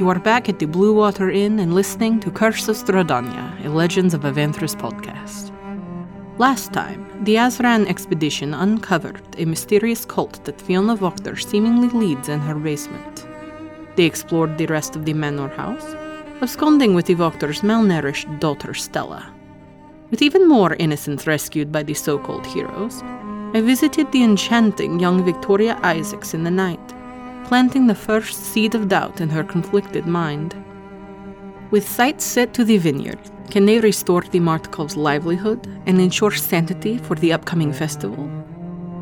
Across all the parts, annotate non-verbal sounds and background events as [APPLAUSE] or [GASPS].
You are back at the Blue Water Inn and listening to Curse of Strahdanya, a Legends of Avantris podcast. Last time, the Azran expedition uncovered a mysterious cult that Fiona Wachter seemingly leads in her basement. They explored the rest of the manor house, absconding with the malnourished daughter Stella. With even more innocents rescued by the so called heroes, I visited the enchanting young Victoria Isaacs in the night, planting the first seed of doubt in her conflicted mind. With sights set to the vineyard, can they restore the Martikov's livelihood and ensure sanity for the upcoming festival?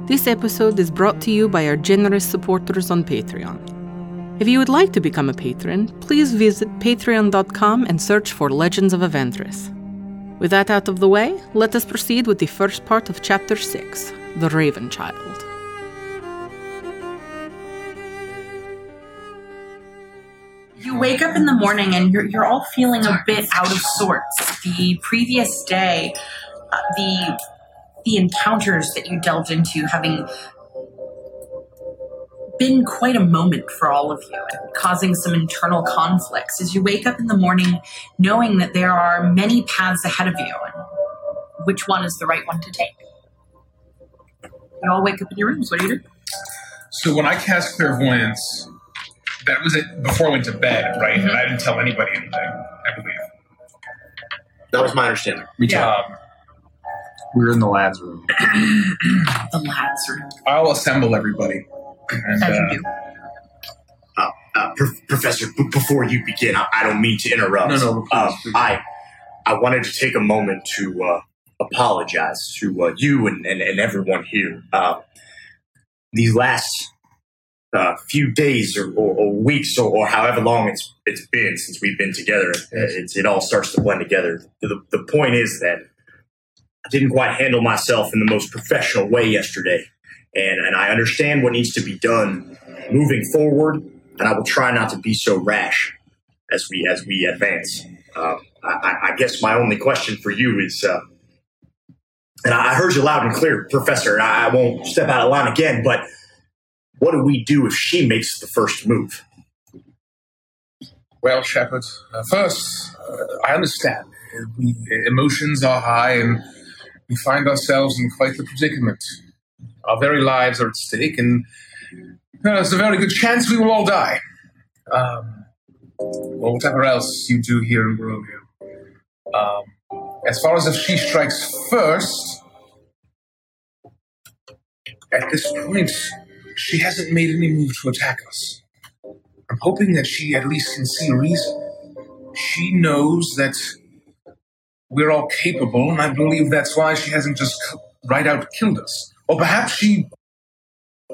This episode is brought to you by our generous supporters on Patreon. If you would like to become a patron, please visit patreon.com and search for Legends of Avantris. With that out of the way, let us proceed with the first part of Chapter 6 The Raven Child. You wake up in the morning and you're, you're all feeling a bit out of sorts. The previous day, uh, the the encounters that you delved into having been quite a moment for all of you and causing some internal conflicts as you wake up in the morning knowing that there are many paths ahead of you and which one is the right one to take. You all wake up in your rooms. What do you do? So when I cast clairvoyance, that was it before I went to bed, right? And I didn't tell anybody anything. I believe. That was my understanding. Me Um, We're in the lads' room. The lads room. I'll assemble everybody. And, As you uh, do. Uh, uh, Pro- Professor, b- before you begin, I, I don't mean to interrupt. No, no, please, Um, please. I I wanted to take a moment to uh, apologize to uh, you and, and, and everyone here. Uh, these last uh, few days or, or, or weeks or, or however long it's it's been since we've been together, uh, it's, it all starts to blend together. The, the point is that I didn't quite handle myself in the most professional way yesterday, and and I understand what needs to be done moving forward, and I will try not to be so rash as we as we advance. Um, I, I- guess my only question for you is, uh, and I heard you loud and clear, Professor. I won't step out of line again, but what do we do if she makes the first move? well, Shepard, uh, first, uh, I understand. Uh, We, emotions are high, and we find ourselves in quite the predicament. Our very lives are at stake, and there's a very good chance we will all die. Um, or whatever else you do here in Barovia. Um, as far as if she strikes first, at this point, she hasn't made any move to attack us. I'm hoping that she at least can see reason. She knows that we're all capable, and I believe that's why she hasn't just right out killed us. Or perhaps she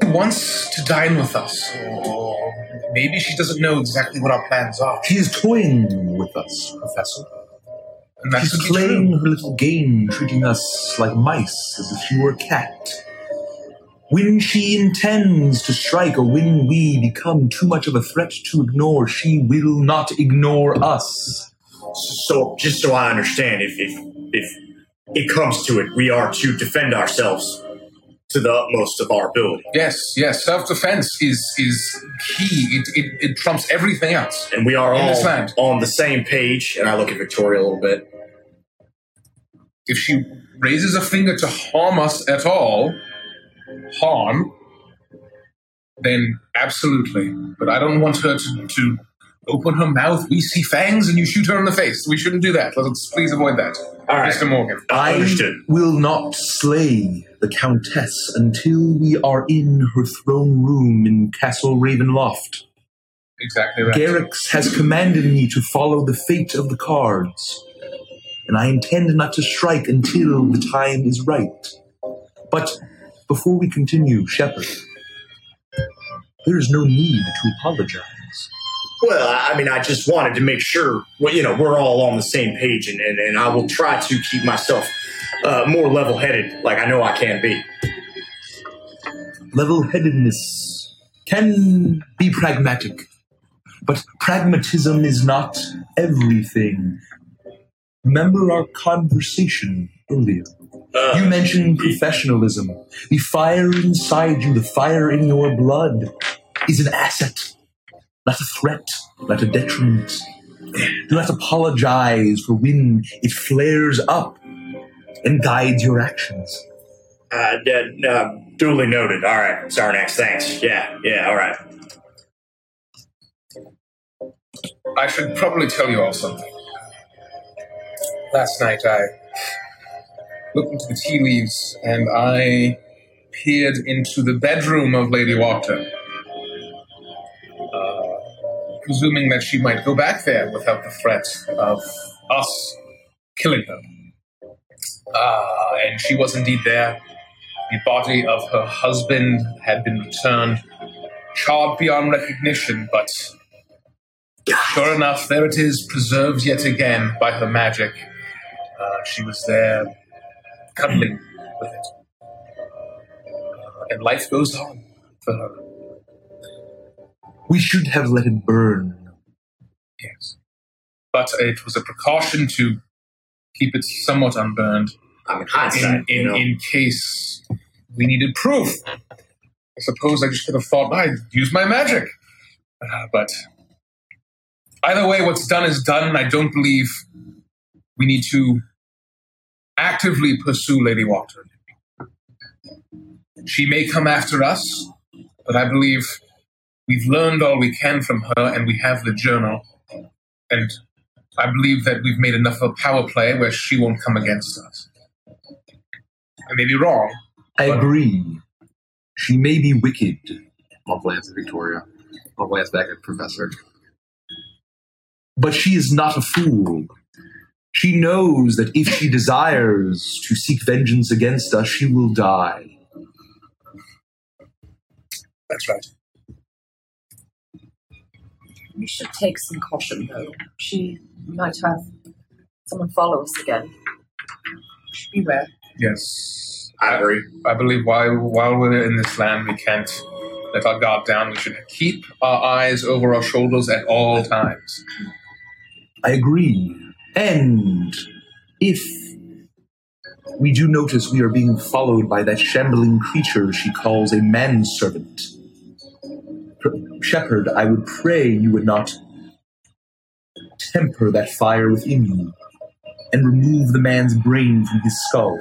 wants to dine with us, or maybe she doesn't know exactly what our plans are. She is toying with us, Professor. She's playing her little game, treating us like mice, as if she were a cat. When she intends to strike, or when we become too much of a threat to ignore, she will not ignore us. So, just so I understand, if if if it comes to it, we are to defend ourselves to the utmost of our ability, Yes, yes. Self-defense is is key. It, it, it trumps everything else. and we are all land. on the same page. And I look at Victoria a little bit. if she raises a finger to harm us at all, harm, then absolutely. But I don't want her to, to open her mouth. We see fangs and you shoot her in the face. We shouldn't do that. Let's please avoid that. All right. Mr. Morgan. I Understood. will not slay the Countess until we are in her throne room in Castle Ravenloft. Exactly right. Garrix has commanded me to follow the fate of the cards, and I intend not to strike until the time is right. But before we continue, Shepard, there is no need to apologize. Well, I mean, I just wanted to make sure, well, you know, we're all on the same page, and, and, and I will try to keep myself uh, more level headed, like I know I can be. Level headedness can be pragmatic, but pragmatism is not everything. Remember our conversation earlier. Uh, You mentioned professionalism. The fire inside you, the fire in your blood, is an asset. not a threat, not a detriment. Do not apologize for when it flares up and guides your actions. Uh, d- uh, duly noted. All right, Sarnax, thanks. Yeah, yeah, all right. I should probably tell you all something. Last night I looked into the tea leaves and I peered into the bedroom of Lady Wachter. Uh, presuming that she might go back there without the threat of us killing her. Uh, and she was indeed there. The body of her husband had been returned, charred beyond recognition, but sure enough, there it is, preserved yet again by her magic. Uh, she was there, cuddling with it. Uh, and life goes on for her. We should have let it burn. Yes. But it was a precaution to keep it somewhat unburned I'm in in, hindsight, you know. in case we needed proof. I suppose I just could have thought I'd use my magic. Uh, but either way, what's done is done, I don't believe we need to actively pursue Lady Wachter. She may come after us, but I believe we've learned all we can from her, and we have the journal. And I believe that we've made enough of a power play where she won't come against us. I may be wrong. I agree. She may be wicked, I'll glance at Victoria. I'll glance back at Professor. but she is not a fool. She knows that if she desires to seek vengeance against us, she will die. That's right. We should take some caution, though. She might have someone follow us again. Beware. Yes. I agree. I believe while while we're in this land, we can't let our guard down. We should keep our eyes over our shoulders at all times. I agree. And if we do notice we are being followed by that shambling creature she calls a manservant, Pr- Shepherd, I would pray you would not temper that fire within you and remove the man's brain from his skull.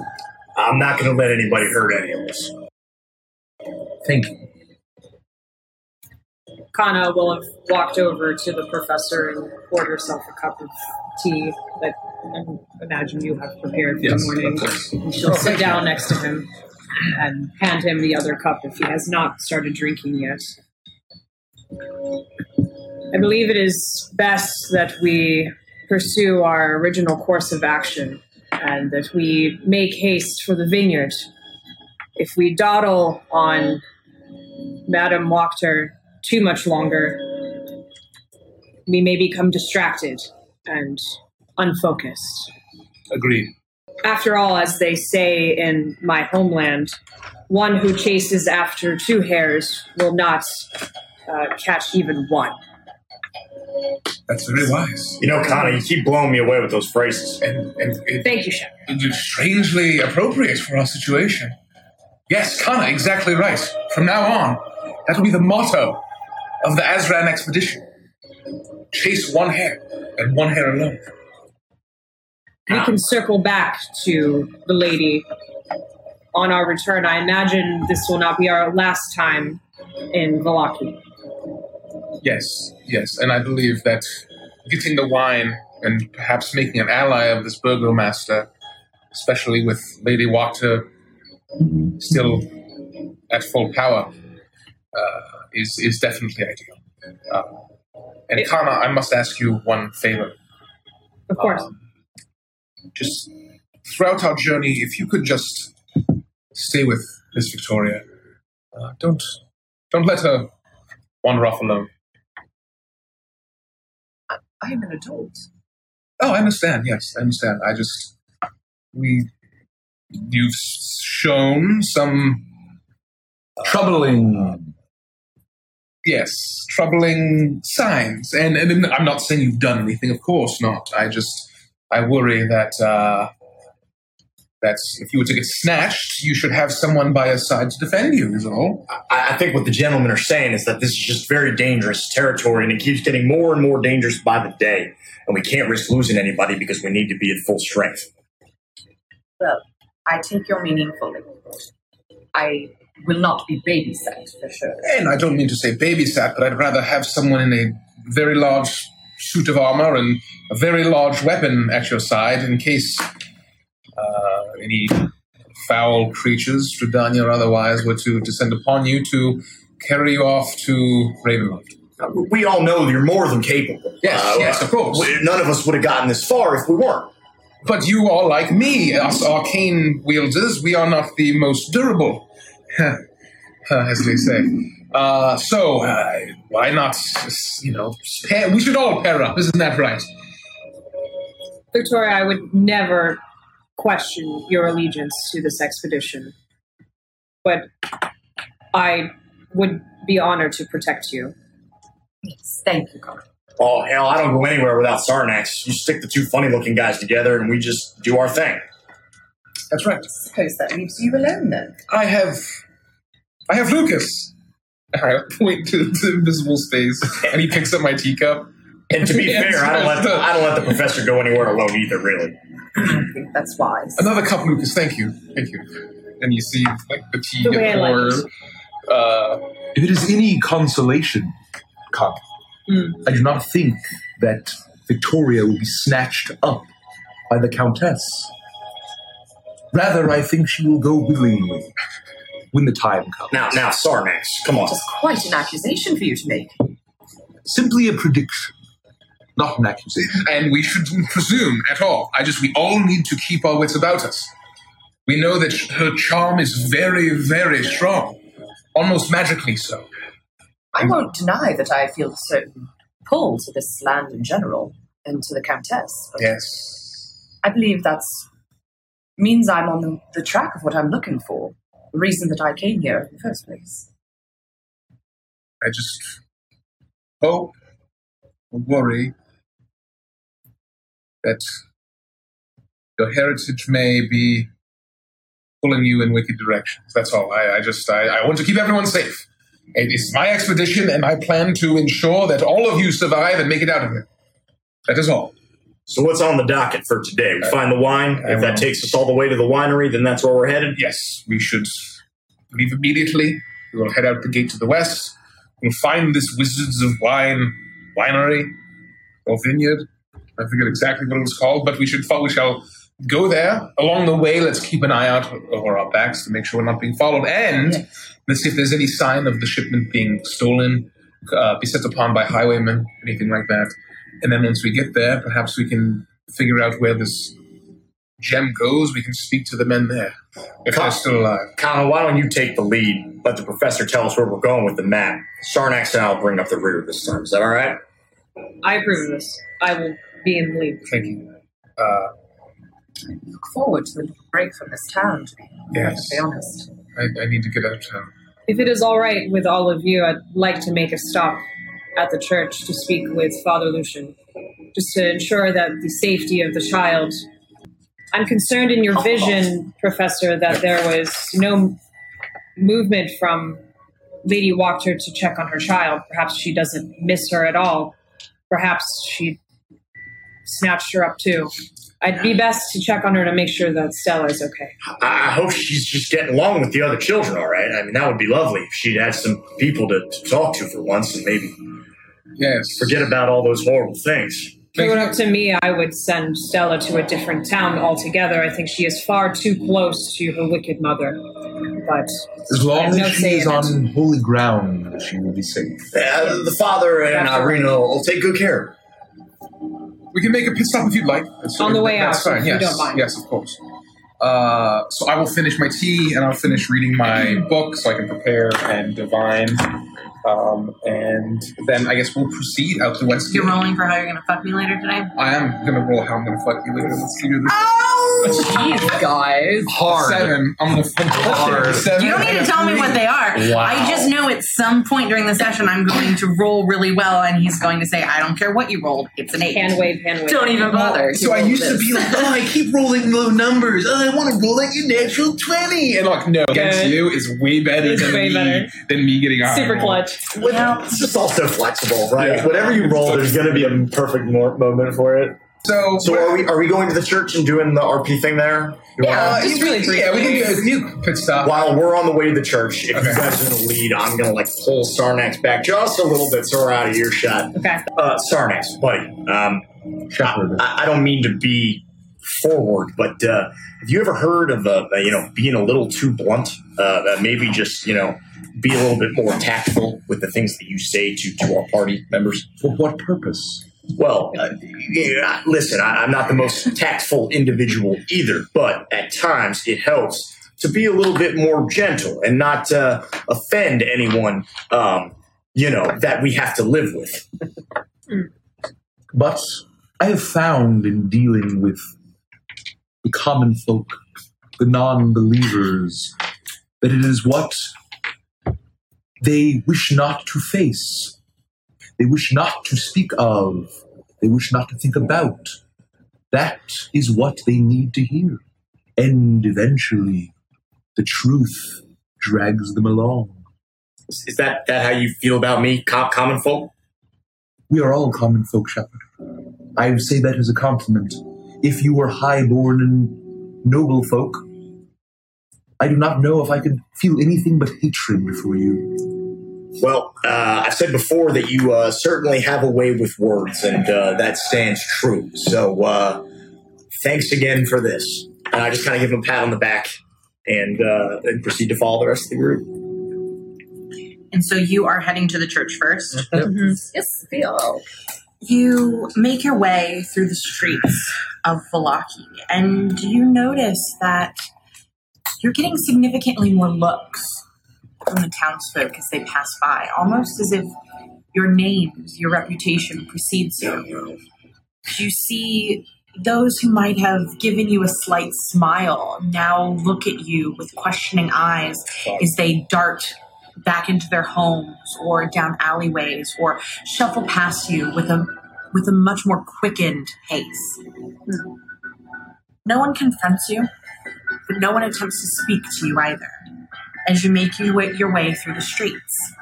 I'm not going to let anybody hurt any of us. Thank you. Kana will have walked over to the professor and poured herself a cup of tea that I imagine you have prepared for the morning. And she'll sit down next to him and hand him the other cup if he has not started drinking yet. I believe it is best that we pursue our original course of action and that we make haste for the vineyard. If we dawdle on Madame Wachter too much longer, we may become distracted and unfocused. Agreed. After all, as they say in my homeland, one who chases after two hares will not uh, catch even one. That's very wise. You know, Connor, you keep blowing me away with those phrases. And and it, Thank you, Shep. it's strangely appropriate for our situation. Yes, Kana, exactly right. From now on, that will be the motto of the Azran expedition. Chase one hare, and one hare alone. We can circle back to the lady on our return. I imagine this will not be our last time in Vallaki. Yes, yes, and I believe that getting the wine and perhaps making an ally of this burgomaster, especially with Lady Wachter still at full power, uh, is is definitely ideal. Uh, and Kana, I must ask you one favor. Of course. Um, just throughout our journey, if you could just stay with Miss Victoria, uh, don't don't let her wander off alone. I am an adult. Oh, I understand. Yes, I understand. I just we you've shown some Troubling. Yes troubling signs, and and I'm not saying you've done anything. Of course not. I just I worry that uh, That if you were to get snatched, you should have someone by your side to defend you, is all. I, I think what the gentlemen are saying is that this is just very dangerous territory, and it keeps getting more and more dangerous by the day. And we can't risk losing anybody because we need to be at full strength. Well, I take your meaning fully. I will not be babysat for sure. And I don't mean to say babysat, but I'd rather have someone in a very large suit of armor and a very large weapon at your side in case uh, any foul creatures, Strahdanya or otherwise, were to descend upon you to carry you off to Ravenloft. We all know you're more than capable. Yes, Uh, yes, of course. we- None of us would have gotten this far if we weren't. But you are like me, us arcane wielders. We are not the most durable, [LAUGHS] as they say. Uh, so, uh, why not, you know, pair, we should all pair up, isn't that right? Victoria, I would never question your allegiance to this expedition, but I would be honored to protect you. Yes, thank you, Carl. Oh, hell, I don't go anywhere without Sarnax. You stick the two funny looking guys together and we just do our thing. That's right. I suppose that leaves you alone then. I have, I have Lucas. [LAUGHS] I point to the invisible space, and he picks up my teacup. And to be [LAUGHS] Yes, fair, I don't, let the. I don't let the professor go anywhere alone either, really. I think that's wise. Another cup, Lucas. Thank you, thank you. And you see, like the tea The way and I like pour. Uh, If it is any consolation, Carl, Hmm. I do not think that Victoria will be snatched up by the Countess. Rather, I think she will go willingly when the time comes. Now, now, Sarnax, come on. That is quite an accusation for you to make. Simply a prediction, not an accusation. and we shouldn't presume at all. I just, we all need to keep our wits about us. We know that her charm is very, very strong, almost magically so. I won't deny that I feel a certain pull to this land in general and to the Countess. But Yes. I believe that's means I'm on the, the track of what I'm looking for. The reason that I came here in the first place. I just hope or worry that your heritage may be pulling you in wicked directions. That's all. I, I just, I, I want to keep everyone safe. It is my expedition, and I plan to ensure that all of you survive and make it out of it. That is all. So, what's on the docket for today? We find the wine. I If that takes us all the way to the winery, then that's where we're headed. Yes, we should leave immediately. We will head out the gate to the west. We'll find this Wizards of Wine winery or vineyard. I forget exactly what it was called, but we should fo- we shall go there. Along the way, let's keep an eye out over our backs to make sure we're not being followed. And let's see if there's any sign of the shipment being stolen, uh, beset upon by highwaymen, anything like that. And then once we get there, perhaps we can figure out where this gem goes. We can speak to the men there if they're still alive. Connell, why don't you take the lead? Let the professor tell us where we're going with the map. Sarnax and I'll bring up the rear this time. Is that all right? I approve of this. I will be in the lead. Thank you. Uh, Look forward to the break from this town, to be yes, perfectly honest. I, I need to get out of town. If it is all right with all of you, I'd like to make a stop at the church to speak with Father Lucian, just to ensure that the safety of the child. I'm concerned in your vision, Professor, that there was no movement from Lady Wachter to check on her child. Perhaps she doesn't miss her at all. Perhaps she snatched her up too. I'd be best to check on her to make sure that Stella is okay. I I hope she's just getting along with the other children, all right? I mean, that would be lovely if she'd had some people to, to talk to for once and maybe Yes. forget about all those horrible things. If it were up to me, I would send Stella to a different town altogether. I think she is far too close to her wicked mother. But As long have no as she is in it. on holy ground, she will be safe. Uh, the father and That's Irina will take good care. We can make a pit stop if you'd like. That's, On the way that's out, fine. if you yes, don't mind. yes, of course. Uh, so I will finish my tea and I'll finish reading my [CLEARS THROAT] book so I can prepare and divine. Um, and then I guess we'll proceed out to west. You're rolling for how you're gonna fuck me later today. I am gonna roll how I'm gonna fuck you later. Let's do this. Oh Jeez, guys. Hard. Seven. I'm gonna Hard. Seven You don't need to tell me what they are. Wow. I just know at some point during the session I'm going to roll really well, and he's going to say, "I don't care what you rolled, it's an eight. Hand wave, hand wave. Don't even bother. So I used to be like, [LAUGHS] oh, I keep rolling low numbers. Oh, I want to roll like a natural twenty. And like, no, against Good. you is way better It's than way me better. than me getting a high Super roll. clutch. Well, It's just also flexible, right? Yeah. Whatever you roll, there's going to be a perfect moment for it. So, So are we are we going to the church and doing the RP thing there? You Yeah, wanna- just really briefly. Yeah, we can do a new pit stop. While we're on the way to the church, if Okay. you guys are in the lead, I'm gonna like pull Sarnax back just a little bit so we're out of earshot. Okay. Uh, Sarnax, buddy, um, Shepherd. I, I don't mean to be forward, but uh, have you ever heard of uh, uh, you know being a little too blunt? Uh, that maybe just you know be a little bit more tactful with the things that you say to to our party members. For what purpose? Well, uh, yeah, listen, I, I'm not the most tactful individual either, but at times it helps to be a little bit more gentle and not uh, offend anyone, um, you know, that we have to live with. But I have found in dealing with the common folk, the non believers, that it is what they wish not to face, they wish not to speak of, they wish not to think about. That is what they need to hear. And eventually, the truth drags them along. Is that, that how you feel about me, common folk? We are all common folk, Shepherd. I say that as a compliment. If you were high-born and noble folk, I do not know if I could feel anything but hatred for you. Well, uh, I've said before that you uh, certainly have a way with words, and uh, that stands true. So, uh, thanks again for this. And I just kind of give him a pat on the back and, uh, and proceed to follow the rest of the group. and so you are heading to the church first. [LAUGHS] Yes, feel. You make your way through the streets of Vallaki, and you notice that you're getting significantly more looks from the townsfolk as they pass by, almost as if your name, your reputation precedes you. You see those who might have given you a slight smile now look at you with questioning eyes as they dart back into their homes or down alleyways or shuffle past you with a with a much more quickened pace. Hmm. No one confronts you, but no one attempts to speak to you either as you make your way, through the streets.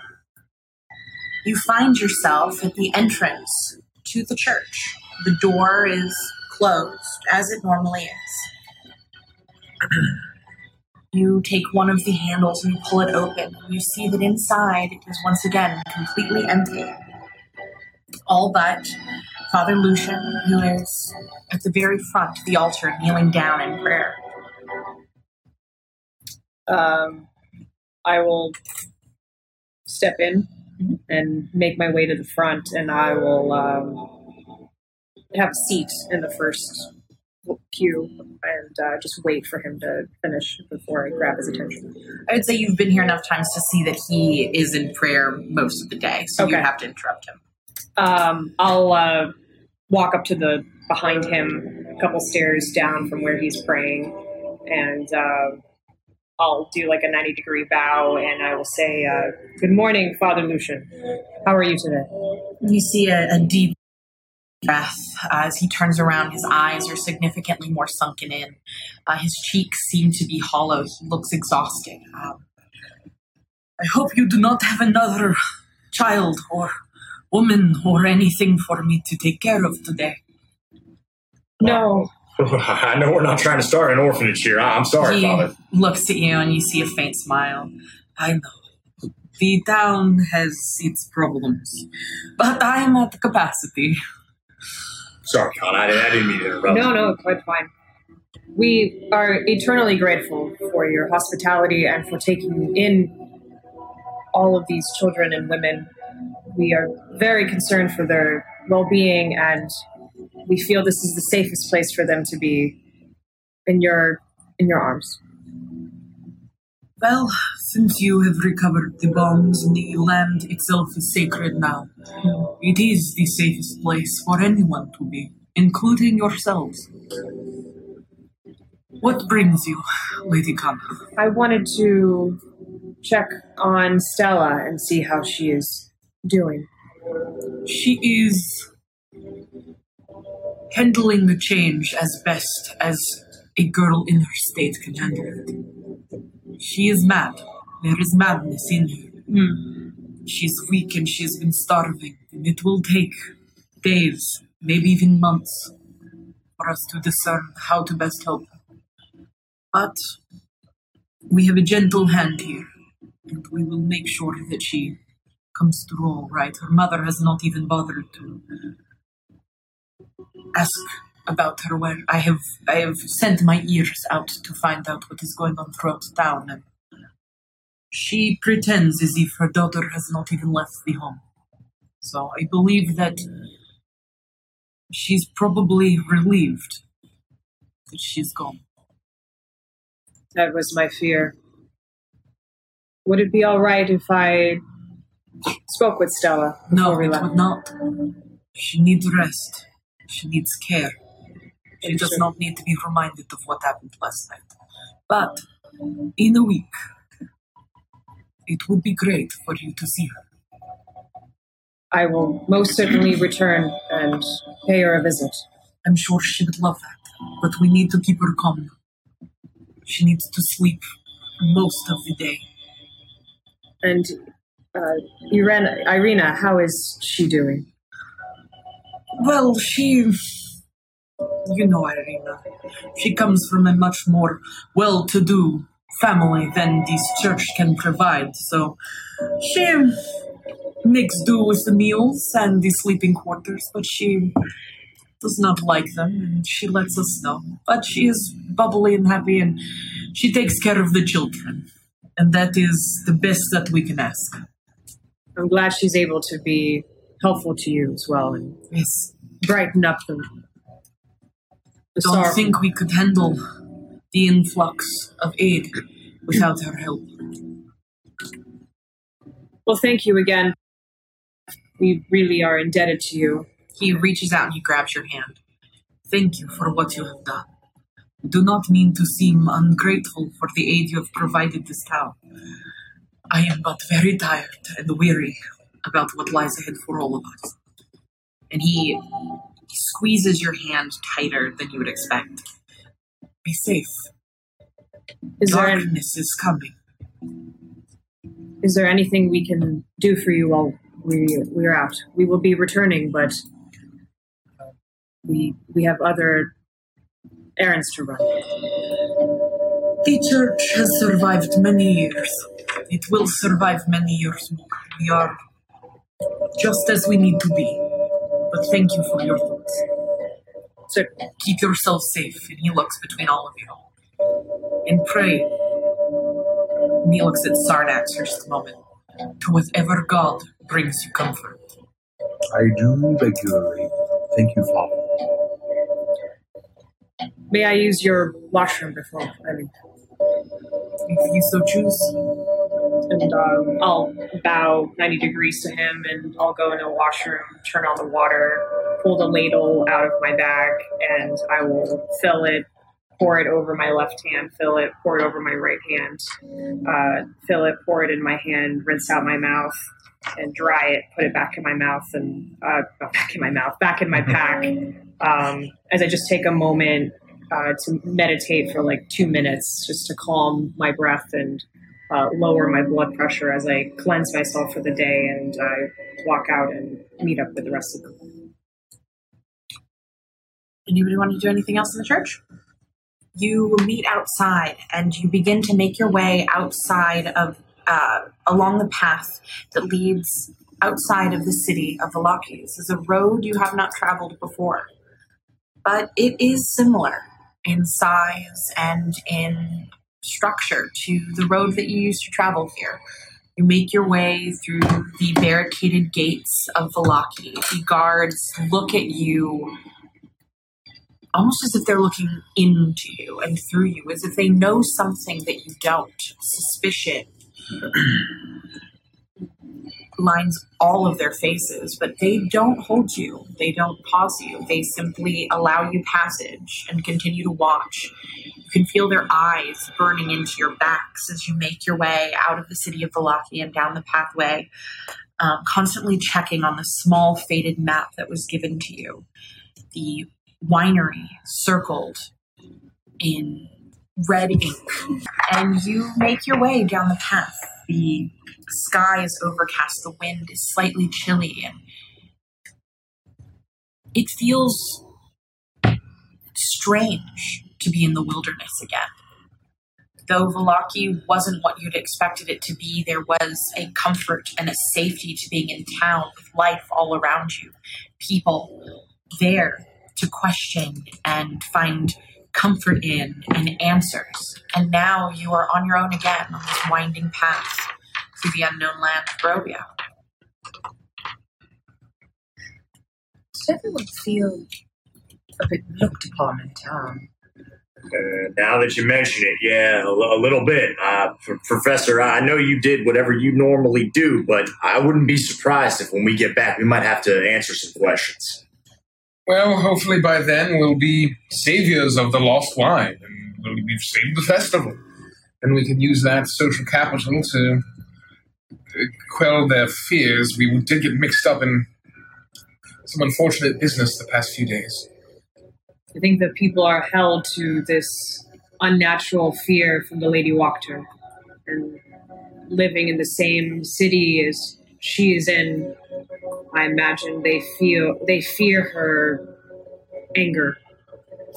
You find yourself at the entrance to the church. The door is closed, as it normally is. [CLEARS THROAT] You take one of the handles and you pull it open. You see that inside it is once again completely empty. All but Father Lucian, who is at the very front of the altar kneeling down in prayer. Um, I will step in and make my way to the front, and I will um, have a seat in the first queue and uh, just wait for him to finish before I grab his attention. I would say you've been here enough times to see that he is in prayer most of the day, so you have to interrupt him. Um, I'll uh, walk up to the behind him, a couple stairs down from where he's praying, and uh, I'll do like a ninety degree bow, and I will say, uh, "Good morning, Father Lucian. How are you today?" You see a, a deep breath as he turns around. His eyes are significantly more sunken in. Uh, his cheeks seem to be hollow. He looks exhausted. Um, I hope you do not have another child or woman or anything for me to take care of today. No, [LAUGHS] I know we're not trying to start an orphanage here. I- I'm sorry, he Father. looks at you and you see a faint smile. I know. The town has its problems, but I am at the capacity. Sorry, Con. I, I didn't mean to interrupt. no, no, it's quite fine. We are eternally grateful for your hospitality and for taking in all of these children and women. We are very concerned for their well being, and we feel this is the safest place for them to be in your in your arms. Well, since you have recovered the bombs, the land itself is sacred now. It is the safest place for anyone to be, including yourselves. What brings you, Lady Kana? I wanted to check on Stella and see how she is doing. She is handling the change as best as a girl in her state can handle it. She is mad. There is madness in her. Hmm. She's weak and she's been starving, and it will take days, maybe even months, for us to discern how to best help her. But we have a gentle hand here, and we will make sure that she comes through all right. Her mother has not even bothered to ask about her where I have I have sent my ears out to find out what is going on throughout town and she pretends as if her daughter has not even left the home. So I believe that she's probably relieved that she's gone. That was my fear. Would it be all right if I spoke with Stella No, we left? would not. She needs rest. She needs care. She does not need to be reminded of what happened last night. But in a week, it would be great for you to see her. I will most certainly return and pay her a visit. I'm sure she would love that. But we need to keep her calm. She needs to sleep most of the day. And uh, Irena, Irina, how is she doing? Well, she. You know Irina. She comes from a much more well to do family than this church can provide, so she makes do with the meals and the sleeping quarters, but she does not like them and she lets us know. But she is bubbly and happy and she takes care of the children. And that is the best that we can ask. I'm glad she's able to be helpful to you as well and Yes. brighten up the, the don't sorrow. think we could handle the influx of aid without her help. Well, thank you again. We really are indebted to you. He reaches out and he grabs your hand. Thank you for what you have done. I do not mean to seem ungrateful for the aid you have provided this town. I am but very tired and weary about what lies ahead for all of us. And he, he squeezes your hand tighter than you would expect. Be safe. Is there, any, Darkness is coming. is there anything we can do for you while we we're out? We will be returning, but we we have other errands to run. The church has survived many years. It will survive many years more. We are just as we need to be. But thank you for your thoughts. So Keep yourself safe. And he looks between all of you. And pray. And he looks at Sarnax for just a moment. To whatever God brings you comfort. I do regularly. Thank you, Father. may I use your washroom before I leave? If you so choose. And um, I'll bow 90 degrees to him and I'll go into the washroom, turn on the water, pull the ladle out of my bag, and I will fill it, pour it over my left hand, fill it, pour it over my right hand, uh, fill it, pour it in my hand, rinse out my mouth, and dry it, put it back in my mouth, and uh, back in my mouth, back in my pack. Um, as I just take a moment uh, to meditate for like two minutes, just to calm my breath and uh, lower my blood pressure as I cleanse myself for the day and I walk out and meet up with the rest of them. Anybody want to do anything else in the church? you meet outside and you begin to make your way outside of uh, along the path that leads outside of the city of Velakis. This is a road you have not traveled before, but it is similar in size and in structure to the road that you use to travel here. You make your way through the barricaded gates of Vallaki. The guards look at you almost as if they're looking into you and through you, as if they know something that you don't. Suspicion lines all of their faces, but they don't hold you. They don't pause you. They simply allow you passage and continue to watch You can feel their eyes burning into your backs as you make your way out of the city of Vallaki and down the pathway, um, constantly checking on the small faded map that was given to you. The winery circled in red ink, and you make your way down the path. The sky is overcast, the wind is slightly chilly, and it feels strange to be in the wilderness again. Though Vallaki wasn't what you'd expected it to be, there was a comfort and a safety to being in town with life all around you. People there to question and find comfort in and answers. And now you are on your own again on this winding path through the unknown land of Barovia. Does everyone feel a bit looked upon in town? Uh, now that you mention it, yeah, a little bit. Uh, P- Professor, I know you did whatever you normally do, but I wouldn't be surprised if when we get back, we might have to answer some questions. Well, hopefully by then we'll be saviors of the lost wine, and we've saved the festival, and we can use that social capital to uh, quell their fears. We did get mixed up in some unfortunate business the past few days. I think that people are held to this unnatural fear from the Lady Wachter. And living in the same city as she is in, I imagine they feel they fear her anger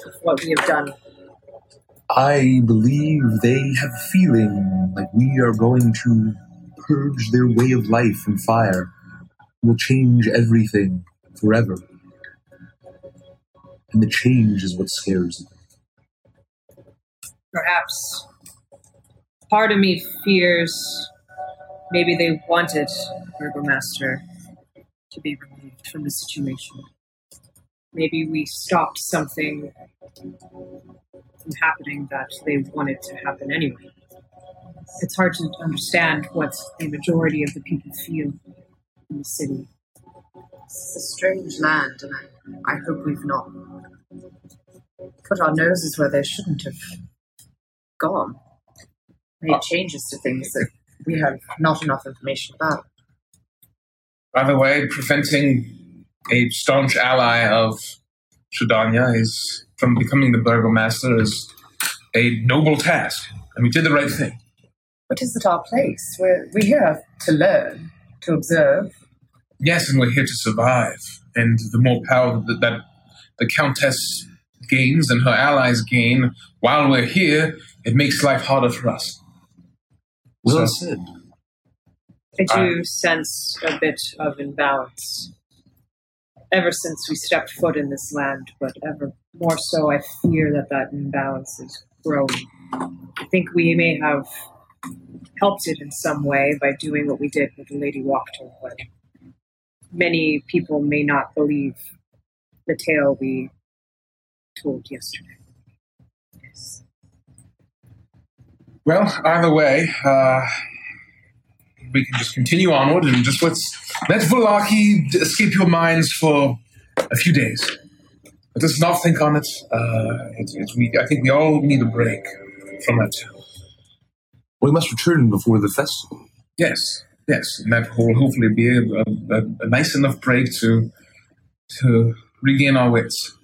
of what we have done. I believe they have a feeling like we are going to purge their way of life from fire. We'll change everything forever. And the change is what scares them. Perhaps part of me fears maybe they wanted Burgomaster to be removed from the situation. Maybe we stopped something from happening that they wanted to happen anyway. It's hard to understand what the majority of the people feel in the city. It's a strange land, and I, I hope we've not put our noses where they shouldn't have gone. Made oh. changes to things that we have not enough information about. By the way, preventing a staunch ally of Strahdanya is from becoming the burgomaster is a noble task, and we did the right thing. But is it our place? We're, we're here to learn, to observe. Yes, and we're here to survive. And the more power that, that the Countess gains and her allies gain while we're here, it makes life harder for us. Well So- said. I do sense a bit of imbalance ever since we stepped foot in this land, but ever more so, I fear that that imbalance is growing. I think we may have helped it in some way by doing what we did with the Lady Wachter, but many people may not believe the tale we told yesterday. Yes. Well, either way, uh, we can just continue onward and just let's let Vallaki escape your minds for a few days. Let us not think on it. Uh, it's, it's, we, I think we all need a break from that. We must return before the festival. Yes, yes, and that will hopefully be a, a, a nice enough break to to regain our wits.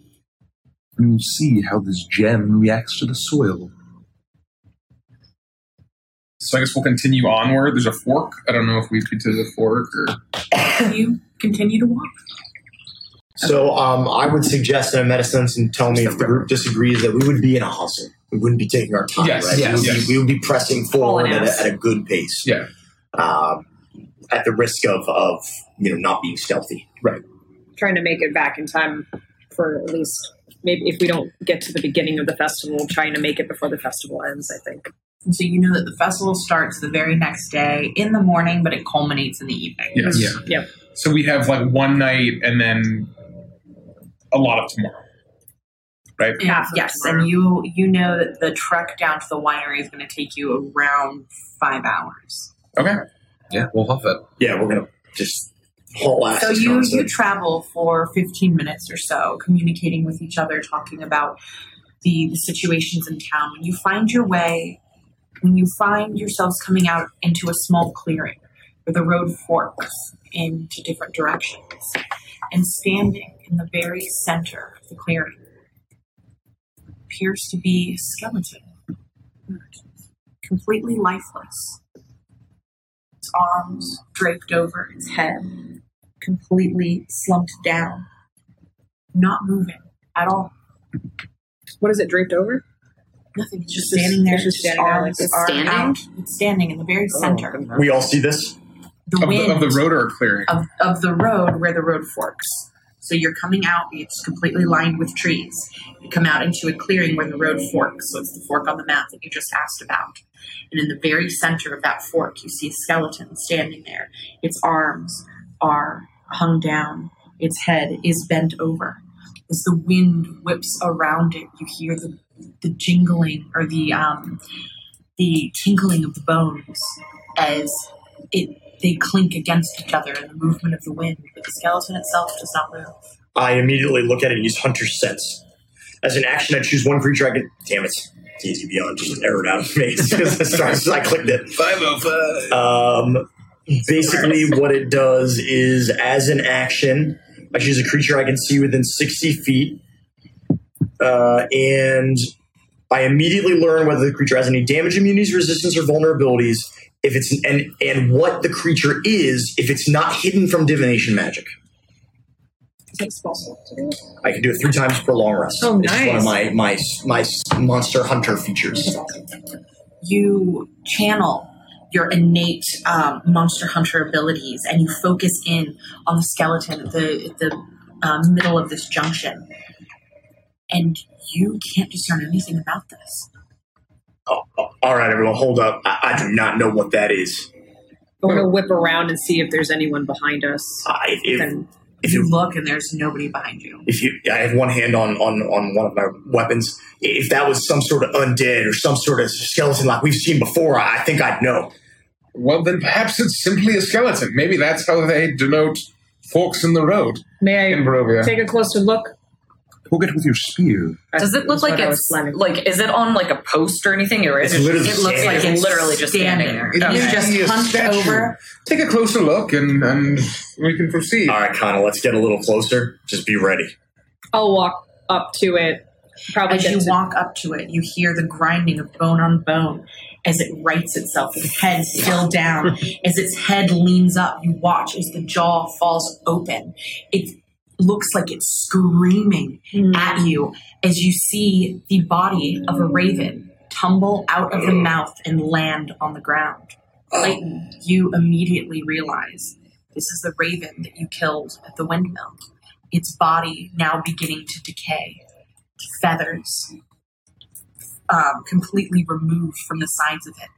And see how this gem reacts to the soil. So I guess we'll continue onward. There's a fork. I don't know if we could to the fork or You continue to walk. So um, I would suggest in a medicine and tell me if the group disagrees that we would be in a hustle. We wouldn't be taking our time, Yes, right? yes, we, would yes. Be, we would be pressing forward at a, at a good pace. yeah. Um, at the risk of, of you know not being stealthy. Right. trying to make it back in time for at least maybe if we don't get to the beginning of the festival, trying to make it before the festival ends. I think. And so you know that the festival starts the very next day in the morning, but it culminates in the evening. Yes. Mm-hmm. Yeah. Yep. So we have like one night and then a lot of tomorrow. Right? Yeah, yes, tomorrow. and you you know that the trek down to the winery is going to take you around five hours. Okay. Yeah, we'll huff it. Yeah, we're gonna just ass. So you you travel for fifteen minutes or so, communicating with each other, talking about the, the situations in town. When you find your way, when you find yourselves coming out into a small clearing where the road forks into different directions, and standing in the very center of the clearing appears to be a skeleton, completely lifeless. Its arms draped over its head, completely slumped down, not moving at all. What is it draped over? Nothing. It's just just- standing there. it's just standing there like arms this. are Standing? out. It's standing in the very oh, center. We all see this. The Of wind the, of the road or clearing? of, of the road where the road forks. So you're coming out, it's completely lined with trees. You come out into a clearing where the road forks. So it's the fork on the map that you just asked about. And in the very center of that fork, you see a skeleton standing there. Its arms are hung down, its head is bent over. As the wind whips around it, you hear the, the jingling or the um, the tinkling of the bones as it they clink against each other in the movement of the wind, but the skeleton itself does not move. I immediately look at it and use Hunter's Sense. As an action, I choose one creature I can. Damn it. It's easy beyond just errored out of me. [LAUGHS] as soon as I clicked it. 505. Um, basically, what it does is, as an action, I choose a creature I can see within 60 feet, uh, and I immediately learn whether the creature has any damage, immunities, resistance, or vulnerabilities. If it's and and what the creature is, if it's not hidden from divination magic. Is that a spell slot to do? I can do it three times per long rest. Oh, It's one of my my my monster hunter features. You channel your innate um, monster hunter abilities and you focus in on the skeleton at the, the uh, middle of this junction. And you can't discern anything about this. Oh, oh, all right, everyone, hold up. I, I do not know what that is. I want to whip around and see if there's anyone behind us. Uh, if, if, Then if You you look and there's nobody behind you. if you I have one hand on on on one of my weapons. If that was some sort of undead or some sort of skeleton like we've seen before, I I think I'd know. Well, then perhaps it's simply a skeleton. Maybe that's how they denote forks in the road may in I Barovia. take a closer look? Poke it with your spear. Does it look That's like what I was it's planning. like? Is it on like a post or anything, or is It's it? literally It looks standing. like It's it's literally just standing there. It It is may just be a hunched statue. over. Take a closer look and, and we can proceed. All right, Connor, let's get a little closer. Just be ready. I'll walk up to it. Probably As get you to- walk up to it, you hear the grinding of bone on bone as it rights itself, its head still down. [LAUGHS] as its head leans up, you watch as the jaw falls open. It looks like it's screaming Hmm. at you as you see the body of a raven tumble out of the mouth and land on the ground. Clayton, you immediately realize this is the raven that you killed at the windmill. Its body now beginning to decay, feathers um, completely removed from the sides of it,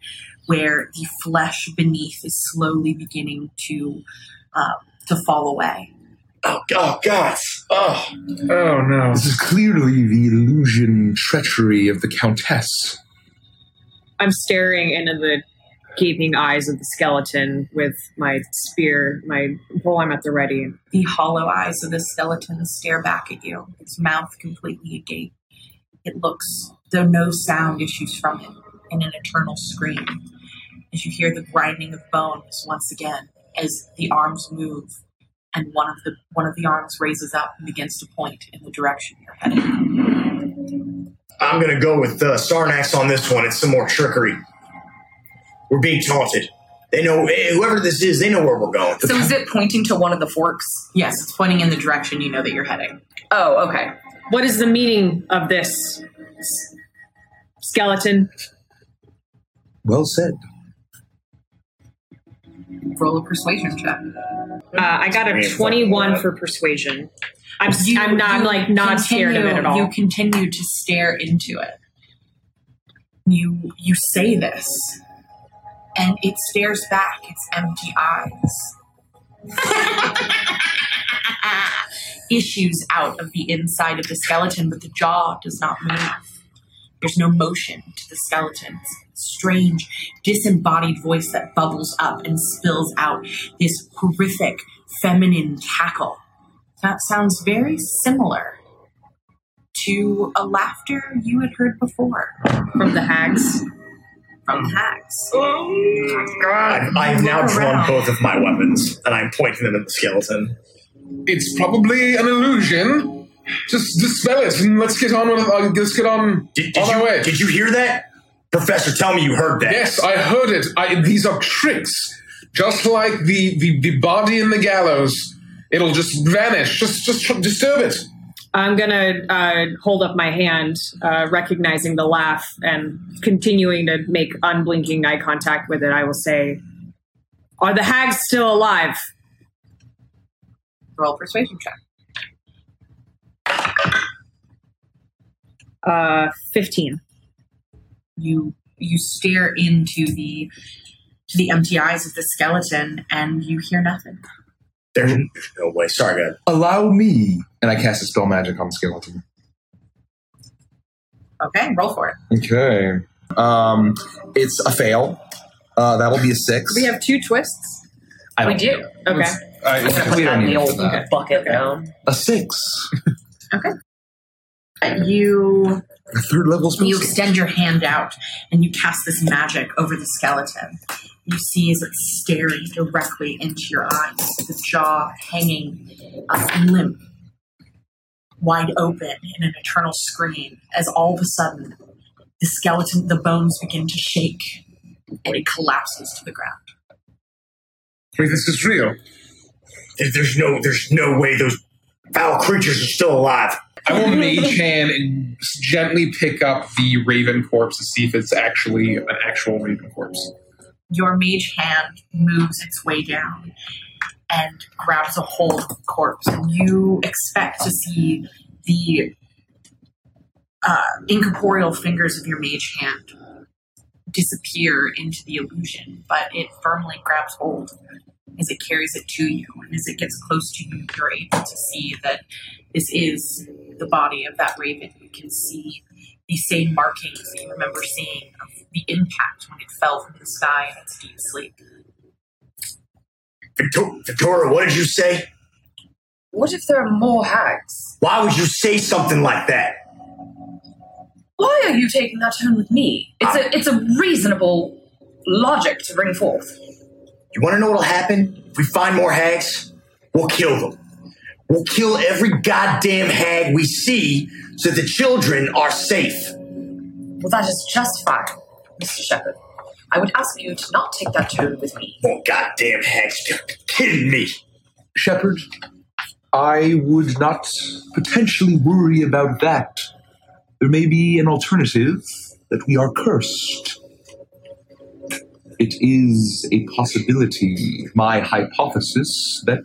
where the flesh beneath is slowly beginning to um, to fall away. Oh, oh God! Oh, Oh no. This is clearly the illusion treachery of the Countess. I'm staring into the gaping eyes of the skeleton with my spear, my while I'm at the ready. The hollow eyes of the skeleton stare back at you, its mouth completely agape. It looks though no sound issues from it in an eternal scream. As you hear the grinding of bones once again, as the arms move, and one of the one of the arms raises up and begins to point in the direction you're heading. I'm gonna go with uh, Sarnax on this one. It's some more trickery. We're being taunted. They know eh, whoever this is. They know where we're going. So is it pointing to one of the forks? Yes, it's pointing in the direction you know that you're heading. Oh, okay. What is the meaning of this skeleton? Well said. Roll a persuasion check. Uh, I got a 21 for persuasion. I'm, s- I'm not I'm like not scared of it at all. You continue to stare into it. You you say this, and it stares back its empty eyes. [LAUGHS] Issues out of the inside of the skeleton, but the jaw does not move. There's no motion to the skeleton's strange, disembodied voice that bubbles up and spills out this horrific feminine cackle. That sounds very similar to a laughter you had heard before From the hags. from the hags. I've, I've now Look drawn around. both of my weapons, and I'm pointing them at the skeleton. It's probably an illusion. Just dispel it and let's get on with it. Uh, let's get on Did, did on our way. did you hear that? Professor, tell me you heard that. Yes, I heard it. I, these are tricks. Just like the, the, the body in the gallows. It'll just vanish. Just just disturb it. I'm gonna uh, hold up my hand, uh, recognizing the laugh and continuing to make unblinking eye contact with it. I will say, "Are the hags still alive?" Roll persuasion check. Uh, Fifteen. You you stare into the to the empty eyes of the skeleton and you hear nothing. There's, there's no way. Sorry, God. Allow me. And I cast dispel magic on the skeleton. Okay, roll for it. Okay. Um, it's a fail. Uh, that'll be a six. We have two twists. I We don't- do. Okay. Uh, we don't the need old it for that. bucket now. A six. okay. You A third level spell. you extend your hand out and you cast this magic over the skeleton. You see as it's staring directly into your eyes, the jaw hanging uh, limp, wide open in an eternal scream, as all of a sudden the skeleton, the bones begin to shake and it collapses to the ground. Wait, this is real. There's no, there's no way those foul creatures are still alive. I will mage hand and gently pick up the raven corpse to see if it's actually an actual raven corpse. Your mage hand moves its way down and grabs a hold of the corpse. And you expect to see the uh, incorporeal fingers of your mage hand disappear into the illusion, but it firmly grabs hold as it carries it to you. And as it gets close to you, you're able to see that this is the body of that raven. You can see the same markings that you remember seeing of the impact when it fell from the sky in its deep sleep. Victor- Victoria, what did you say? What if there are more hags? Why would you say something like that? Why are you taking that tone with me? It's a it's a reasonable logic to bring forth. You want to know what'll happen if we find more hags? We'll kill them. We'll kill every goddamn hag we see so the children are safe. Well, that is just fine, Mr. Shepard. I would ask you to not take that tone with me. More goddamn hags. You're kidding me. Shepard, I would not potentially worry about that. There may be an alternative that we are cursed. It is a possibility, my hypothesis, that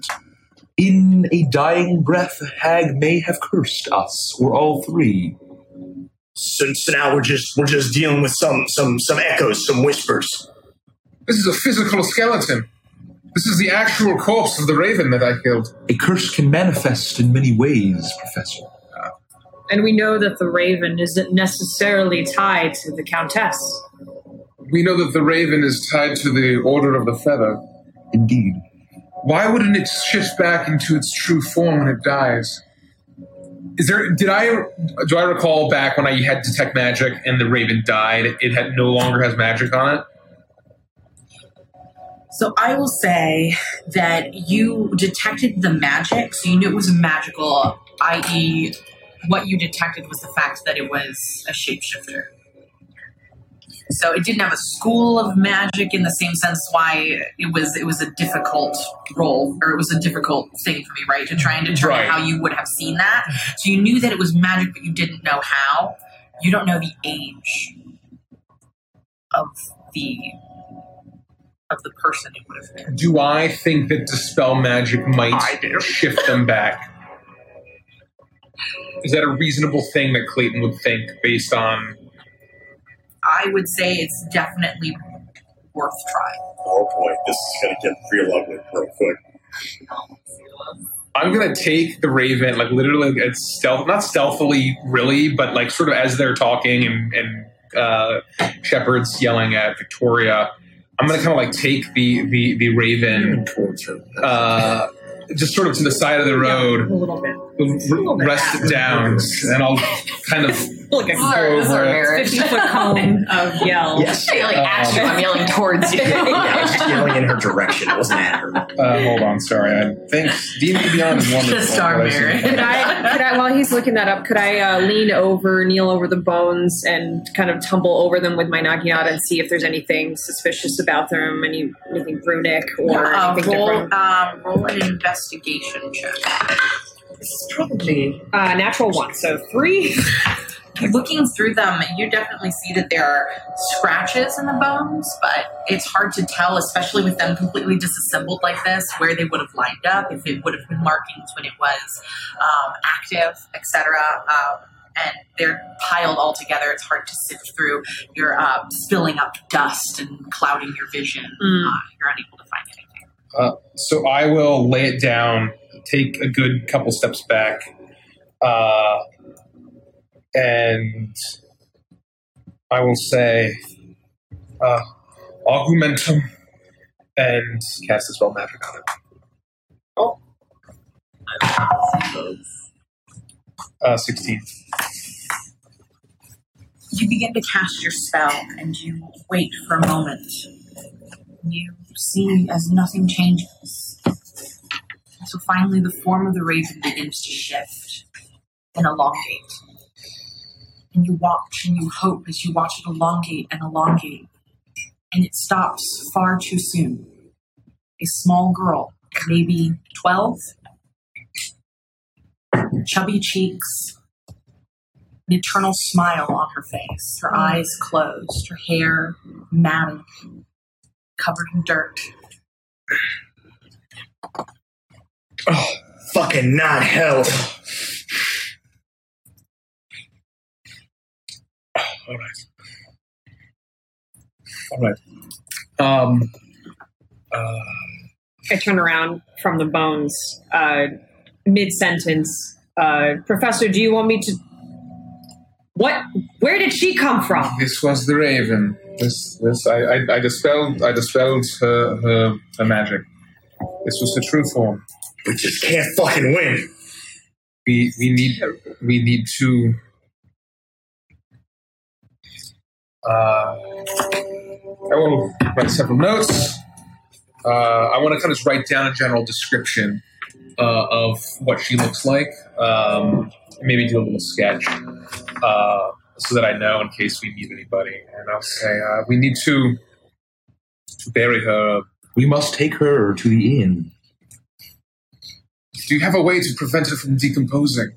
in a dying breath, a hag may have cursed us, or all three. So, so now we're just we're just dealing with some some some echoes, some whispers. This is a physical skeleton. This is the actual corpse of the raven that I killed. A curse can manifest in many ways, Professor. And we know that the raven isn't necessarily tied to the Countess. We know that the raven is tied to the Order of the Feather. Indeed. Why wouldn't it shift back into its true form when it dies? Is there? Did I? Do I recall back when I had detect magic and the raven died? It had no longer has magic on it. So I will say that you detected the magic, so you knew it was magical, i.e., what you detected was the fact that it was a shapeshifter. So it didn't have a school of magic in the same sense why it was it was a difficult role or it was a difficult thing for me, right? To try and determine Right. how you would have seen that. So you knew that it was magic, but you didn't know how. You don't know the age of the of the person it would have been. Do I think that dispel magic might shift them back? Is that a reasonable thing that Clayton would think based on? I would say it's definitely worth trying. Oh boy, this is gonna get real ugly real quick. I'm gonna take the Raven, like literally, it's stealth, not stealthily, really, but like sort of as they're talking and and uh, Shepard's yelling at Victoria. I'm gonna kind of like take the the the Raven, Towards her. uh, just sort of to the side of the road, A little bit. r- rest it down, and I'll kind of [LAUGHS] Like a go over it. 50 foot cone of [LAUGHS] yell. Yes. I'm yelling at you. I'm yelling towards you. Yeah, I was just yelling in her direction. It wasn't at her. Uh, hold on, sorry. I think D&D Beyond is [LAUGHS] wonderful. The Star but I see- Could I, could I, while he's looking that up, could I uh, lean over, kneel over the bones, and kind of tumble over them with my Naginata and see if there's anything suspicious about them, any anything runic or Uh, anything roll, different? um, roll an investigation check. This is probably Uh, natural one, so three. [LAUGHS] Looking through them, you definitely see that there are scratches in the bones, but it's hard to tell, especially with them completely disassembled like this, where they would have lined up, if it would have been markings when it was um, active, etc. Um, and they're piled all together. It's hard to sift through. You're uh, spilling up dust and clouding your vision. Mm. Uh, you're unable to find anything. Uh, so I will lay it down, take a good couple steps back, uh, and I will say, uh, augmentum, and cast dispel magic on it. Uh, 16. You begin to cast your spell and you wait for a moment. You see as nothing changes. So finally, the form of the raven begins to shift and elongate. And you watch and you hope as you watch it elongate and elongate. And it stops far too soon. A small girl, maybe 12, chubby cheeks, an eternal smile on her face, her eyes closed, her hair matted, covered in dirt. Oh, fucking not hell. All right. All right. Um, uh, I turn around from the bones, uh, mid sentence. Uh, Professor, do you want me to? What? Where did she come from? this was the raven. This, this, I, I, I dispelled, I dispelled her, her, her magic. This was her true form. We just can't fucking win. We, we need, we need to. Uh, I will write several notes. Uh, I want to kind of write down a general description uh, of what she looks like. Um, maybe do a little sketch uh, so that I know in case we meet anybody. And I'll say uh, we need to to bury her. We must take her to the inn. Do you have a way to prevent it from decomposing?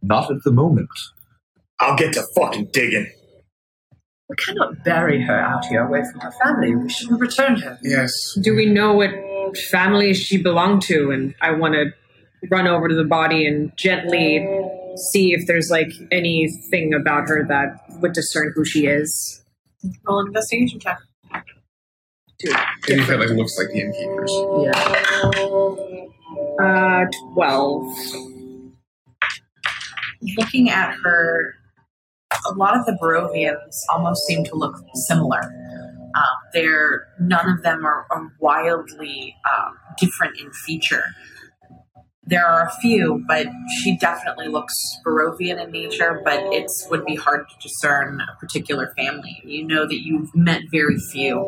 Not at the moment. I'll get to fucking digging. We cannot bury her out here away from her family. We should return her. Yes. Do we know what family she belonged to? And I want to run over to the body and gently see if there's like anything about her that would discern who she is. Roll an investigation check. Anything that looks like the innkeepers. Yeah. Uh, twelve. looking at her, a lot of the Barovians almost seem to look similar. Um, they're none of them are, are wildly um, different in feature. There are a few, but she definitely looks Barovian in nature. But it's would be hard to discern a particular family. You know that you've met very few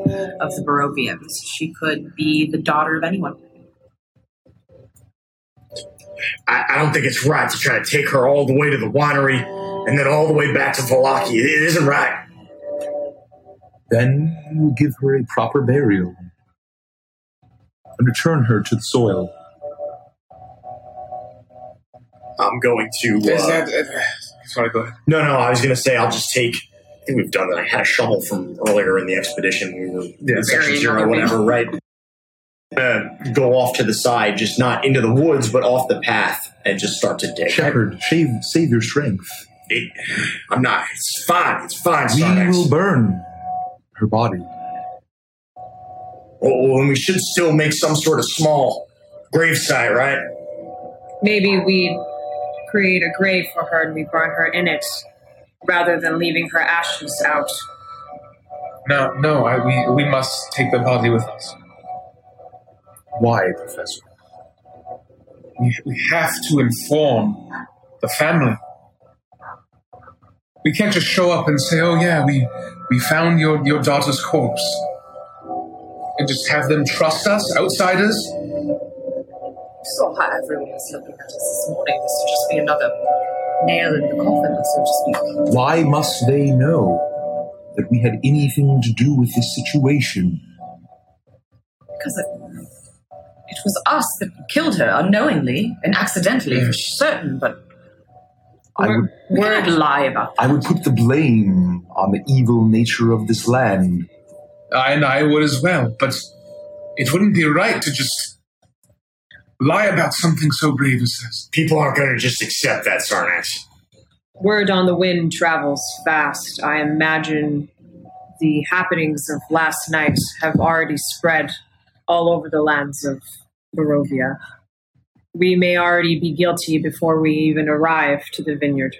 of the Barovians. She could be the daughter of anyone. I, I don't think it's right to try to take her all the way to the winery and then all the way back to Vallaki. It, it isn't right. Then we will give her a proper burial and return her to the soil. I'm going to. Is Uh, that? Uh, sorry, go ahead. no, no, I was going to say I'll just take. I think we've done that. I had a shovel from earlier in the expedition. We were Yeah. in section zero, other whatever, right? Uh, go off to the side, just not into the woods, but off the path, and just start to dig. Shepard, save, save your strength. It, I'm not. It's fine. It's fine. We Sarnax. will burn her body. Well, and we should still make some sort of small gravesite, right? Maybe we create a grave for her and we burn her in it, rather than leaving her ashes out. No, no. I, we we must take the body with us. Why, Professor? we, we have to inform the family. We can't just show up and say, "Oh yeah, we we found your your daughter's corpse," and just have them trust us, outsiders. You saw how everyone was looking at us this morning. This would just be another nail in the coffin, so to speak. Why must they know that we had anything to do with this situation? Because it, it was us that killed her unknowingly and accidentally, for mm. certain, but I would, word lie about that. I would put the blame on the evil nature of this land. I and I would as well, but it wouldn't be right to just lie about something so brave as this. People aren't going to just accept that, Sarnax. Word on the wind travels fast. I imagine the happenings of last night have already spread all over the lands of Barovia. We may already be guilty before we even arrive to the vineyard.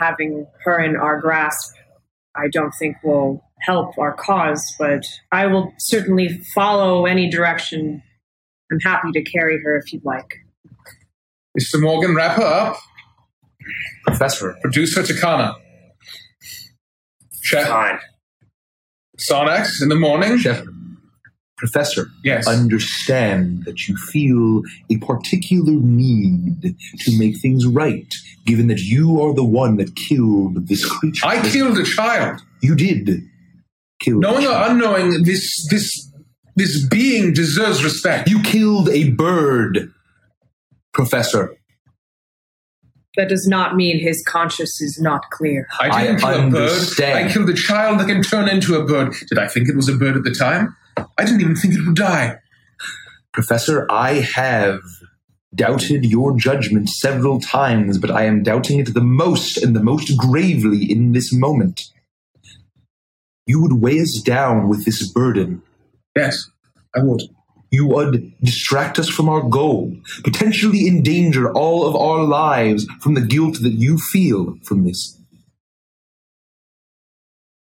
Having her in our grasp, I don't think will help our cause, but I will certainly follow any direction. I'm happy to carry her if you'd like. Mr. Morgan, wrap her up. Professor. Producer Takana. Chef Fine. Sarnax in the morning. Chef, Professor, Yes. understand that you feel a particular need to make things right, given that you are the one that killed this creature. I killed a child. You did kill. Knowing or unknowing, this this this being deserves respect. You killed a bird, Professor. That does not mean his conscience is not clear. I didn't I kill a bird. I killed a child that can turn into a bird. Did I think it was a bird at the time? I didn't even think it would die. Professor, I have doubted your judgment several times, but I am doubting it the most and the most gravely in this moment. You would weigh us down with this burden. Yes, I would. You would distract us from our goal, potentially endanger all of our lives from the guilt that you feel from this.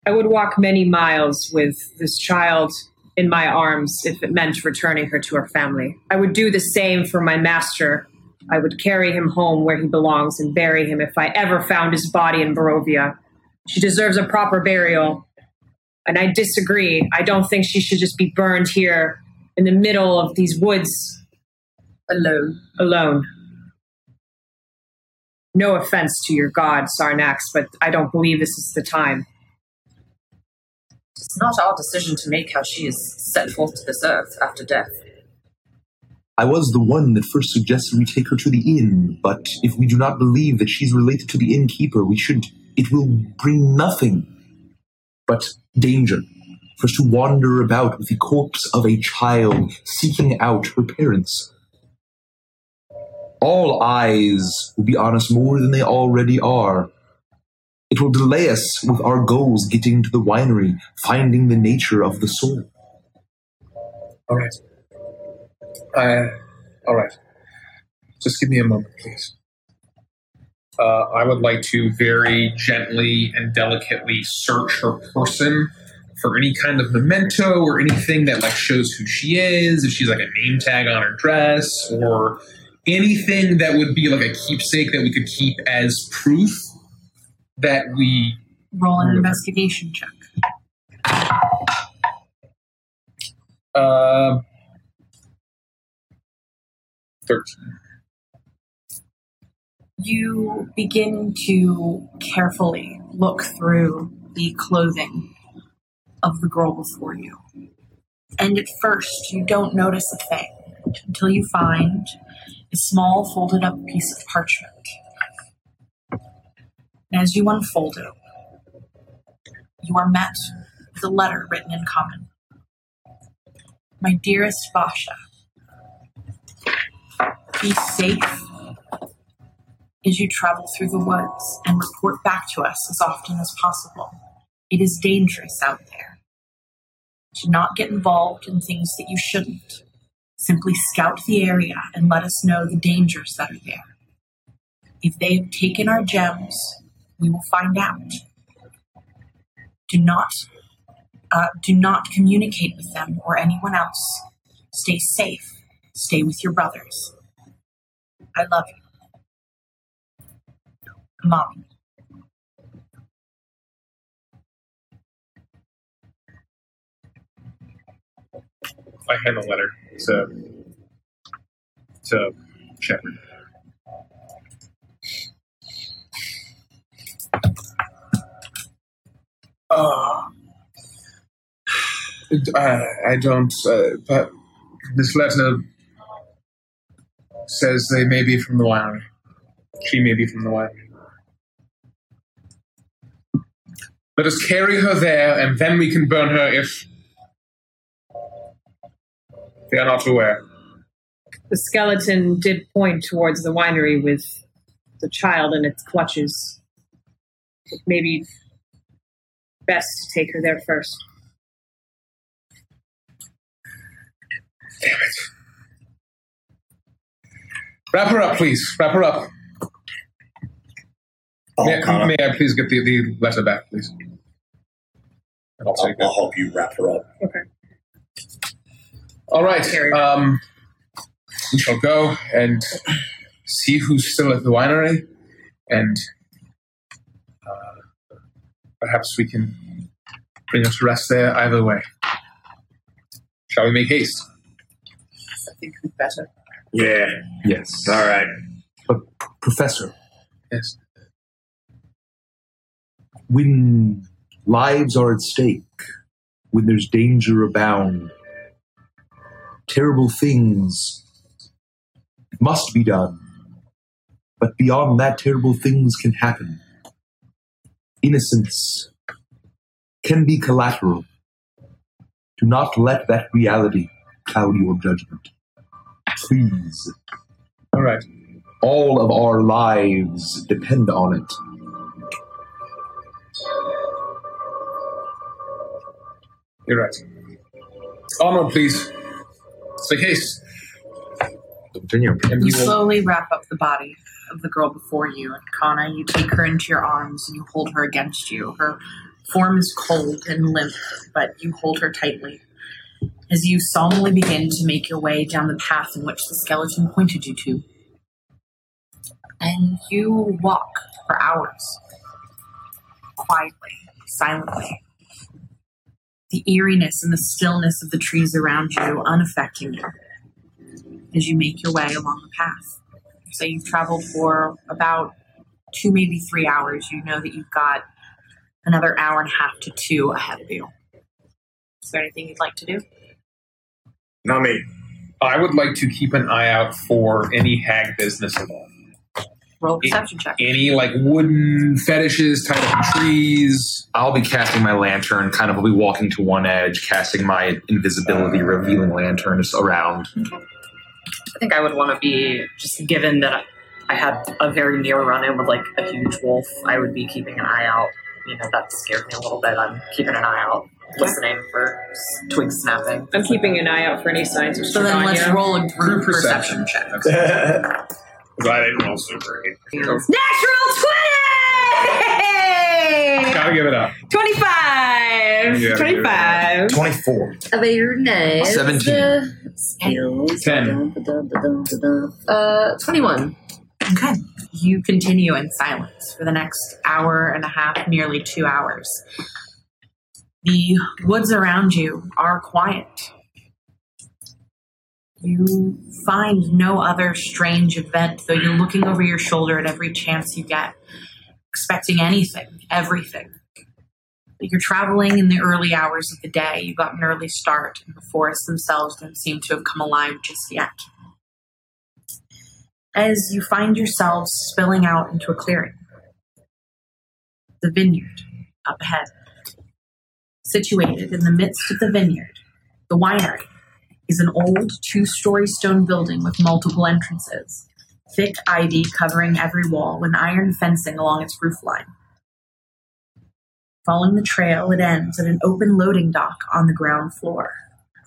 I would walk many miles with this child in my arms if it meant returning her to her family. I would do the same for my master. I would carry him home where he belongs and bury him if I ever found his body in Barovia. She deserves a proper burial. And I disagree. I don't think she should just be burned here in the middle of these woods Alone. alone. No offense to your god, Sarnax, but I don't believe this is the time. It's not our decision to make how she is set forth to this earth after death. I was the one that first suggested we take her to the inn, but if we do not believe that she's related to the innkeeper, we should. It will bring nothing but danger for us to wander about with the corpse of a child seeking out her parents. All eyes will be on us more than they already are. It will delay us with our goals getting to the winery, finding the nature of the soul. All right. Uh, all right. Just give me a moment, please. Uh, I would like to very gently and delicately search her person for any kind of memento or anything that like shows who she is, if she's like a name tag on her dress, or anything that would be like a keepsake that we could keep as proof that we Roll an investigation check. uh, 13. You begin to carefully look through the clothing of the girl before you. And at first, you don't notice a thing until you find a small folded up piece of parchment. As you unfold it, you are met with a letter written in common. My dearest Vasha, be safe as you travel through the woods and report back to us as often as possible. It is dangerous out there. Do not get involved in things that you shouldn't. Simply scout the area and let us know the dangers that are there. If they have taken our gems, we will find out. Do not uh, do not communicate with them or anyone else. Stay safe. Stay with your brothers. I love you. Mommy. I hand the letter to to Shepard. Uh, [SIGHS] I, I don't. Uh, but this letter says they may be from the winery. She may be from the winery. Let us carry her there, and then we can burn her if they are not aware. The skeleton did point towards the winery with the child in its clutches. It may be best to take her there first. Damn it. Wrap her up, please. Wrap her up. I'll, May, kinda- may I please get the, the letter back, please? I'll I'll, take. I'll help you wrap her up. Okay. All right. Um, we shall go and see who's still at the winery, and perhaps we can bring her to rest there either way. Shall we make haste? I think we'd better. Yeah. Yes. All right. But, Professor, Yes. when lives are at stake, when there's danger abound, terrible things must be done. But beyond that, terrible things can happen. Innocence can be collateral. Do not let that reality cloud your judgment. Please. All right. All of our lives depend on it. You're right. Onward, please. Let's make haste. Continue. And we You will slowly wrap up the body of the girl before you, and Kana, you take her into your arms and you hold her against you. Her form is cold and limp, but you hold her tightly. As you solemnly begin to make your way down the path in which the skeleton pointed you to. And you walk for hours, quietly, silently. The eeriness and the stillness of the trees around you unaffecting you as you make your way along the path. So you've traveled for about two, maybe three hours. You know that you've got another hour and a half to two ahead of you. Is there anything you'd like to do? Not me. I would like to keep an eye out for any hag business at all. Roll perception check. Any like wooden fetishes tied up in trees. I'll be casting my lantern, kind of will be walking to one edge, casting my invisibility uh. revealing lanterns just around. I think I would want to be just given that I had a very near run in with like a huge wolf. I would be keeping an eye out. You know that scared me a little bit. I'm keeping an eye out, listening for s- twigs snapping. I'm keeping an eye out for any signs of So then let's Stravania. roll a group perception check. [LAUGHS] Because I didn't roll super eight. Natural 20! Gotta give it up. 25! Yeah, 25. 24. Very nice. 17. Skills. Ten. Uh, 21. Okay. You continue in silence for the next hour and a half, nearly two hours. The woods around you are quiet. You find no other strange event, though you're looking over your shoulder at every chance you get, expecting anything, everything. You're traveling in the early hours of the day. You got an early start, and the forests themselves don't seem to have come alive just yet as you find yourselves spilling out into a clearing. The vineyard up ahead. Situated in the midst of the vineyard, the winery is an old two story stone building with multiple entrances, thick ivy covering every wall, and iron fencing along its roofline. Following the trail, it ends at an open loading dock on the ground floor.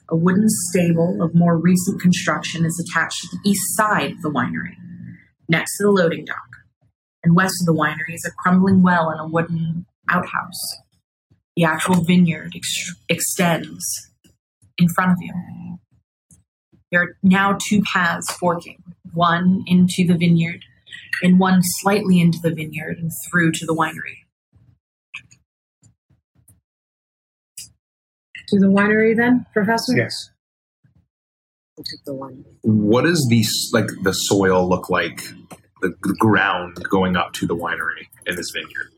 A wooden stable of more recent construction is attached to the east side of the winery, next to the loading dock. And west of the winery is a crumbling well and a wooden outhouse. The actual vineyard ex- extends in front of you. There are now two paths forking one into the vineyard, and one slightly into the vineyard and through to the winery. To the winery, then, Professor. Yes. We'll take the one. What does the like the soil look like? The, the ground going up to the winery in this vineyard.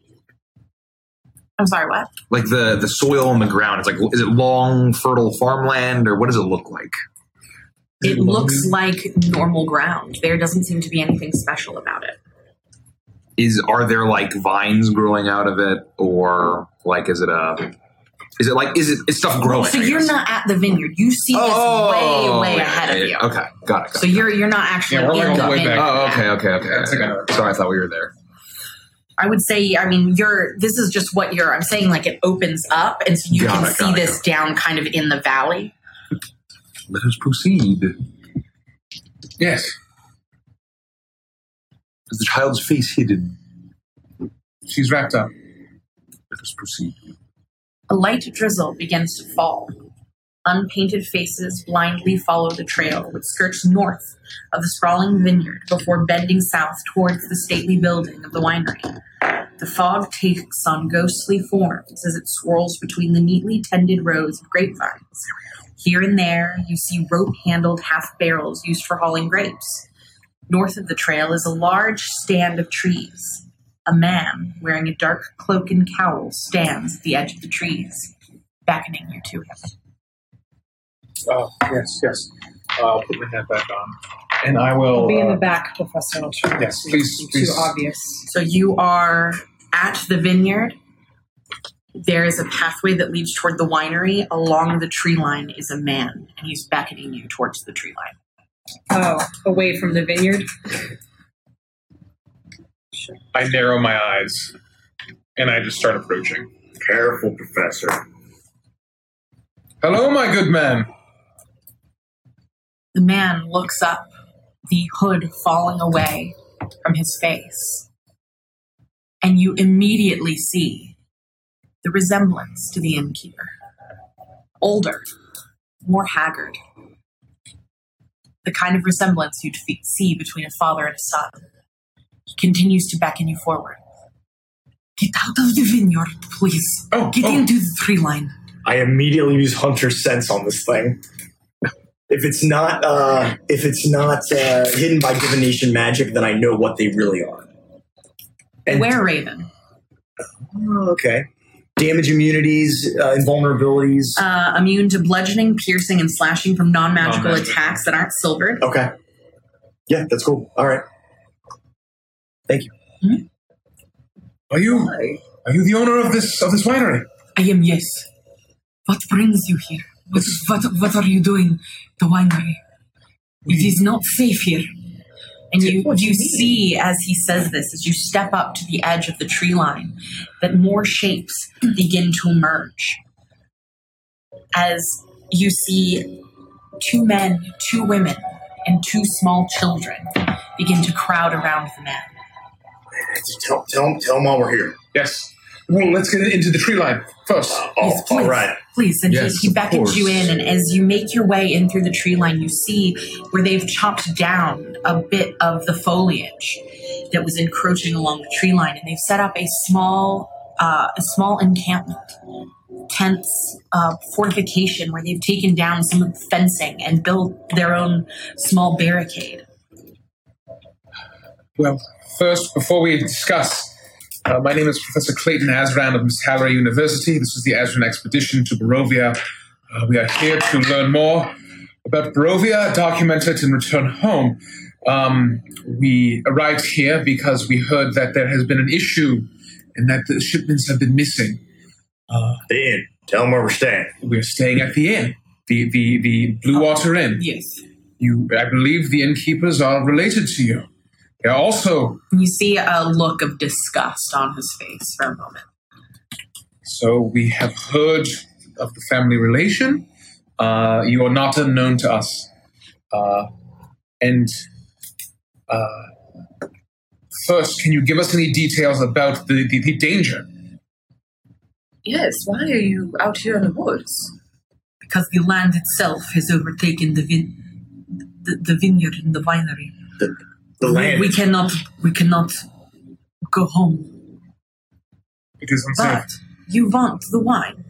I'm sorry, what? Like the the soil on the ground. It's like is it long fertile farmland or what does it look like? It looks like normal ground. There doesn't seem to be anything special about it. Is are there like vines growing out of it or like is it a is it like is it it is stuff growing? So you're not at the vineyard. You see this Oh, way, way ahead of you. Okay, got it. Got So it. you're you're not actually Yeah, we're like in all the the way vineyard. back. Oh, okay, okay, okay. That's like Sorry, I thought we were there. I would say, I mean, you're. This is just what you're. I'm saying, like it opens up, and so you Got can it, see it, this down kind of in the valley. Let us proceed. Yes. Is the child's face hidden? She's wrapped up. Let us proceed. A light drizzle begins to fall. Unpainted faces blindly follow the trail, which skirts north of the sprawling vineyard before bending south towards the stately building of the winery. The fog takes on ghostly forms as it swirls between the neatly tended rows of grapevines. Here and there, you see rope handled half barrels used for hauling grapes. North of the trail is a large stand of trees. A man wearing a dark cloak and cowl stands at the edge of the trees, beckoning you to him. Oh, yes, yes. I'll put my hat back on. And I will. I'll be in uh, the back, Professor. I'll try yes, to please, be please. Too obvious. So you are at the vineyard. There is a pathway that leads toward the winery. Along the tree line is a man, and he's beckoning you towards the tree line. Oh, away from the vineyard. I narrow my eyes and I just start approaching. Careful, Professor. Hello, my good man. The man looks up, the hood falling away from his face, and you immediately see the resemblance to the innkeeper. Older, more haggard. The kind of resemblance you'd see between a father and a son. Continues to beckon you forward. Get out of the vineyard, please. Oh, Get oh. into the tree line. I immediately use Hunter's sense on this thing. If it's not, uh, if it's not uh, hidden by divination magic, then I know what they really are. And Where, Raven? Oh, okay, damage immunities, uh, invulnerabilities. Uh, immune to bludgeoning, piercing, and slashing from non-magical Non-magical. attacks that aren't silvered. okay, yeah, that's cool. All right, thank you. Hmm? Are you are you the owner of this of this winery? I am, yes. What brings you here? What, what, what are you doing? The winery. It is not safe here. And you, What you see as he says this, as you step up to the edge of the tree line, that more shapes begin to emerge. As you see two men, two women, and two small children begin to crowd around the man. Tell, tell, 'em- tell them while we're here. Yes. Well, let's get into the tree line first. Uh, oh, Yes, please. all right. Please. And Yes, he, he beckons you in, and as you make your way in through the tree line, you see where they've chopped down a bit of the foliage that was encroaching along the tree line, and they've set up a small, uh, a small encampment, tents, uh, fortification where they've taken down some of the fencing and built their own small barricade. Well, first, before we discuss, uh, my name is Professor Clayton Azran of Mistalra University. This is the Azran expedition to Barovia. Uh, we are here to learn more about Barovia, document it, and return home. Um, we arrived here because we heard that there has been an issue and that the shipments have been missing. Uh, The inn. Tell them where we're staying. we're staying at the inn, the the the Blue Water Inn. Yes. You, I believe, the innkeepers are related to you. They are also You see a look of disgust on his face for a moment. So we have heard of the family relation. Uh, you are not unknown to us. Uh, and uh, first, can you give us any details about the, the, the danger? Yes, why are you out here in the woods? because the land itself has overtaken the vin- the, the vineyard and the winery. the, the We, land. we cannot we cannot go home. It is unsafe. But you want the wine.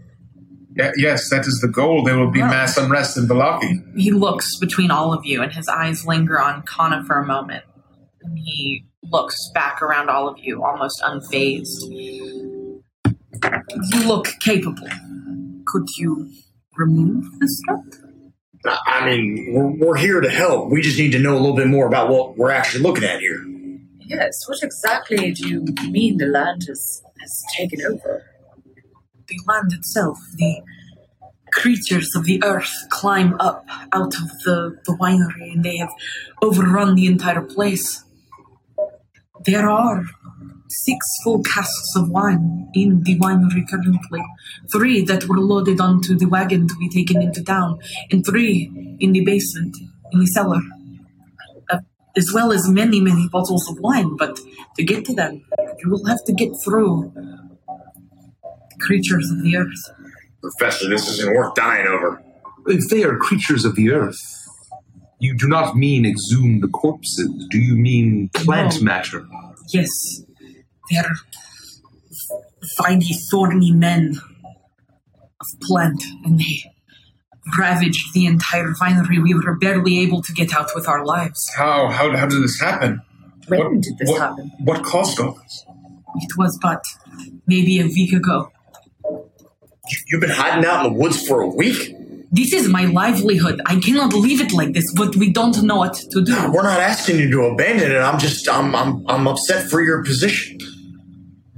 Yeah, yes, that is the goal. There will be Well- mass unrest in Vallaki. He looks between all of you and his eyes linger on Kana for a moment. And he looks back around all of you, almost unfazed. You look capable. Could you remove the strut? I mean, we're, we're here to help. We just need to know a little bit more about what we're actually looking at here. Yes, what exactly do you mean the land has, has taken over? the land itself, the creatures of the earth climb up out of the, the winery and they have overrun the entire place. There are six full casks of wine in the winery currently, three that were loaded onto the wagon to be taken into town, and three in the basement, in the cellar. Uh, as well as many, many bottles of wine, but to get to them, you will have to get through the creatures of the earth. Professor, this isn't worth dying over. If they are creatures of the earth, you do not mean exhumed corpses. Do you mean plant No. matter? Yes, they're viney, thorny men of plant, and they ravaged the entire vinery. We were barely able to get out with our lives. How, how, how did this happen? When What- did this what- happen? What caused all this? It was but maybe a week ago. You, you've been hiding out in the woods for a week? This is my livelihood. I cannot leave it like this, but we don't know what to do. We're not asking you to abandon it. I'm just, I'm, I'm, I'm upset for your position.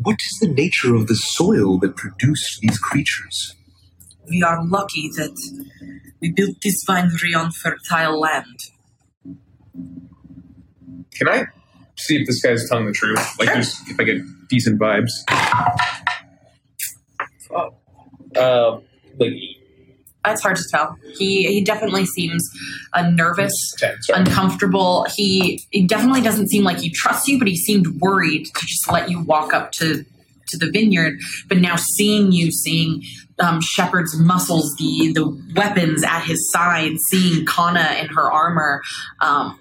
What is the nature of the soil that produced these creatures? We are lucky that we built this vinery on fertile land. Can I see if this guy's telling the truth? Like, just if I get decent vibes. Uh, like It's hard to tell. He he definitely seems uh, nervous, uncomfortable. He he definitely doesn't seem like he trusts you, but he seemed worried to just let you walk up to to the vineyard. But now seeing you, seeing um, Shepard's muscles, the the weapons at his side, seeing Kana in her armor. Um,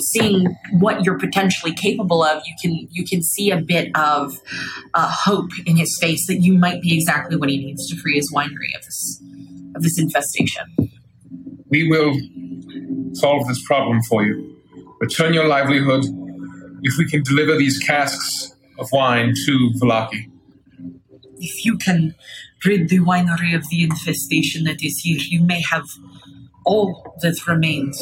seeing what you're potentially capable of you can you can see a bit of uh, hope in his face that you might be exactly what he needs to free his winery of this of this infestation we will solve this problem for you. Return your livelihood if we can deliver these casks of wine to Vallaki. if you can rid the winery of the infestation that is here you may have all that remains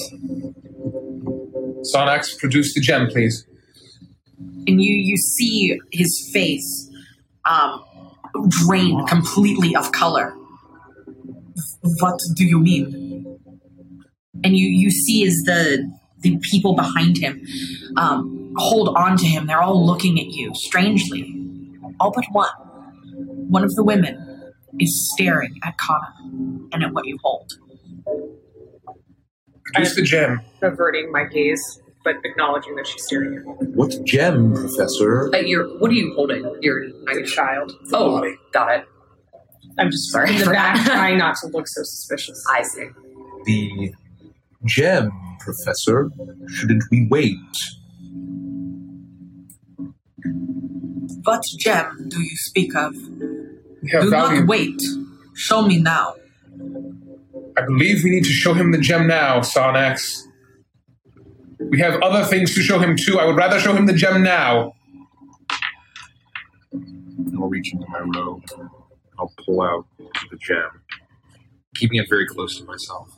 Sarnax, produce the gem, please. and you you see his face um, drain completely of color. What do you mean? And you you see as the the people behind him um, hold on to him. They're all looking at you strangely, all but one. One of the women is staring at Kana and at what you hold. Produce the gem. averting my gaze, but acknowledging that she's staring at me. What gem, Professor? Uh, you're, what are you holding? Your Like a child. oh, got it. I'm just Sorry in the back trying not to look so suspicious. I see. The gem, Professor. Shouldn't we wait? What gem do you speak of? We have Do value. not wait. Show me now. I believe we need to show him the gem now, Sarnax. We have other things to show him too. I would rather show him the gem now. I'll reach into my robe. I'll pull out the gem, keeping it very close to myself.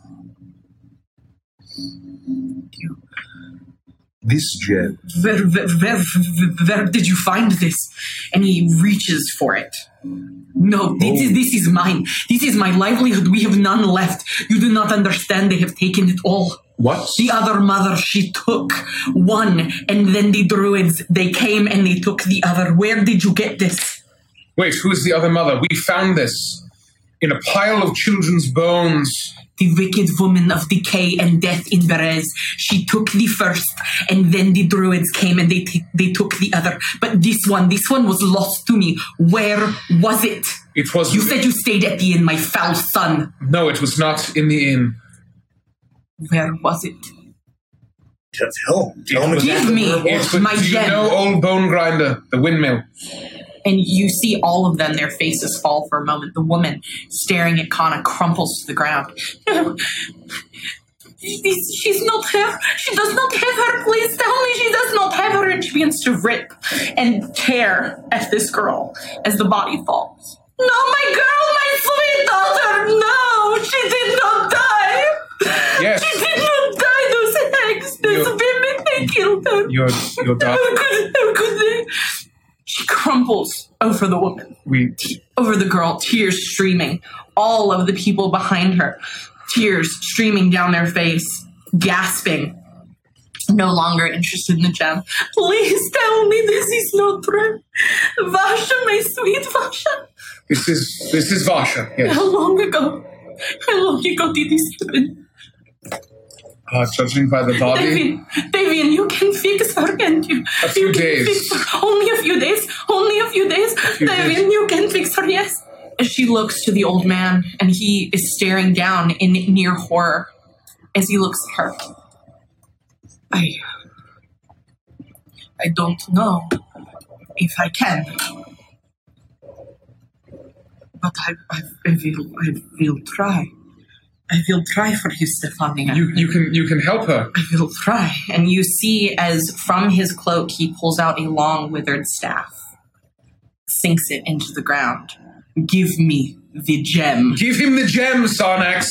This gem. Where, where, where, where did you find this? And he reaches for it. No, this is oh. this is mine. This is my livelihood. We have none left. You do not understand. They have taken it all. What? The other mother, she took one, and then the druids, they came and they took the other. Where did you get this? Wait, who's the other mother? We found this in a pile of children's bones. The wicked woman of decay and death in Berez. She took the first, and then the druids came and they t- they took the other. But this one, this one was lost to me. Where was it? It was. You said you stayed at the inn, my foul son. no, it was not in the inn. Where was it? Tell, tell him. Tell him was- Give me It's with- my do you gem. know old bone grinder, the windmill? And you see all of them, their faces fall for a moment. The woman staring at Kana crumples to the ground. She's she's not her. She does not have her. Please tell me she does not have her. And she begins to rip and tear at this girl as the body falls. No, my girl, my sweet daughter. No, she did not die. Yes. She did not die. Those hags, those You- women, they killed her. Your your daughter. How could, how could they? She crumples over the woman We over the girl, tears streaming. All of the people behind her, tears streaming down their face, gasping. No longer interested in the gem. Please tell me this is not true. Vasha, my sweet Vasha. this is this is Vasha. Yes. How long ago? How long ago did this happen? Uh, judging by the body, Davian, Davian, you can fix her, can't you? A few you can days. Only a few days. Only a few days. few days. you can fix her, yes. As she looks to the old man, and he is staring down in near horror as he looks at her. I. I don't know if I can. But I, I, I will, I will try. I will try for you, Stefania. you you can you can help her. I will try. And you see as from his cloak he pulls out a long withered staff, sinks it into the ground. Give me the gem. Give him the gem, Sarnax.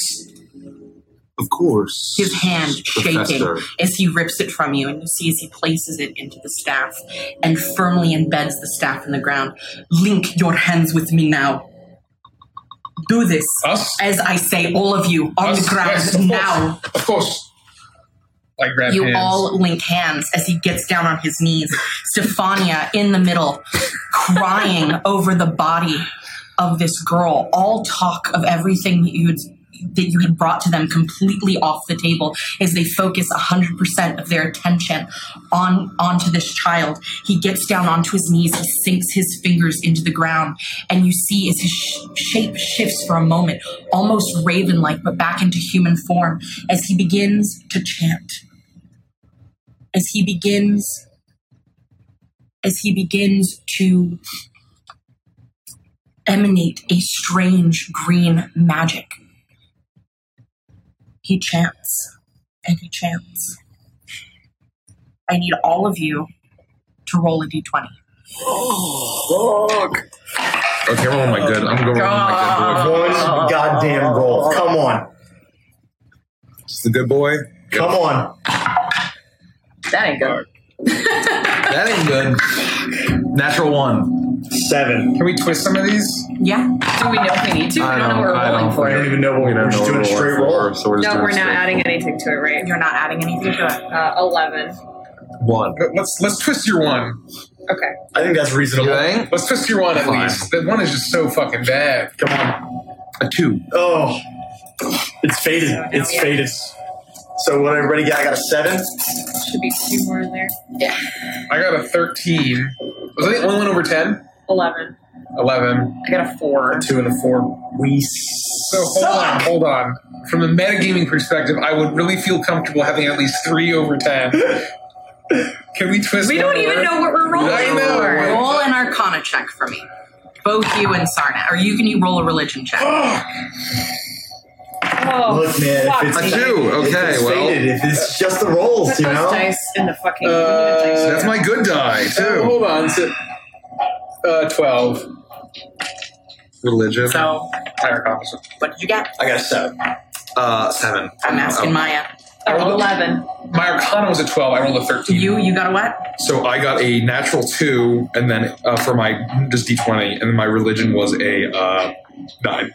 Of course. His hand shaking Professor. as he rips it from you, and you see as he places it into the staff and firmly embeds the staff in the ground. Link your hands with me now. Do this. Us? As I say, all of you on Us? the ground Yes, of course. now. Of course. I grab You hands. all link hands as he gets down on his knees. Stefania in the middle, crying [LAUGHS] over the body of this girl. All talk of everything that you had, that you had brought to them completely off the table as they focus 100% of their attention on onto this child. He gets down onto his knees, he sinks his fingers into the ground, and you see as his sh- shape shifts for a moment, almost raven-like, but back into human form, as he begins to chant. As he begins as he begins to emanate a strange green magic he chants and he chants i need all of you to roll a d20 Oh, Okay, roll my good. I'm gonna roll my good boy. One goddamn roll. Come on. It's the good boy. Come on. That ain't good. That ain't good. Natural one. Seven. Can we twist some of these? yeah Do we know if we need to? We I don't know what we're I rolling for. We don't even know what We we're just doing a we're straight rolling roll. for, so we're just No, doing we're not straight. adding anything to it, right? you're not adding anything to it Uh, 11. One. Let- Let's let's twist your one. Okay. I think that's You reasonable. think? Let's twist your one at Fine. least. That one is just so fucking bad. Come on. A two. Oh, it's faded. It's faded. So what everybody got? I got a seven. Should be two more in there. Yeah. I got a thirteen. Was I the only one over 10? 11. 11. I got a 4. A two and a four. We So hold on, hold on. From a metagaming perspective, I would really feel comfortable having at least three over 10. Can we twist We one don't even know what we're rolling I know. for. roll an arcana check for me both you and sarna or you can you roll a religion check [GASPS] Oh, Look, man, fuck if it's. A two. if Okay, it's well. faded, if it's just the rolls, Put you know. dice in the fucking. Uh, That's my good die, Uh, too. hold on. So, uh, 12. Religion. so Higher composite. what did you get I got a seven. Uh, seven. i'm asking maya Oh, 11. My Arcana was a 12. I rolled a 13. you you got a what So I got a natural two, and then uh, for my just d20, and then my religion was a uh, nine.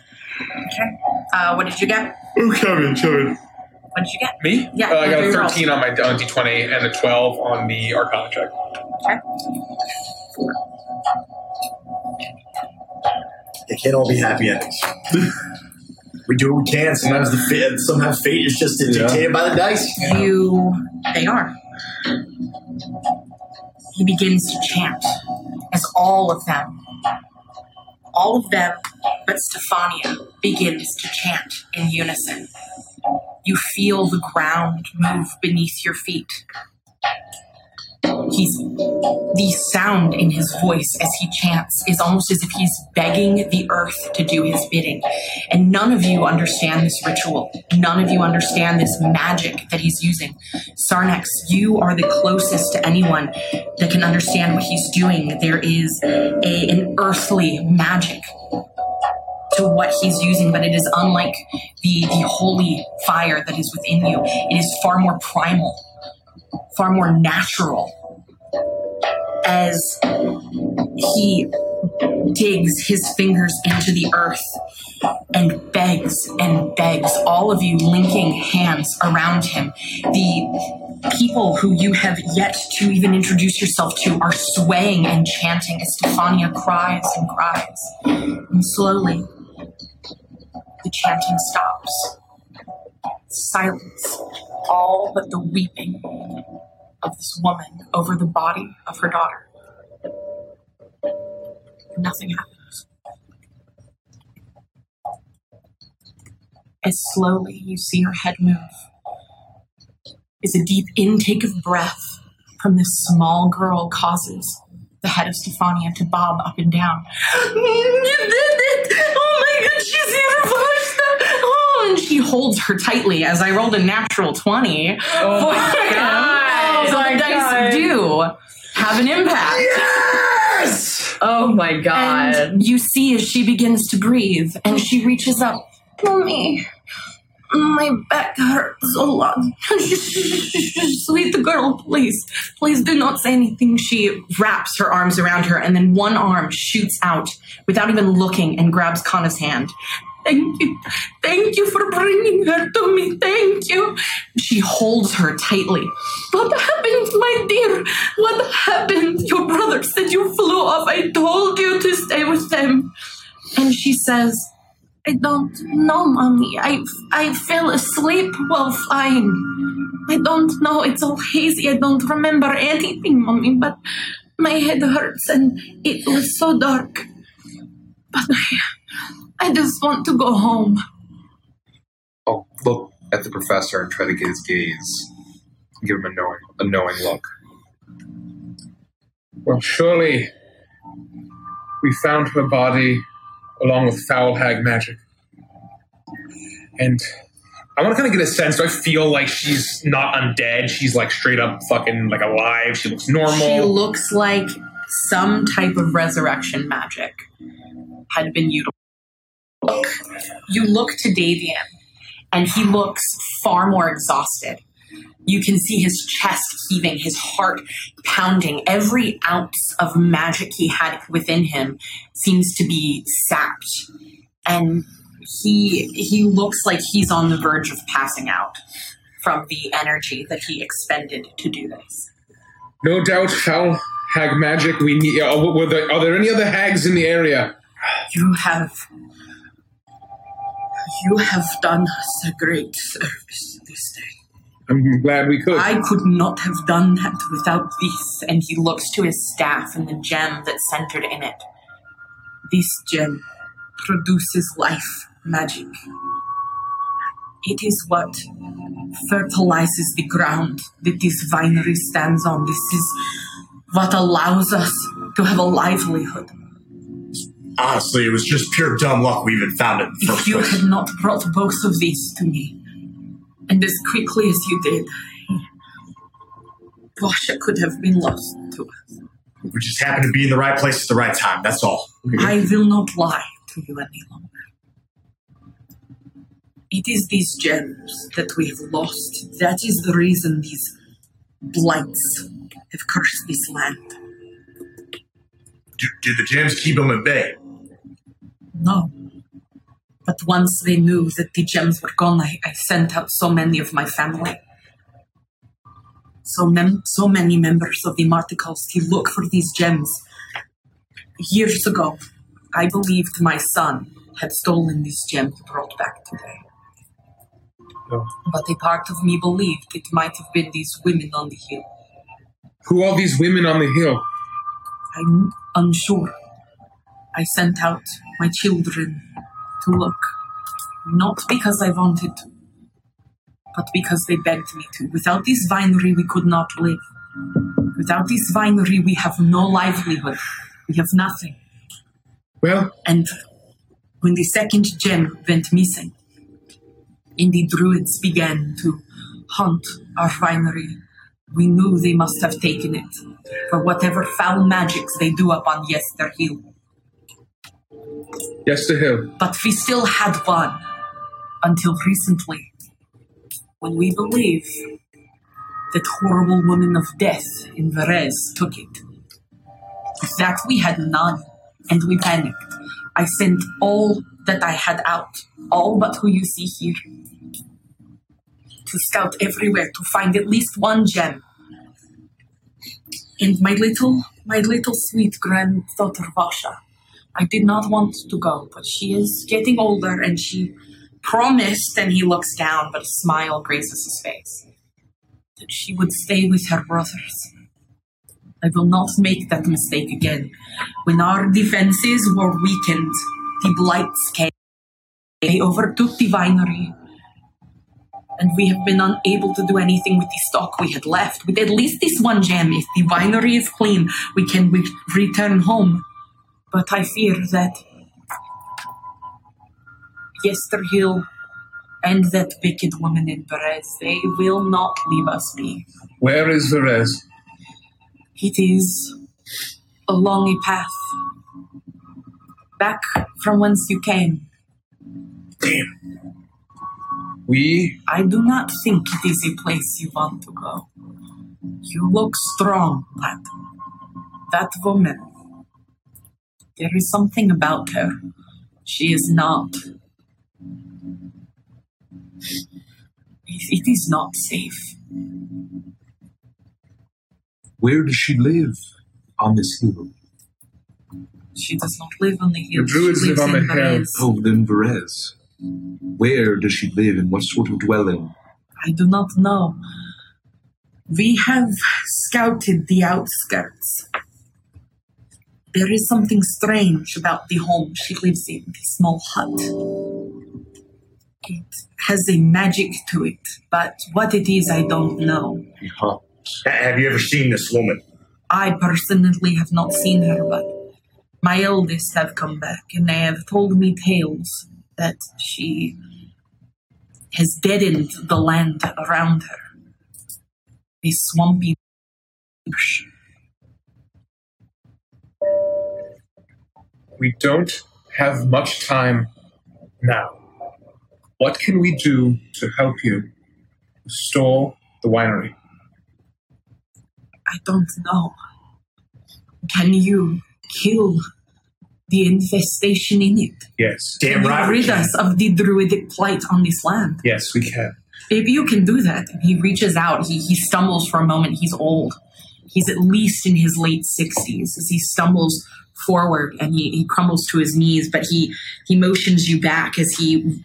uh, what did you get Oh, Kevin, Kevin. what did you get Me? Yeah, Uh, I got a three 13 on my on D20 and a 12 on the Arcana check. It can't all be happy endings. we do what we can. Sometimes the fate, sometimes fate is just dictated by the dice. you they are he begins to chant as all of them all of them but stefania begins to chant in unison You feel the ground move beneath your feet. He's the sound in his voice as he chants is almost as if he's begging the earth to do his bidding. And none of you understand this ritual. None of you understand this magic that he's using. Sarnax, you are the closest to anyone that can understand what he's doing. There is a, an earthly magic to what he's using, but it is unlike the, the holy fire that is within you. It is far more primal, far more natural as he digs his fingers into the earth and begs and begs, all of you linking hands around him. The people who you have yet to even introduce yourself to are swaying and chanting as Stefania cries and cries. And slowly, the chanting stops. Silence, all but the weeping of this woman over the body of her daughter. Nothing happens. As slowly you see her head move, is a deep intake of breath from this small girl causes the head of Stefania to bob up and down. [GASPS] Oh my god, she's here! She holds her tightly as I rolled a natural 20. Oh my [LAUGHS] god. So Oh my the dice God. do have an impact. Yes! Oh my god. And you see as she begins to breathe and she reaches up. Mommy, my back hurts a lot. [LAUGHS] Sweet girl, please, please do not say anything. She wraps her arms around her and then one arm shoots out without even looking and grabs Kana's hand. Thank you. Thank you for bringing her to me. Thank you. She holds her tightly. What happened, my dear? What happened? Your brother said you flew off. I told you to stay with them. And she says, I don't know, mommy. I, I fell asleep while flying. I don't know. It's all hazy. I don't remember anything, mommy, but my head hurts and it was so dark. But I, I just want to go home. I'll look at the professor and try to get his gaze. Give him a knowing, a knowing look. Well, surely we found her body along with foul hag magic. And I want to kind of get a sense. Do I feel like she's not undead? She's like straight up fucking like alive. She looks normal. She looks like some type of resurrection magic had been utilized. Look, you look to Davian, and he looks far more exhausted. You can see his chest heaving, his heart pounding. Every ounce of magic he had within him seems to be sapped, and he he looks like he's on the verge of passing out from the energy that he expended to do this. no doubt foul hag magic. We need. Uh, were there, are there any other hags in the area? You have you have done us a great service this day. I'm glad we could. I could not have done that without this. And he looks to his staff and the gem that's centered in it. This gem produces life magic. It is what fertilizes the ground that this vinery stands on. This is what allows us to have a livelihood. Honestly, it was just pure dumb luck we even found it If you place. had not brought both of these to me, and as quickly as you did, Vasha could have been lost to us. We just happened to be in the right place at the right time. That's all. [LAUGHS] I will not lie to you any longer. It is these gems that we have lost. That is the reason these blights have cursed this land. Do, do the gems keep them at bay? No. But once they knew that the gems were gone, I, I sent out so many of my family. So, mem- so many members of the Martikovs to look for these gems. Years ago, I believed my son had stolen these gems brought back today. Oh. But a part of me believed it might have been these women on the hill. Who are these women on the hill? I'm unsure. I sent out my children to look. Not because I wanted to, but because they begged me to. Without this vinery, we could not live. Without this vinery, we have no livelihood. We have nothing. Well, And when the second gem went missing, and the druids began to hunt our vinery, we knew they must have taken it for whatever foul magics they do upon Yester Hill. Yester Hill. But we still had one until recently, when we believe that horrible woman of death in Berez took it. With that we had none, and we panicked. I sent all that I had out, all but who you see here, to scout everywhere to find at least one gem. And my little, my little sweet granddaughter Vasha, I did not want to go, but she is getting older and she promised, and he looks down, but a smile graces his face, that she would stay with her brothers. I will not make that mistake again. When our defenses were weakened, the blights came. They overtook the vinery, and we have been unable to do anything with the stock we had left. With at least this one gem, if the winery is clean, we can re- return home. But I fear that Yester Hill and that wicked woman in Berez, they will not leave us be. Where is Berez? It is along a path back from whence you came. Damn. We I do not think it is a place you want to go. You look strong, lad. that woman, there is something about her. She is not. It, it is not safe. Where does she live on this hill? She does not live on the hill. The druids she live lives on in the hill. Berez. Oh, then Berez. Where does she live? and what sort of dwelling? I do not know. We have scouted the outskirts. There is something strange about the home she lives in, the small hut. It has a magic to it, but what it is, I don't know. Huh. Have you ever seen this woman? I personally have not seen her, but my eldest have come back and they have told me tales that she has deadened the land around her. A swampy marsh. We don't have much time now. What can we do to help you restore the winery? I don't know. Can you kill the infestation in it? Yes. Damn Can you right. we rid can. us of the druidic plight on this land? Yes, we can. If you can do that. He reaches out. He, he stumbles for a moment. He's old. He's at least in his late 60s as he stumbles forward and he, he crumbles to his knees, but he, he motions you back as he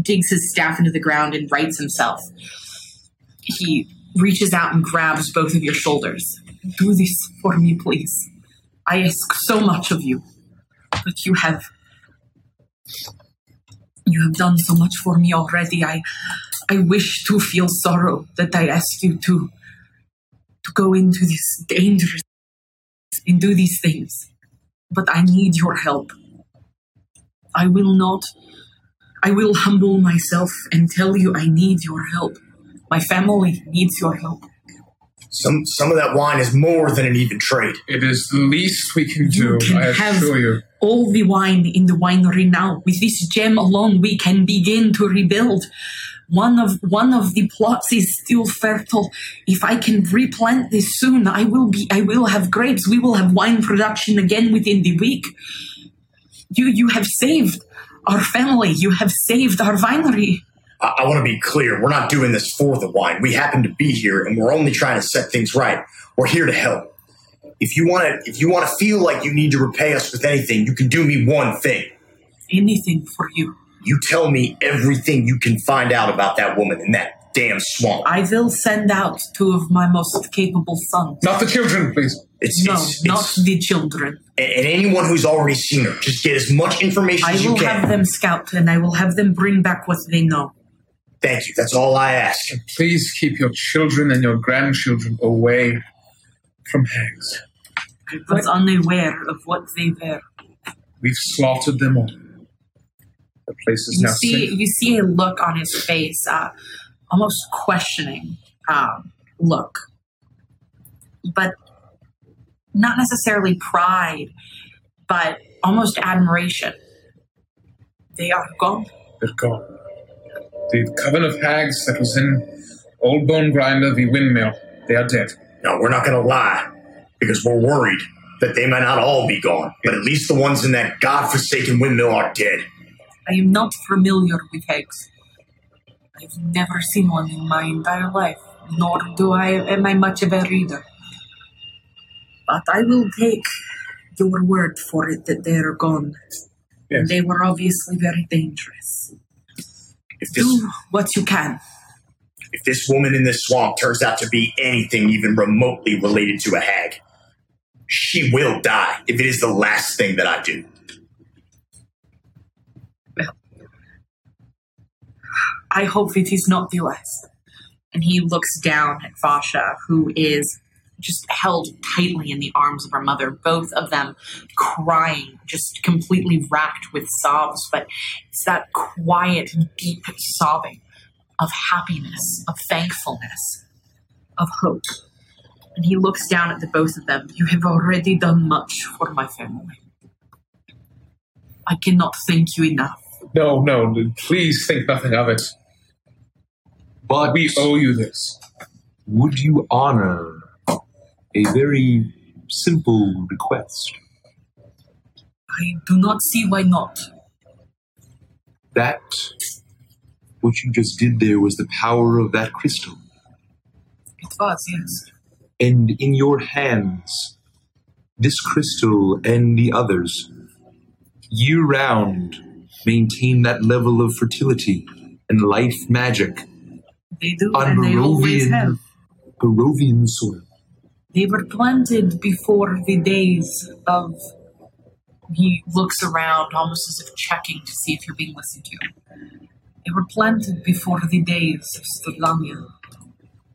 digs his staff into the ground and rights himself. He reaches out and grabs both of your shoulders. Do this for me, please. I ask so much of you, but you have you have done so much for me already. I I wish to feel sorrow that I ask you to to go into this dangerous and do these things. But I need your help. I will not I will humble myself and tell you I need your help. My family needs your help. Some some of that wine is more than an even trade. It is the least we can You do, can I have- assure you. all the wine in the winery now. With this gem alone, we can begin to rebuild. One of one of the plots is still fertile. If I can replant this soon, I will be. I will have grapes. We will have wine production again within the week. You you have saved our family. You have saved our winery. I, I want to be clear. We're not doing this for the wine. We happen to be here, and we're only trying to set things right. We're here to help. If you want to, if you want to feel like you need to repay us with anything, you can do me one thing. Anything for you. You tell me everything you can find out about that woman in that damn swamp. I will send out two of my most capable sons. Not the children, please. It's, No, it's, not it's- the children. and, and anyone who's already seen her, just get as much information I as you can. I will can. have them scout and I will have them bring back what they know. Thank you. That's all I ask. And please keep your children and your grandchildren away from hags. I was unaware of what they were. We've slaughtered them all. The place is You now see, safe. you see a look on his face, uh, almost questioning um, look, but not necessarily pride, but almost admiration. They are gone. They're gone. The coven of hags that was in Old Bone Grinder, the windmill, they are dead. No, we're not going to lie because we're worried that they might not all be gone, but at least the ones in that godforsaken windmill are dead. I am not familiar with hags. I've never seen one in my entire life, nor do I am I much of a reader. But I will take your word for it that they are gone. Yes. They were obviously very dangerous. If this, Do what you can. if this woman in this swamp turns out to be anything even remotely related to a hag, she will die if it is the last thing that I do. I hope it is not the last. And he looks down at Vasha, who is just held tightly in the arms of her mother, both of them crying, just completely racked with sobs. But it's that quiet, deep sobbing of happiness, of thankfulness, of hope. And he looks down at the both of them. You have already done much for my family. I cannot thank you enough. No, no, please think nothing of it. But We owe you this. would you honor a very simple request? I do not see why not. That what you just did there was the power of that crystal. It was, yes. And in your hands, this crystal and the others, year round, maintain that level of fertility and life magic They do, on and they always have. Barovian, Barovian soil. They were planted before the days of. He looks around, almost as if checking to see if you're being listened to. They were planted before the days of Strahdanya.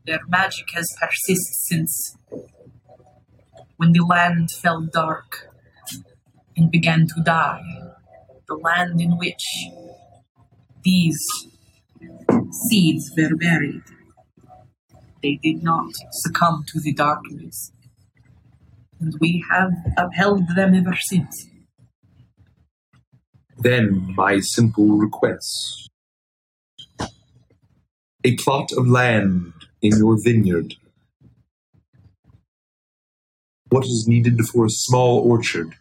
Their magic has persisted since when the land fell dark and began to die. The land in which these seeds were buried. They did not succumb to the darkness. And we have upheld them ever since. Then my simple request. A plot of land in your vineyard. What is needed for a small orchard?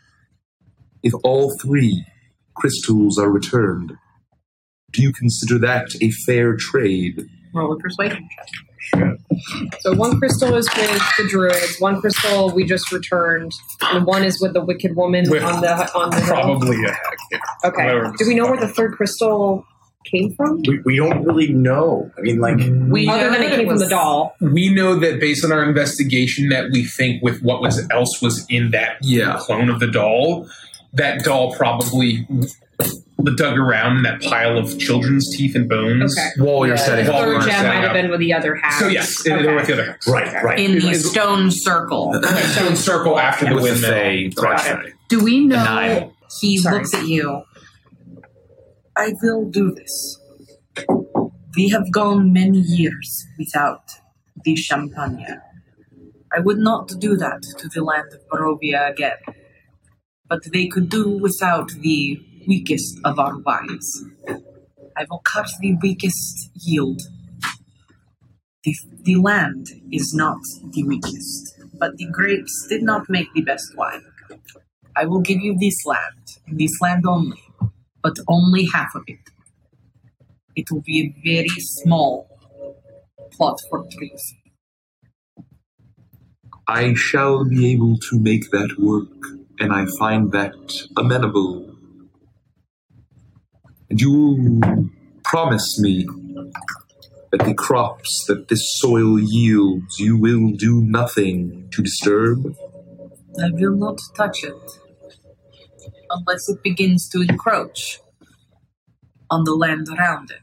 If all three crystals are returned, do you consider that a fair trade? Roll a persuasion check. So one crystal is with the druids, one crystal we just returned, and one is with the wicked woman With on the on the hill. Probably a hag. yeah. Okay. Do we know where the third crystal came from? We, we don't really know. I mean, like, We Other know than it that came from the doll. We know that based on our investigation, that we think with what was else was in that Yeah. clone of the doll, that doll probably dug around in that pile of children's teeth and bones. Okay. While you're The setting up, While we third gem might have been with the other half. So yes, they were with the other hags. right, right. in the It- it- stone circle. [LAUGHS] Stone circle after the with the windmill. Fae. Right. Do we know? He Sorry. looks at you. I will do this. We have gone many years without the champagne. I would not do that to the land of Barovia again. But they could do without the weakest of our wines. I will cut the weakest yield. The, the land is not the weakest, but the grapes did not make the best wine. I will give you this land, and this land only, but only half of it. It will be a very small plot for trees. I shall be able to make that work, and I find that amenable. And you promise me that the crops that this soil yields, you will do nothing to disturb? I will not touch it unless it begins to encroach on the land around it.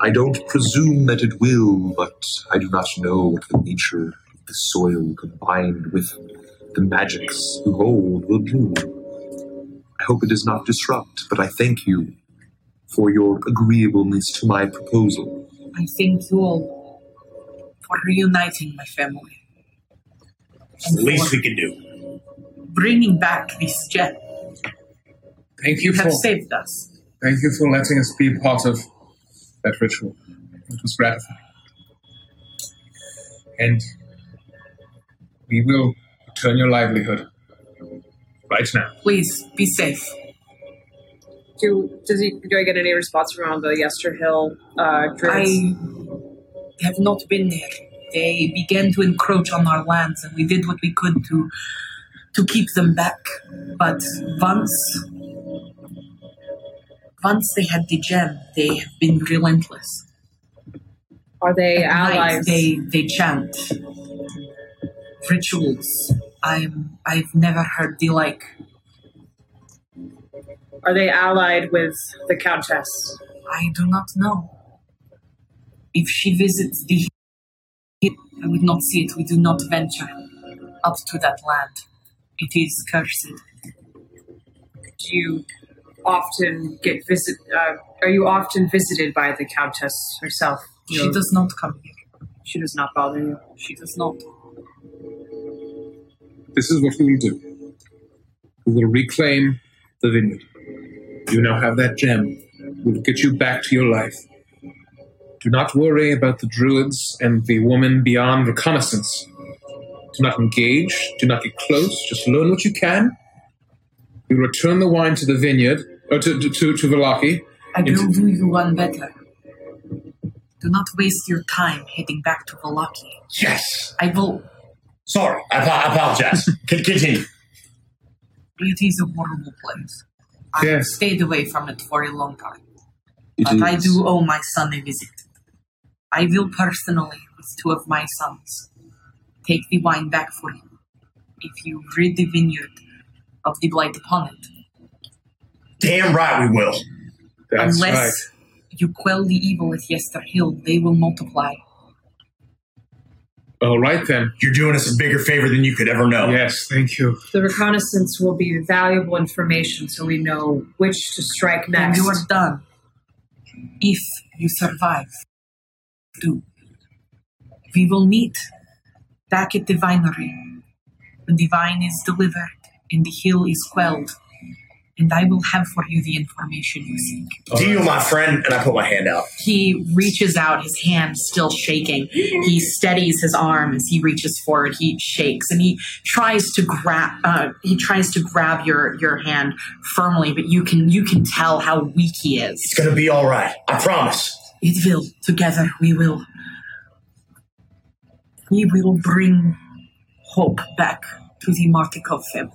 I don't presume that it will, but I do not know what the nature of the soil combined with the magics you hold will do. I hope it does not disrupt, but I thank you for your agreeableness to my proposal. I thank you all for reuniting my family. It's the least we can do. Bringing back this gem. Thank you You for have saved us. thank you for letting us be part of that ritual. It was gratifying. And we will return your livelihood right now. Please be safe. Do does he do I get any response from the Yester Hill uh, druids? I have not been there. They began to encroach on our lands, and we did what we could to to keep them back. But once once they had the gem, they have been relentless. Are they At night, allies? They they chant rituals. I'm I've never heard the like. Are they allied with the Countess? I do not know. If she visits the I would not see it. We do not venture up to that land. It is cursed. Do you often get visit? Uh, are you often visited by the Countess herself? She does not come here. She does not bother you. She does not. This is what we will do. We will reclaim the vineyard. You now have that gem. We'll get you back to your life. Do not worry about the druids and the woman beyond reconnaissance. Do not engage. Do not get close. Just learn what you can. We return the wine to the vineyard, or to, to, to, to Vallaki. I will do you one better. Do not waste your time heading back to Vallaki. Yes. I will. Sorry. I, I apologize. [LAUGHS] Con- Continue. It is a horrible place. I have Yes. stayed away from it for a long time. It But I do owe my son a visit. I will personally, with two of my sons, take the wine back for you. If you rid the vineyard of the blight upon it. Damn right we will. That's Unless right. you quell the evil at Yester Hill, they will multiply. All right then. You're doing us a bigger favor than you could ever know. Yes, thank you. The reconnaissance will be valuable information, so we know which to strike When next. you are done, if you survive, do. We will meet back at the vinery when the vine is delivered and the hill is quelled, and I will have for you the information you seek. Deal, my friend. And I put my hand out. He reaches out, his hand still shaking. He steadies his arm as he reaches forward. He shakes and he tries to grab. Uh, he tries to grab your your hand firmly, but you can you can tell how weak he is. It's gonna be all right. I promise. It will. Together we will. We will bring hope back to the Martikov family.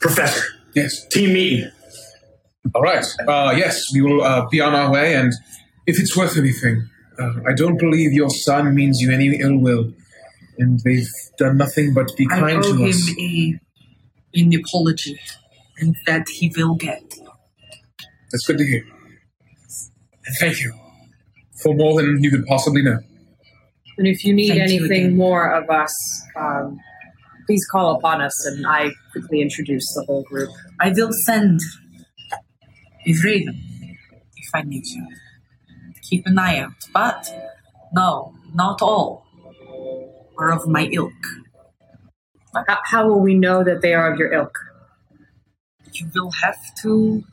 Professor, Yes. team meeting. All right. Uh, yes, we will uh, be on our way, and if it's worth anything, uh, I don't believe your son means you any ill will, and they've done nothing but be I kind owe to him us. a an apology, and that he will get. That's good to hear. And thank you for more than you could possibly know. And if you need Thank anything again. more of us, um, please call upon us. And I quickly introduce the whole group. I will send a raven if I need you. To keep an eye out, but no, not all are of my ilk. How, how will we know that they are of your ilk? You will have to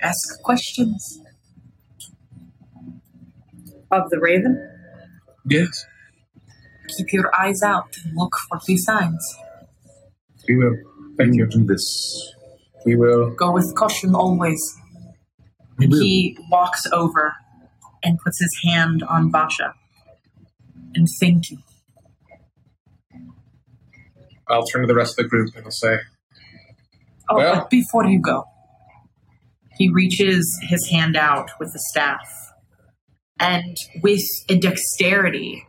ask questions. Of the Raven? Yes, Keep your eyes out and look for these signs. we will. Thank you. do this. We will. Go with caution always. We And will. he walks over and puts his hand on Vasha. And thank you. I'll turn to the rest of the group and I'll say, Oh, Well- but before you go, he reaches his hand out with the staff, and with a dexterity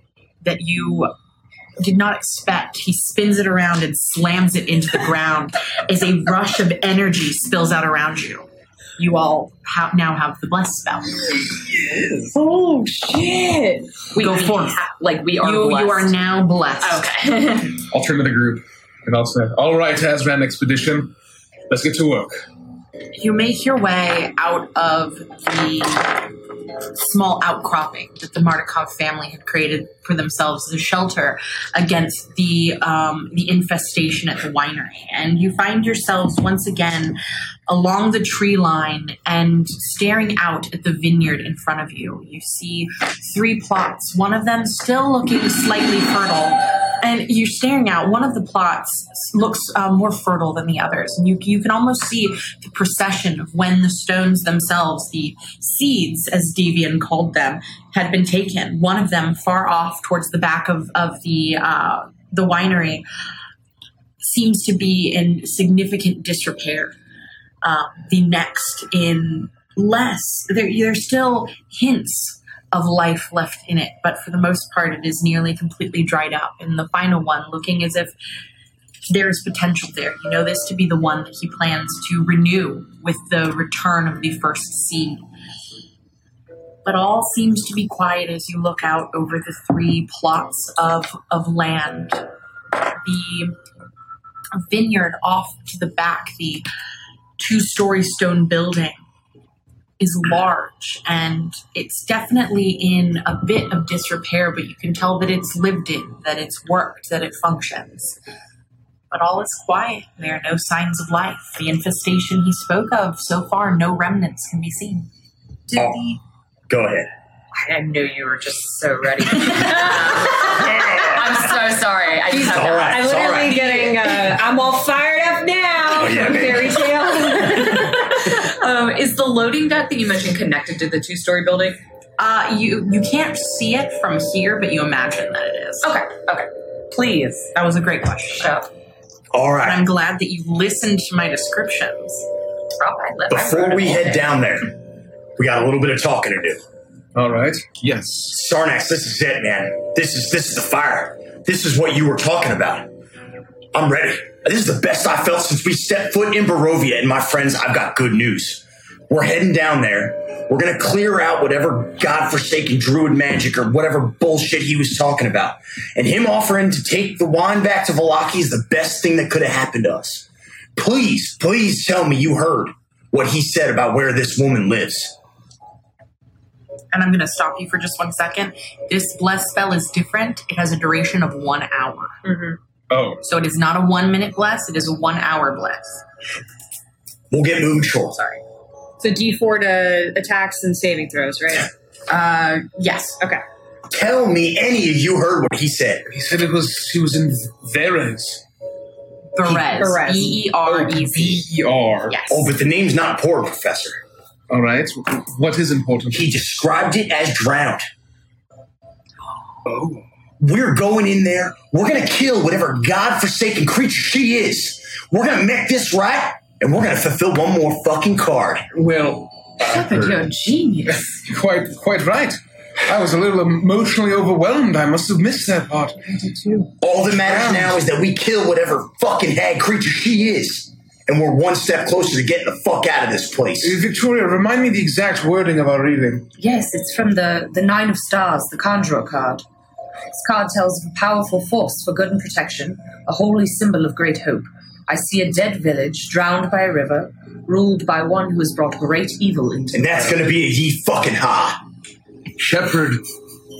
that you did not expect, he spins it around and slams it into the ground as a rush of energy spills out around you. you all ha- now have the bless spell. Oh shit! We, Go we forth. ha- like we are You, blessed. you are now blessed. Okay. [LAUGHS] I'll turn to the group and I'll say, All right, Azran Expedition, let's get to work. You make your way out of the small outcropping that the Martikov family had created for themselves as a shelter against the um, the infestation at the winery, and you find yourselves once again along the tree line and staring out at the vineyard in front of you. You see three plots, one of them still looking slightly fertile. And you're staring out. One of the plots looks uh, more fertile than the others, and you you can almost see the procession of when the stones themselves, the seeds, as Davian called them, had been taken. One of them, far off towards the back of of the uh, the winery, seems to be in significant disrepair. Um, the next in less. There, there's still hints of life left in it, but for the most part, it is nearly completely dried up. And the final one, looking as if there is potential there. You know this to be the one that he plans to renew with the return of the first seed. But all seems to be quiet as you look out over the three plots of, of land. The vineyard off to the back, the two story stone building is large and it's definitely in a bit of disrepair, but you can tell that it's lived in, that it's worked, that it functions. But all is quiet. There are no signs of life. The infestation he spoke of, so far, no remnants can be seen. Did Oh. the Go ahead. I knew you were just so ready. [LAUGHS] [LAUGHS] I'm so sorry. I just have All to right. I'm all literally right. getting. Uh, I'm all fired up now. Oh, yeah, fairy tale. [LAUGHS] um, is the loading dock that you mentioned connected to the two story building? Uh, you you can't see it from here, but you imagine that it is. Okay, okay. Please. That was a great question. So, All And. I'm glad that you listened to my descriptions. Rob, I let- I Before wrote we it all head down. down there, we got a little bit of talking to do. All right. Yes. Sarnax, this is it, man. This is this is the fire. This is what you were talking about. I'm ready. This is the best I felt since we stepped foot in Barovia, and my friends, I've got good news. We're heading down there. We're gonna clear out whatever godforsaken druid magic or whatever bullshit he was talking about. And him offering to take the wine back to Vallaki is the best thing that could have happened to us. Please, please tell me you heard what he said about where this woman lives. And I'm going to stop you for just one second. This blessed spell is different. It has a duration of one hour. Mm-hmm. Oh, So it is not a one minute bless, it is a one hour bless. We'll get moving short. Sorry. So D4 to attacks and saving throws, right? Uh, yes. Okay. Tell me any of you heard what he said. he said it was he was in Veres. Berez. Berez. B E R E Z. B E R. Yes. Oh, but the name's not poor, Professor. All right. What is important? He described it as drowned. Oh. We're going in there. We're going to kill whatever godforsaken creature she is. We're going to make this right, and we're going to fulfill one more fucking card. Well, Shepard, you're a genius. [LAUGHS] quite quite right. I was a little emotionally overwhelmed. I must have missed that part. I did too. All that matters now is that we kill whatever fucking hag creature she is. And we're one step closer to getting the fuck out of this place. Uh, Victoria, remind me the exact wording of our reading. Yes, it's from the, the Nine of Stars, the Conjurer card. This card tells of a powerful force for good and protection, a holy symbol of great hope. I see a dead village drowned by a river, ruled by one who has brought great evil into And that's gonna be a ye fucking ha. Shepard,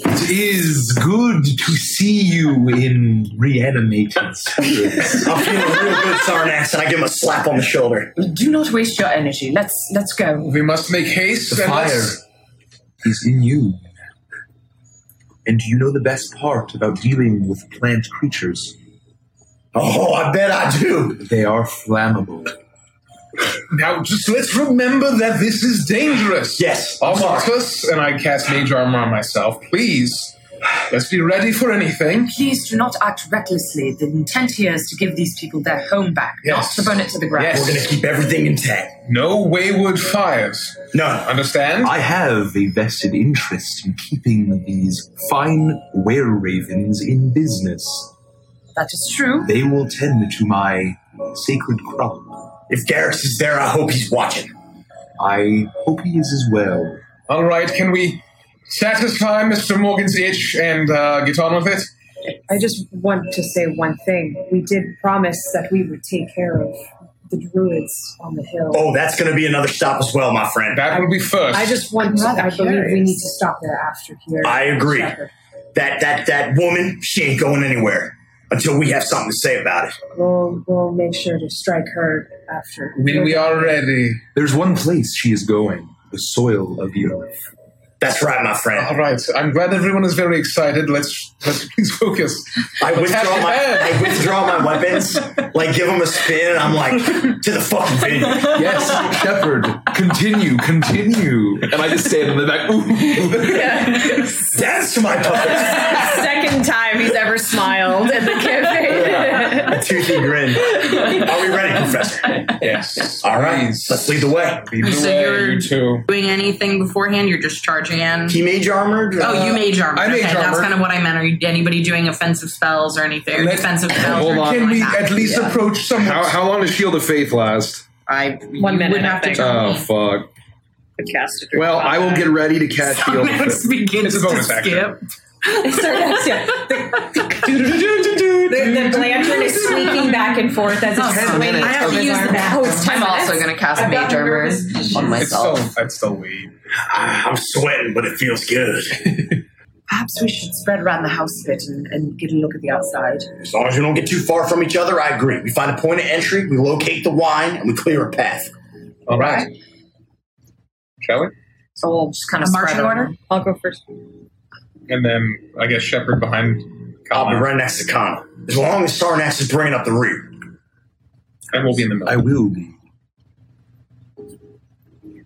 it is good to see you in reanimated spirits. [LAUGHS] I'm feeling a real good, Sarnax, and I give him a slap on the shoulder. Do not waste your energy. Let's let's go. We must make haste. The fire is in you. And do you know the best part about dealing with plant creatures? Oh, I bet I do. They are flammable. Now, just let's remember that this is dangerous. Yes, sorry. And I cast Mage Armor on myself. Please, let's be ready for anything. Please do not act recklessly. The intent here is to give these people their home back, Yes. not to burn it to the ground. Yes. We're gonna keep everything intact. No wayward fires. None. Understand? I have a vested interest in keeping these fine were ravens in business. That is true. They will tend to my sacred crop. If Garrus is there, I hope he's watching. I hope he is as well. All right, can we satisfy Mr. Morgan's itch and uh, get on with it? I just want to say one thing. We did promise that we would take care of the druids on the hill. Oh, that's going to be another stop as well, my friend. That will be first. I just want to, I believe we need to stop there after here. I agree. Shepard. That that that woman, she ain't going anywhere until we have something to say about it. We'll, we'll make sure to strike her after. when we are ready. There's one place she is going the soil of the earth. That's right, my friend. All right, I'm glad everyone is very excited. Let's let's [LAUGHS] please focus. I Let's withdraw my. I withdraw my weapons, like give them a spin, and I'm like to the fucking vineyard. Yes, Shepard, continue, continue. And I just stand in the back. Ooh. Dance to my puppets. Second time he's ever smiled at the campaign. A toothy grin. Are we ready, Professor? Yes. All right, Please. let's lead the way. Lead the So way, you're- you two. Doing anything beforehand? You're just charging in. He mage armored. Oh, you uh, mage armor. I mage okay, That's kind of what I meant. Are you, anybody doing offensive spells or anything? Or defensive spells? Hold on. Can we like at least approach someone? How, how long does Shield of Faith last? I One minute, Wouldn't have to Oh, fuck. Cast it. Well, I will get ready to catch Shield of Someone Faith. begins It's a bonus to action. skip. Sorry, that's- yeah. The, the lantern is sweeping back and forth as it's oh, Ten swinging minutes. I have to use arm. the Oh, it's 10 I'm also going to cast I've Mage Armor nervous. on It's myself. still, I'd still wait. Ah, I'm sweating, but it feels good. Perhaps we should spread around the house a bit and, and get a look at the outside. As long as we don't get too far from each other, I agree. We find a point of entry, we locate the wine, and we clear a path. All right. Shall we? So we'll just kind of Marching spread order? around. I'll go first. And then I guess Shepard behind I'll be right next to Connor. As long as Sarnax is bringing up the rear. and we'll be in the middle. I will be.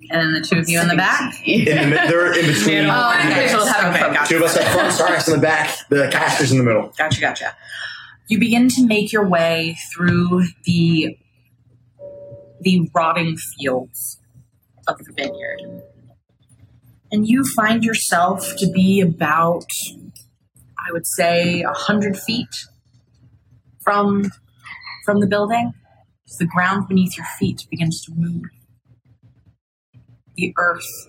And then the two of you in the back. In the, mi- they're in [LAUGHS] between. Oh, okay. We'll have okay, fun. gotcha. Two of us up front, Sarnax in the back, the casters in the middle. Gotcha, gotcha. You begin to make your way through the the rotting fields of the vineyard. And you find yourself to be about, I would say, a hundred feet from from the building. The ground beneath your feet begins to move. The earth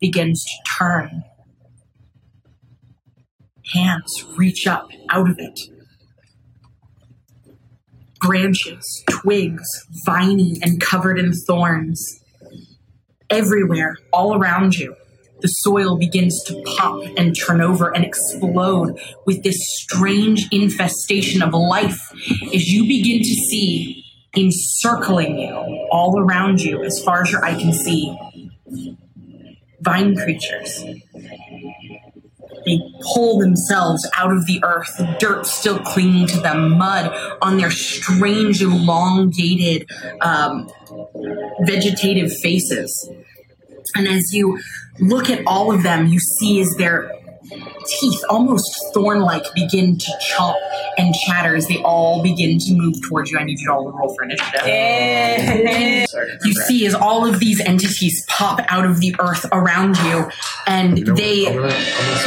begins to turn. Hands reach up out of it branches, twigs, viney and covered in thorns. Everywhere, all around you, the soil begins to pop and turn over and explode with this strange infestation of life as you begin to see encircling you, all around you, as far as your eye can see, vine creatures. They pull themselves out of the earth, dirt still clinging to them, mud on their strange, elongated, um, vegetative faces. And as you look at all of them, you see as their teeth, almost thorn like, begin to chomp and chatter as they all begin to move towards you. I need you to all to roll for initiative. You see as all of these entities pop out of the earth around you, and they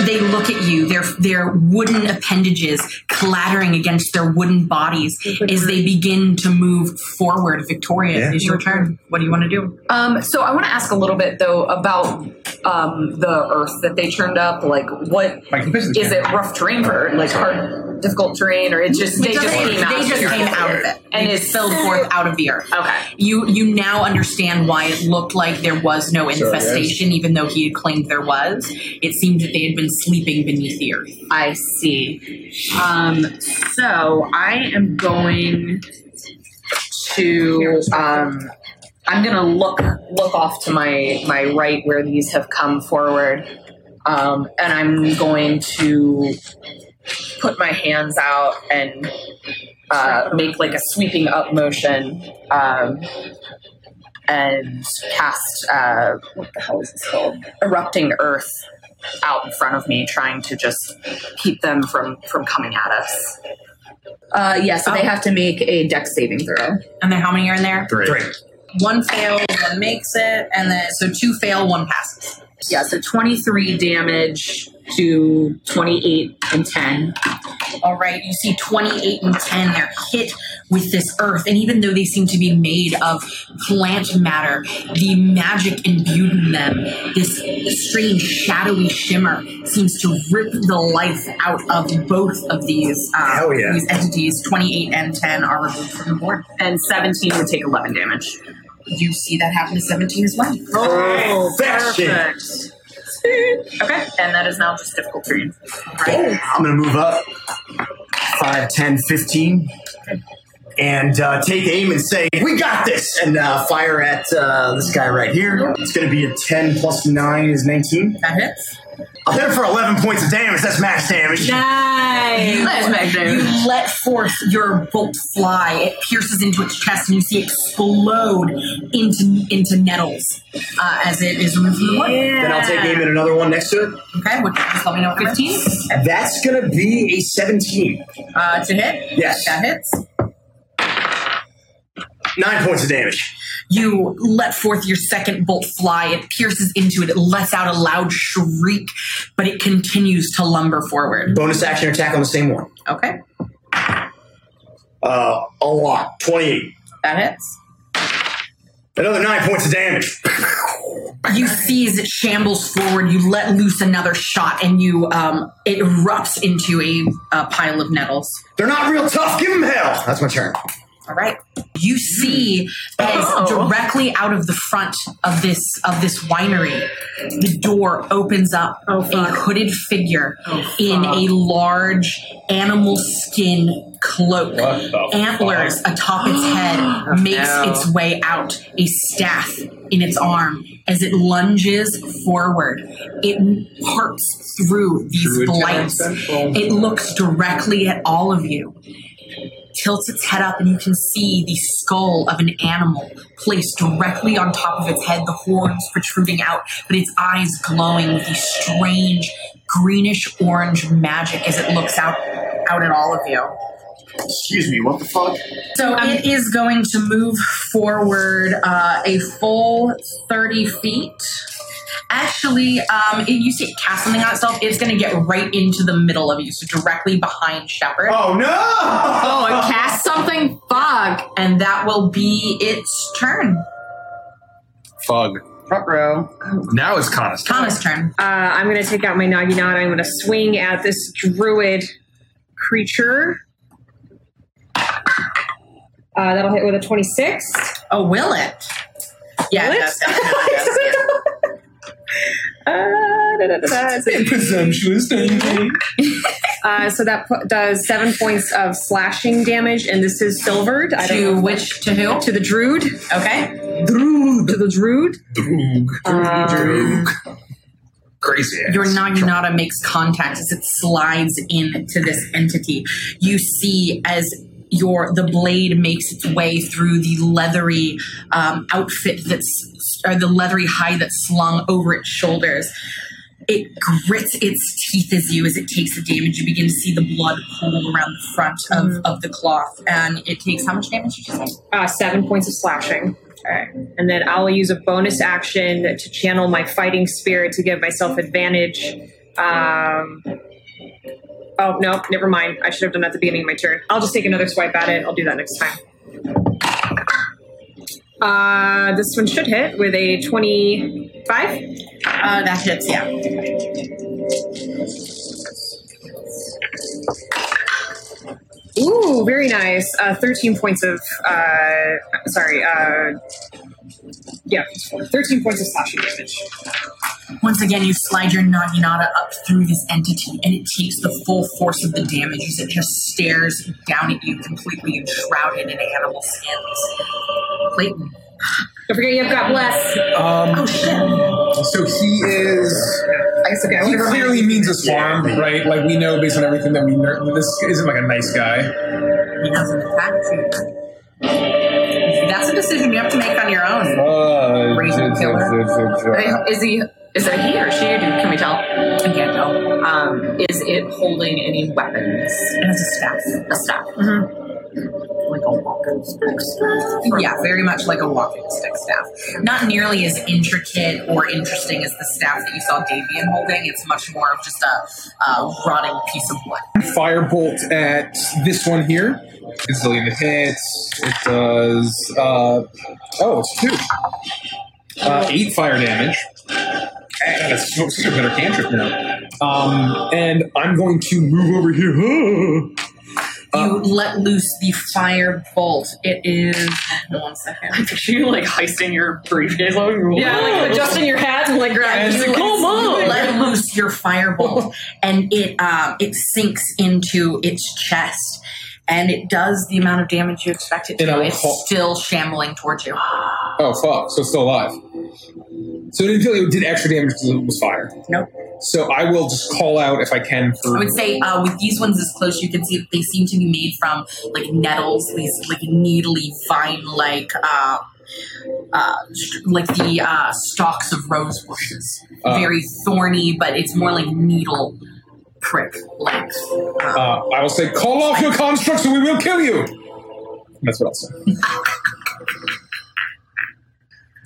they look at you. Their their wooden appendages clattering against their wooden bodies as they begin to move forward. Victoria, Yeah. it is your turn. What do you want to do? Um, so I want to ask a little bit though about um, the earth that they turned up. Like, what Like, is it? Rough terrain for like hard, difficult terrain, or it just they It just came out? they just of came out of it, and They it's filled forth [LAUGHS] out of the earth. Okay. You you now understand why it looked like there was no infestation, even though he had claimed there was. It seemed that they had been sleeping beneath the earth. I see. Um, so I am going to um, I'm gonna look look off to my my right where these have come forward, um, and I'm going to put my hands out and uh, make like a sweeping up motion. Um, and cast uh, what the hell is this called? Erupting earth out in front of me, trying to just keep them from from coming at us. Uh, yeah, so they have to make a dex saving throw. And then how many are in there? Three. One fails, one makes it, and then so two fail, one passes. Yeah, so twenty three damage to 28 and 10. All right, you see 28 and 10, they're hit with this earth. And even though they seem to be made of plant matter, the magic imbued in them, this strange shadowy shimmer, seems to rip the life out of both of these, uh, yeah. these entities. 28 and 10 are removed from the board. And 17 would take 11 damage. You see that happen to 17 as well. Oh, Perfection. perfect. Sweet. [LAUGHS] Okay, and that is now just difficult terrain. Right? I'm going to move up 5, 10, 15. And uh, take aim and say, We got this! And uh, fire at uh, this guy right here. It's going to be a 10 plus 9 is 19. That hits. I'll hit him for 11 points of damage. That's max damage. Nice. Nice, Magno. You let forth your bolt fly. It pierces into its chest, and you see it explode into into nettles uh, as it is removed from the wood. Then I'll take aim at another one next to it. Okay, which just let me know. Fifteen That's going to be a 17. uh, to hit. Yes. that hits. Nine points of damage. You let forth your second bolt fly. It pierces into it. It lets out a loud shriek, but it continues to lumber forward. Bonus action attack on the same one. Okay, Uh, a lot. 28. that hits. Another nine points of damage. You see as it shambles forward, you let loose another shot, and you um, it erupts into a, a pile of nettles. They're not real tough. Give them hell. That's my turn. All right. You see as Oh. directly out of the front of this of this winery, the door opens up. Oh, a hooded figure Oh, in a large animal skin cloak, antlers atop its head, [GASPS] makes no. its way out. A staff in its arm as it lunges forward. It parts through these blights. It looks directly at all of you tilts its head up and you can see the skull of an animal placed directly on top of its head, the horns protruding out, but its eyes glowing with the strange greenish orange magic as it looks out out at all of you. Excuse me. What the fuck? So it is going to move forward uh, a full 30 feet. Actually, um, it, you see it cast something on itself, it's going to get right into the middle of you, so directly behind Shepard. Oh no! Oh, it cast something? Fuck. And that will be its turn. Fug. Ruh-roh. Now it's Kana's turn. Kana's turn. Uh, I'm going to take out my Naginata. I'm going to swing at this druid creature. Uh, that'll hit with a 26. Oh, will it? Yeah, Will it [LAUGHS] it? does. It does, yeah. Uh, da, da, da, da. [LAUGHS] It's a- Presumptuous, don't you? Uh, so that pu- does seven points of slashing damage, and this is silvered. I don't To know. which? To who? To the druid. Okay. Druid. To the druid. Droog. Um, Droog. Crazy ass. Your Naginata makes contact as it slides into this entity. You see as your the blade makes its way through the leathery um, outfit that's or the leathery hide that's slung over its shoulders. It grits its teeth as you as it takes the damage. You begin to see the blood pool around the front of, of the cloth, and it takes how much damage did you say? uh, seven points of slashing. Alright. And then I'll use a bonus action to channel my fighting spirit to give myself advantage. Um, oh, no, never mind. I should have done that at the beginning of my turn. I'll just take another swipe at it. I'll do that next time. Uh, this one should hit with a 25. Uh, that hits, yeah. Ooh, very nice. Uh, 13 points of, uh, sorry, uh, yeah, 13 points of slashing damage. Once again, you slide your Naginata up through this entity, and it takes the full force of the damage as it just stares down at you, completely enshrouded in animal skins. Clayton. Don't forget you have God bless. Um, Oh shit! so he is. I guess okay. I He clearly means us harm, right? Like we know based on everything that we know. This isn't like a nice guy. He doesn't attack you. That's a decision you have to make on your own. Uh, Razor killer. Is he? Is that he or she? Or Can we tell? I can't tell. Um, is it holding any weapons? It has a staff. A staff. Well, like a walking stick staff. Yeah, very much like a walking stick staff. Not nearly as intricate or interesting as the staff that you saw Davian holding. It's much more of just a, a rotting piece of wood. Firebolt at this one here. It's Gazillion to hit. It does. Uh, oh, it's two. Uh, eight fire damage. That's so- such a better cantrip now. Um, and I'm going to move over here. [GASPS] You let loose the fire bolt. It is. One second. I picture you like heisting your briefcase over your Yeah, like adjusting your hat and like grabbing. you, Like, Come on! you let loose your firebolt, and it um, it sinks into its chest, and it does the amount of damage you expect it to. It's call- still shambling towards you. Oh fuck! So it's still alive. So it didn't feel like it did extra damage because it was fire. Nope. So I will just call out if I can for. I would say uh, with these ones as close, you can see they seem to be made from like nettles, these like needly vine-like, uh, uh, like the uh, stalks of rose bushes. Uh. Very thorny, but it's more like needle prick length. Uh, I will say, call off your constructs or we will kill you. That's what I'll say. [LAUGHS]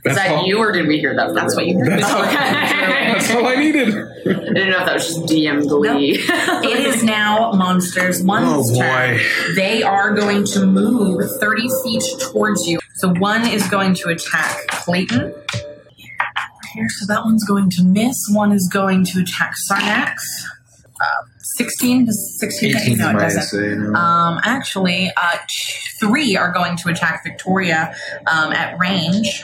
Is that all, you or did we hear that? That's what you heard. That's all, [LAUGHS] that's all I needed. I didn't know if that was just DM glee. It is now monsters. One's Oh, boy. turn. They are going to move 30 feet towards you. So one is going to attack Clayton. Here, so that one's going to miss. One is going to attack Sarnax. Uh, 16 does 16 18 no, it doesn't. say. no. Um, actually, uh, t- three are going to attack Victoria um, at range.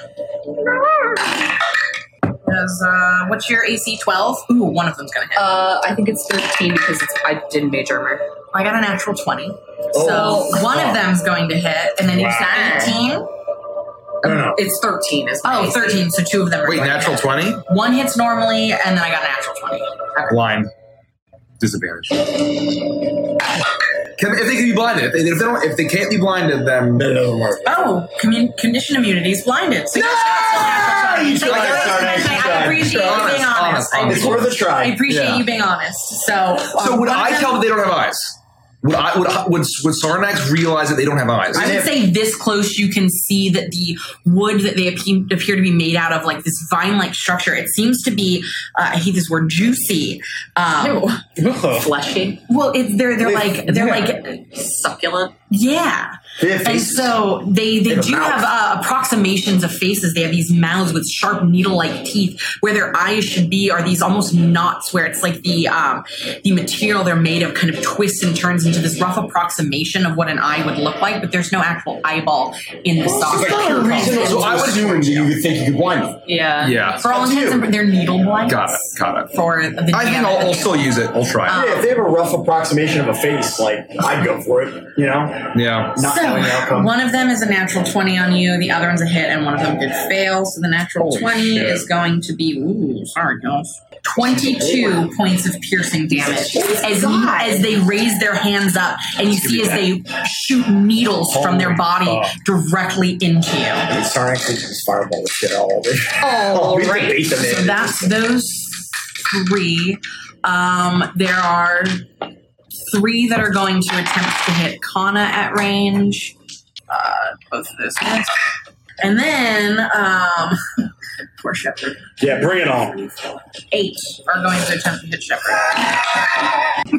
Does, uh, what's your AC? 12? Ooh, one of them's going to hit. Uh, I think it's 13 because it's I didn't mage armor. I got a natural 20. Oh. so one of them's going to hit, and then you said 18. No, no. It's 13 is my Oh, AC. 13. So two of them are Wait, going natural 20? One hits normally, and then I got a natural 20. Blind. Disadvantage. Can, if they can be blinded, if they, if they don't, if they can't be blinded, then No, no, Mark. Oh, commun- condition immunity is blinded. So No! you You tried, Sarnax, you I appreciate you being honest. honest, I- honest. It's worth a try. I appreciate Yeah. you being honest. So, So um, would I tell that they don't have eyes? Would I would would, would Sarnax realize that they don't have eyes? I would say this close, you can see that the wood that they appear, appear to be made out of, like this vine-like structure, it seems to be. Uh, I hate this word, juicy. Um, Fleshy, well, it, they're they're like they're yeah. like succulent. yeah. They have And so they, they They do mouth. have uh, approximations of faces. They have these mouths with sharp needle-like teeth. Where their eyes should be are these almost knots, where it's like the um, the material they're made of kind of twists and turns into this rough approximation of what an eye would look like. But there's no actual eyeball in the socket. pure reason So I would- assume that you would think you could blind them. Yeah. yeah. For all intents and purposes, they're needle blights. Got it. Got it. For the I think I'll, I'll still use it. I'll try. it. Yeah, if they have a rough approximation of a face, like I'd go for it. You know, Yeah. not knowing the So one of them is a natural twenty on you. The other one's a hit, and one of them did fail. So the natural Holy twenty shit. is going to be ooh, sorry, guys. Twenty-two points of piercing damage as as they raise their hands up, and you see as they shoot needles from their body directly into you. Sarnax is just fireball the shit all over. All [LAUGHS] we right. debate them So that's those three. Um, there are three that are going to attempt to hit Kana at range. Uh, both of those hits. And then, um, [LAUGHS] poor Shepard. Yeah, bring it on. Eight are going to attempt to hit Shepard.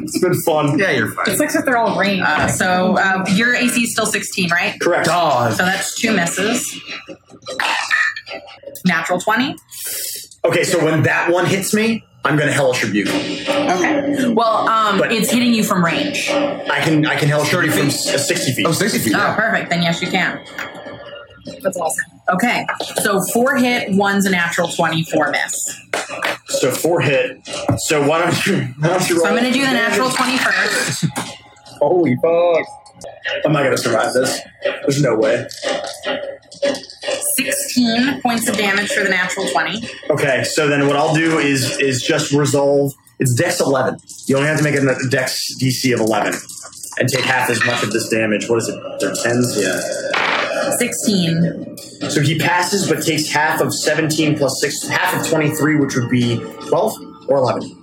It's been fun. Yeah, you're fine. It's like if they're all range. Uh, so uh, your AC is still 16, right? Correct. God. So that's two misses. Natural 20. Okay, so when that one hits me, I'm gonna hellish rebuke. Okay. Well, um, But- it's hitting you from range. I can I can hellish 30 rebuke from s- uh, 60 feet. Oh, 60 feet. Oh, Yeah. perfect. Then yes, you can. That's awesome. Okay, so four hit, one's a natural twenty, four miss. So four hit. So why don't you? Why don't you So roll I'm going to do the natural [LAUGHS] 20 first. Holy fuck. I'm not gonna survive this. There's no way. 16 points of damage for the natural 20. Okay, so then what I'll do is is just resolve. It's Dex 11. You only have to make a Dex DC of 11 and take half as much of this damage. What is it? They're tens. Yeah. 16. So he passes, but takes half of 17 plus six, half of 23, which would be 12 or 11.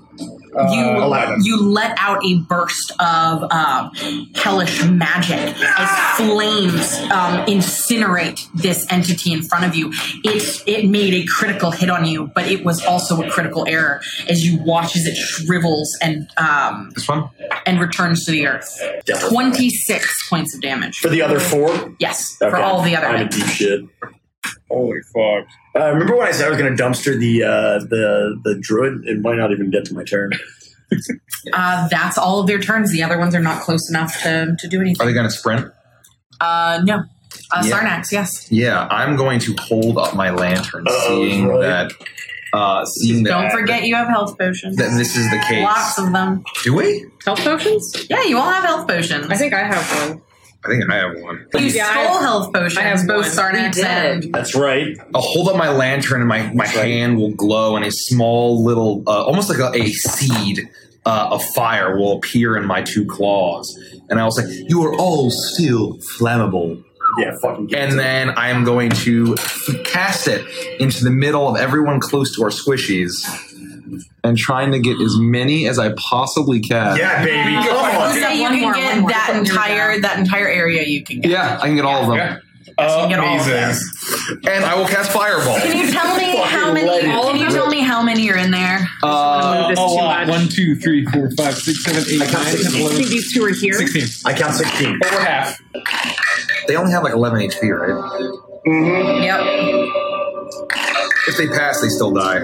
You Eleven. you let out a burst of um, hellish magic as flames um, incinerate this entity in front of you. It it made a critical hit on you, but it was also a critical error as you watch as it shrivels and um, This one? and returns to the earth. Twenty six points of damage. For the other four? Yes, Okay. for all the other I'm in hits. deep shit. Holy fuck. Uh, remember when I said I was going to dumpster the uh, the the druid? It might not even get to my turn. [LAUGHS] Uh, that's all of their turns. The other ones are not close enough to, to do anything. Are they going to sprint? Uh, no. Uh, Yeah. Sarnax, yes. Yeah, I'm going to hold up my lantern, Uh-oh, seeing right. that. Uh, seeing that. Don't forget you have health potions. that this is the case. Lots of them. Do we? Health potions? Yeah, you all have health potions. I think I have one. I think I have one. you Yeah, stole have- health potions. I have both one. Sarnax and That's right. I'll hold up my lantern, and my, my hand will glow, and a small little, uh, almost like a, a seed uh, of fire will appear in my two claws. And I will say, You are all still flammable. Yeah, fucking. get And it. then I am going to cast it into the middle of everyone close to our squishies and trying to get as many as I possibly can. yeah, baby, I come was on. say you can more, get more. that entire that entire area. You can get. Yeah, I can get all of them. Yeah. you get all of Amazing. And I will cast Fireball. Can you tell me how many? let it Can you tell me how many are in there? Uh, this a too lot. much. One, two, three, four, five, six, seven, eight, I count nine, ten, 16. I think these two are here. sixteen. I count sixteen. Over half. they only have like 11 HP, right? Mm-hmm. Yep. If they pass, they still die.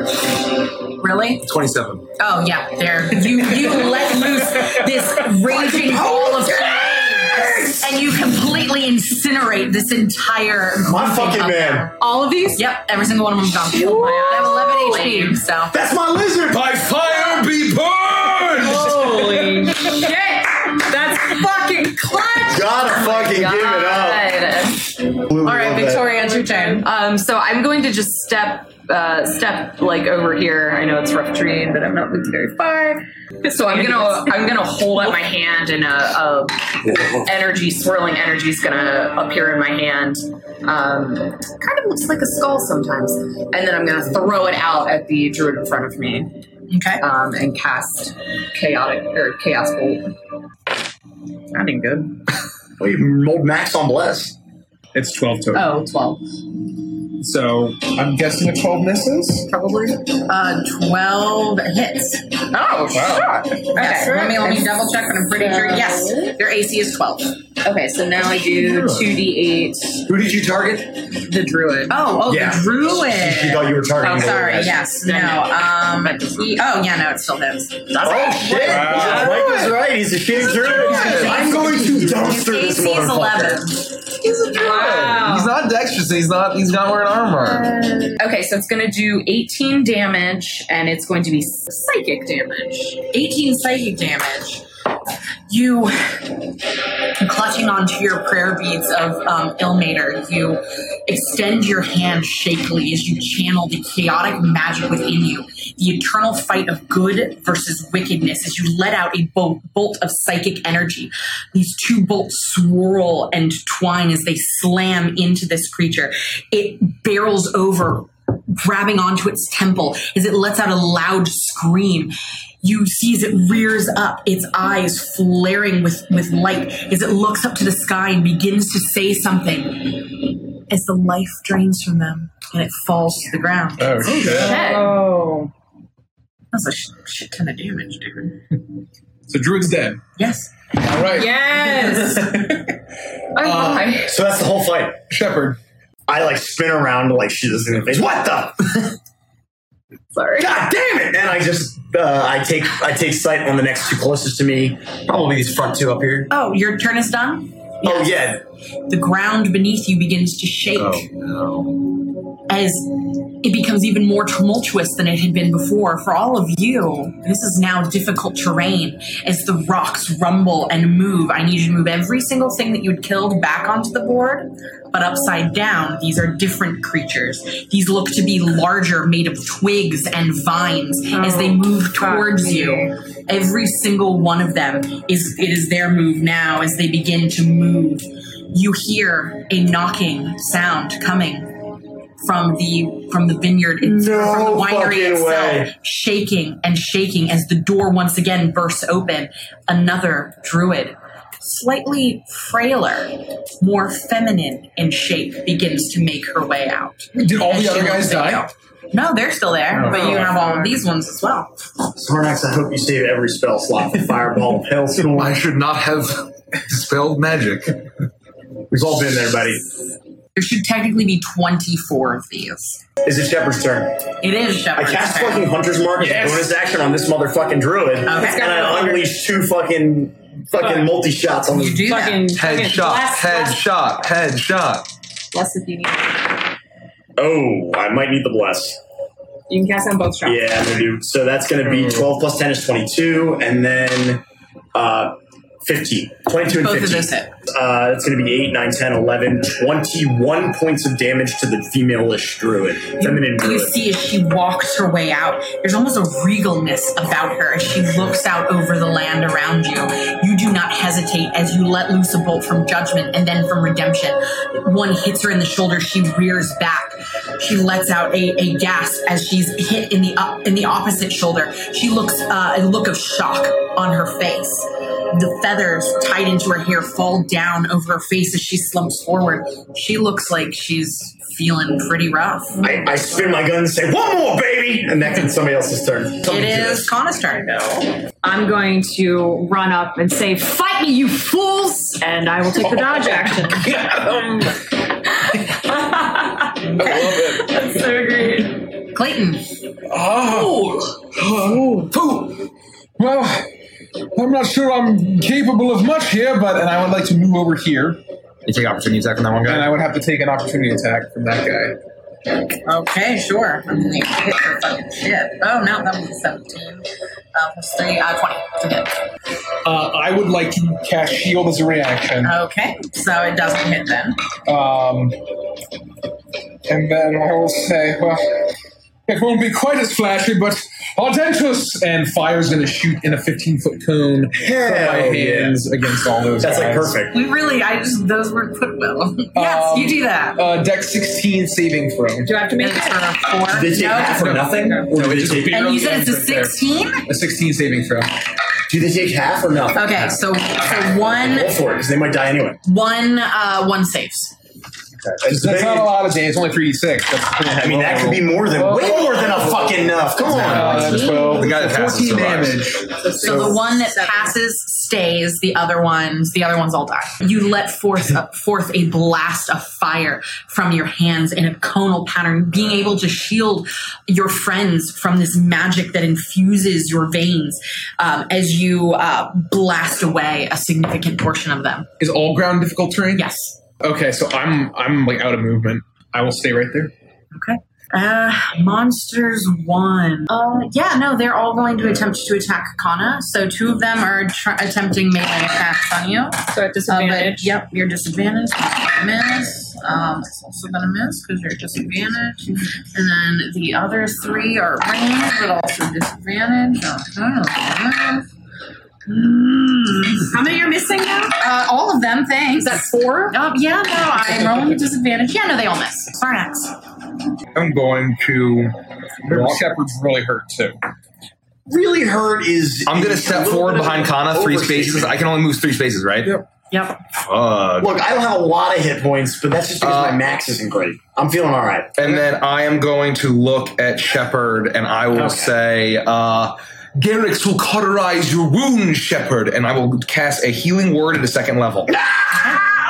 Really? 27. Oh yeah, there. You you let loose this raging oh, ball of flames, and you completely incinerate this entire. My fucking man. them. All of these? Yep, every single one of them's gone. They have 11 HP, so. That's my lizard. By fire be burned! Holy [LAUGHS] shit! That's fucking clutch! Gotta fucking give it up. God. All right, Victoria, it's your turn. Um, so I'm going to just step, uh, step like over here. I know it's rough terrain, but I'm not moving very far. So I'm gonna, I'm gonna hold up my hand, and a, a energy, swirling energy is gonna appear in my hand. Um, kind of looks like a skull sometimes, and then I'm gonna throw it out at the druid in front of me, Okay. um, and cast chaotic or chaos bolt. Sounding good. Well, you rolled max on bless. It's twelve total. Oh, 12. So I'm guessing a twelve misses. Probably. Uh, 12 hits. Oh, Wow. shit. Yes, Okay. let me, let me double check, but I'm pretty sure. Yes, your AC is 12. Okay, so now I do 2d8 Who did you target? the druid. Oh, oh, Yeah. the druid. She thought you were targeting. Oh, the sorry. guys. Yes. No, No. no. Um. He- oh, yeah. No, it still does. Oh shit! Wow. Mike was right. He's a shitty druid. I'm going to dumpster this AC is motherfucker. 11. Wow. He's not dexterous. He's not. He's not wearing armor. Uh, okay, so it's going to do 18 damage, and it's going to be psychic damage. 18 psychic damage. You, clutching onto your prayer beads of um, Ilmater, you extend your hand shakily as you channel the chaotic magic within you, the eternal fight of good versus wickedness, as you let out a bolt, bolt of psychic energy. These two bolts swirl and twine as they slam into this creature. It barrels over, grabbing onto its temple as it lets out a loud scream. You see as it rears up, its eyes flaring with, with light, as it looks up to the sky and begins to say something. As the life drains from them and it falls to the ground. Oh shit. Okay. Oh. That's a sh- shit ton of damage, dude. [LAUGHS] So Druid's dead. Yes. All right. Yes! [LAUGHS] Oh, Uh, my. So that's the whole fight. Shepard. I like spin around like she doesn't in the face. What the? [LAUGHS] Sorry. God damn it! And I just uh, I take I take sight on the next two closest to me. Probably these front two up here. Oh, your turn is done? Oh yeah. The ground beneath you begins to shake. no. As it becomes even more tumultuous than it had been before. For all of you, this is now difficult terrain as the rocks rumble and move. I need you to move every single thing that you had killed back onto the board, but upside down. These are different creatures. These look to be larger, made of twigs and vines as they oh, move towards you. Every single one of them is it is their move now as they begin to move. You hear a knocking sound coming from the from the vineyard it's, No from the winery itself, way. shaking and shaking as the door once again bursts open. Another druid, slightly frailer, more feminine in shape, begins to make her way out. Did all the other guys die? you. No, they're still there, Oh. but you have all of these ones as well. Smarnax, I hope you save every spell slot for Fireball, Hailstorm. I should not have dispelled magic. We've all been there, buddy. There should technically be 24 of these. Is it Shepard's turn? It is Shepard's turn. I Shepard's cast turn. fucking Hunter's Mark as Yes. a bonus action on this motherfucking druid, and I unleash two fucking fucking multi shots on You this. Fucking Head fucking shot, blast, head blast, shot, head shot. blast if you need. it. Oh, I might need the bless. You can cast on both shots. Yeah, I'm gonna do. So that's gonna be 12 plus 10 is 22, and then uh, 15. 22 and Both of 15. those hit. Uh, that's going to be 8, 9, 10, 11, 21 points of damage to the female-ish druid. Feminine You druid. see as she walks her way out, there's almost a regalness about her as she looks out over the land around you. You do not hesitate as you let loose a bolt from judgment and then from redemption. One hits her in the shoulder, she rears back. She lets out a, a gasp as she's hit in the up in the opposite shoulder. She looks uh, a look of shock on her face. The feathers tied into her hair fall down over her face as she slumps forward. She looks like she's feeling pretty rough. I, I spin my gun and say, one more, baby! And that is somebody else's turn. It is Kana's turn. I'm going to run up and say, "Fight me, you fools!" And I will take the dodge [LAUGHS] action. [LAUGHS] [LAUGHS] I love it. That's so great. Clayton. Oh. oh. Well, I'm not sure I'm capable of much here, but and I would like to move over here, You take opportunity attack on that one guy. and. I would have to take an opportunity attack from that guy. Okay, sure. I'm gonna hit for fucking shit. Oh no, that was a 17. Uh, plus 3, uh, 20 to hit. Uh, I would like to cast shield as a reaction, Okay, so it doesn't hit then. um, and then I will say, well, it won't be quite as flashy, but Ardentus and fire's going to shoot in a 15 foot cone from my Hell yeah. hands against all those. That's like perfect. We really, I just, those were put well. [LAUGHS] yes, Um, you do that. Uh, deck 16 saving throw. Do I have to make it? for a 4. Did they take no, half or nothing? Or do they it's take, a and you said it's a 16? A 16 saving throw. do they take half or nothing? Okay, so, so one, Go for it, because they might die anyway. one, uh, one saves. That's not a lot of damage. It's only 3d6. That's I mean, that could be more than way more than a fucking enough. Come on. Uh, 12, The guy that passes 14 survives. damage. So, the one that passes stays. The other ones, the other ones all die. You let forth uh, [LAUGHS] forth a blast of fire from your hands in a conal pattern, being able to shield your friends from this magic that infuses your veins um, as you uh, blast away a significant portion of them. Is all ground difficult terrain? Yes. Okay, so I'm I'm like out of movement. I will stay right there. Okay. Uh, monsters one. Uh, yeah, no, they're all going to attempt to attack Kana. So two of them are tr- attempting melee attacks on you. So at Uh, but, disadvantage. yep, you're disadvantaged. Miss. Um, it's also gonna miss because you're disadvantaged. And then the other three are ranged, but also disadvantaged. Okay. How many are missing now? Uh, all of them, thanks. Is that four? Oh, yeah, no, I'm rolling with disadvantage. Yeah, no, they all miss. Sarnax. I'm going to. Shepard's really hurt too. Really hurt is. I'm gonna step forward behind an Kana, three spaces. I can only move three spaces, right? Yep. Yep. Fuck. Look, I don't have a lot of hit points, but that's just because Uh, my max isn't great. I'm feeling all right. And then I am going to look at Shepard and I will Okay. say, uh, Garrix will cauterize your wound, Shepard, and I will cast a healing word at a second level. [LAUGHS]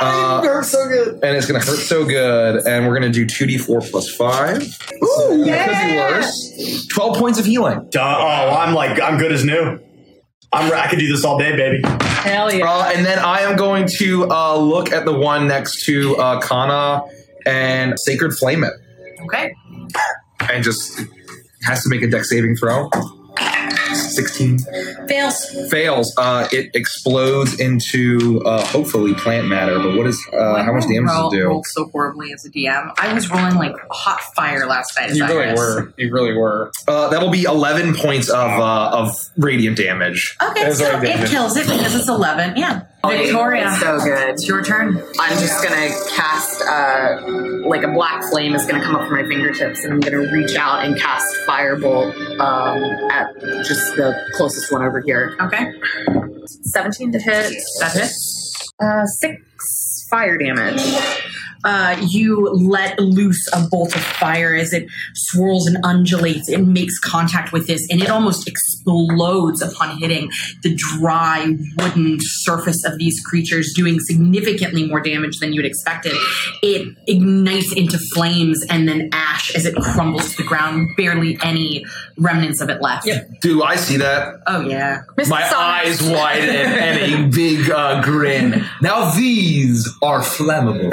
Ah, Uh, it hurts so good. and it's going to hurt so good. And we're going to do 2d4 plus 5. Ooh, that could be worse. 12 points of healing. Duh, oh, I'm like, I'm good as new. I'm, I could do this all day, baby. Hell yeah. Uh, and then I am going to uh, look at the one next to uh, Kana and Sacred Flame it. Okay. And just has to make a deck saving throw. 16 Fails. fails. Uh, it explodes into uh, hopefully plant matter. But what is uh, how much damage roll, does it do? roll so horribly as a DM. I was rolling like hot fire last night. as You really were. You really were. Uh, that'll be 11 points of uh, of radiant damage. Okay, so already it kills it because it's 11. Yeah. Victoria. It's so good. It's your turn. I'm just gonna cast uh, like a black flame is gonna come up from my fingertips, and I'm gonna reach out and cast firebolt um, at just the closest one over here. Okay. 17 to hit. That hits. Uh, six fire damage. Uh, you let loose a bolt of fire as it swirls and undulates. It makes contact with this, and it almost explodes upon hitting the dry wooden surface of these creatures, doing significantly more damage than you'd expected. It ignites into flames and then ash as it crumbles to the ground. Barely any remnants of it left. Do I see that? Oh yeah. My eyes widen and [LAUGHS] a big uh, grin. Now these are flammable.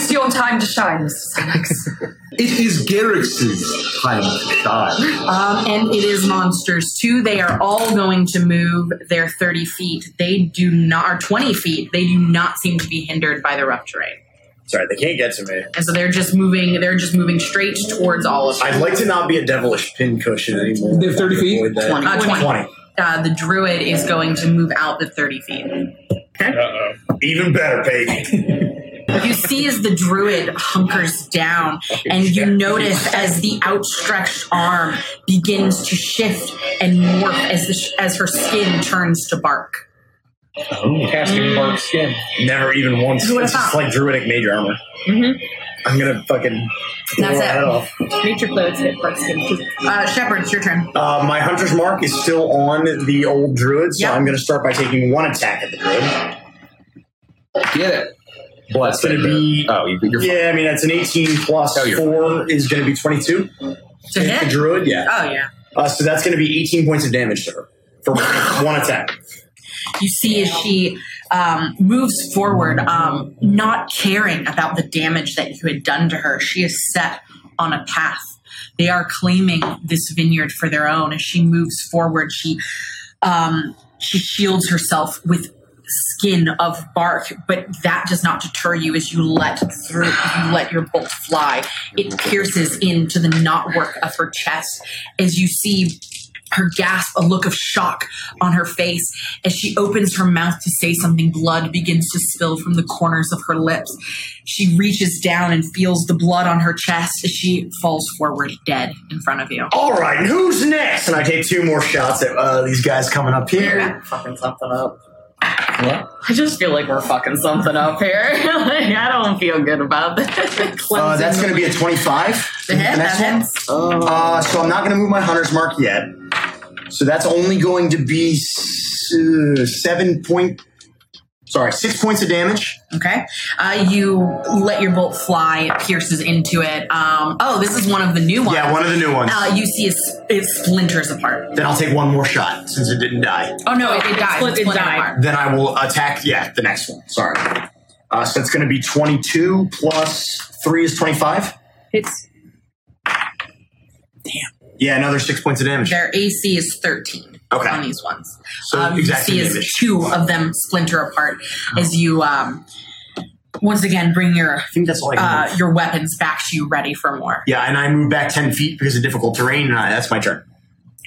This is your time to shine, Mr. Sonics. [LAUGHS] It is Garrix's time to shine. Um, and it is monsters too. They are all going to move their 30 feet. They do not, or 20 feet. They do not seem to be hindered by the rough terrain. Sorry, they can't get to me. And so they're just moving, they're just moving straight towards all of you. I'd like to not be a devilish pincushion anymore. They're 30 feet? Avoid that. 20. Uh, 20. 20. Uh, the druid is going to move out the 30 feet. Uh-oh. Even better, baby. [LAUGHS] What you see as the druid hunkers down, and you notice as the outstretched arm begins to shift and morph as the sh- as her skin turns to bark. Oh. Casting bark skin. Never even once. Who would've It's just thought? like druidic mage armor. Mhm. I'm gonna fucking. That's blow it. her head off. Nature clothes hit bark skin. Uh, Shepard, it's your turn. Uh, my hunter's mark is still on the old druid, so Yep. I'm gonna start by taking one attack at the druid. Get it. Bless It's gonna be. Oh, you, you're fine. Yeah, I mean that's an 18 plus Oh, four is gonna be 22. To The druid, yeah. Oh yeah. Uh, so that's gonna be 18 points of damage to her for one, one attack. you see as she um, moves forward, um, not caring about the damage that you had done to her. She is set on a path. They are claiming this vineyard for their own. As she moves forward, she um, she shields herself with skin of bark, but that does not deter you as you let through you let your bolt fly. It pierces into the knotwork of her chest as you see her gasp, a look of shock on her face as she opens her mouth to say something. Blood begins to spill from the corners of her lips. She reaches down and feels the blood on her chest as she falls forward, dead in front of you. All right, and who's next? And I take two more shots at uh, these guys coming up here. We're fucking something up. I just feel like we're fucking something up here. [LAUGHS] like, I don't feel good about this. Uh, that's going to be a 25. The next that one? Uh, so I'm not going to move my hunter's mark yet. So that's only going to be s- uh, seven point. Sorry, six points of damage. Okay. Uh, you let your bolt fly. It pierces into it. Um, oh, this is one of the new ones. Yeah, one of the new ones. Uh, you see it, it splinters apart. Then I'll take one more shot since it didn't die. Oh no, it, it dies. split- It's it splintered died. apart. Then I will attack. Yeah, the next one. Sorry. Uh, so it's going to be 22 plus three is 25. It's damn. Yeah, another six points of damage. Their AC is 13 Okay. on these ones. So um, you exactly see as damage. two of them splinter apart as you um, once again bring your I think that's all I uh, your weapons back to you, ready for more. Yeah, and I move back 10 feet because of difficult terrain, and I, that's my turn.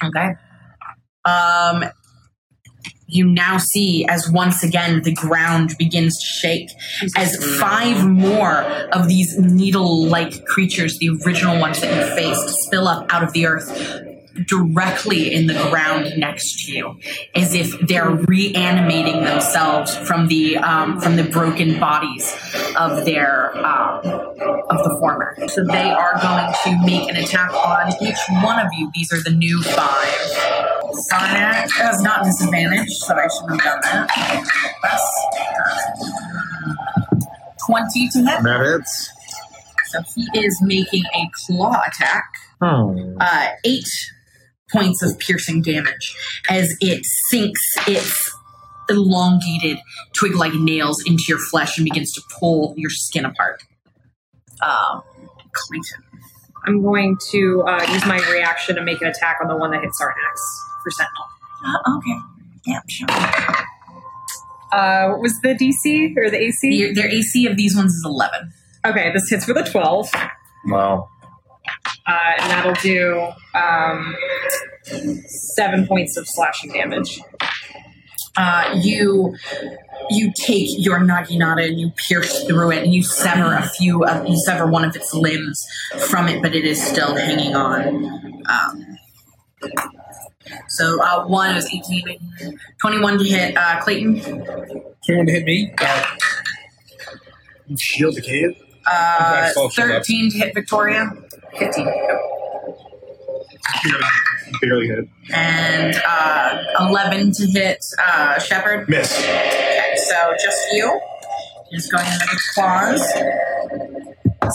Okay. Um, you now see as once again the ground begins to shake as five more of these needle-like creatures, the original ones that you faced, spill up out of the earth directly in the ground next to you, as if they're reanimating themselves from the um, from the broken bodies of their um, of the former. So they are going to make an attack on each one of you. These are the new five. Sarnax has not disadvantage, so I shouldn't have done that. That's 20 to hit. That hits. So he is making a claw attack. Hmm. Uh, eight points of piercing damage as it sinks its elongated twig like nails into your flesh and begins to pull your skin apart. Um, Clayton. I'm going to uh, use my reaction to make an attack on the one that hit Sarnax for Sentinel. Uh, okay. Yeah, sure. Uh, what was the DC or the AC? Their, their AC of these ones is 11. Okay, this hits for the 12. Wow. Uh, and that'll do um, seven points of slashing damage. uh, you you take your naginata and you pierce through it and you sever a few of you sever one of its limbs from it, but it is still hanging on. Um, so uh, one is 18, 21 to hit uh, Clayton. 21 to hit me. Uh, Shield decayed. Uh, Okay, so I'll shield up. 13 to hit Victoria. 15. Barely hit. And uh, 11 to hit uh, Shepard. Miss. Okay, so just you. Just going into its claws.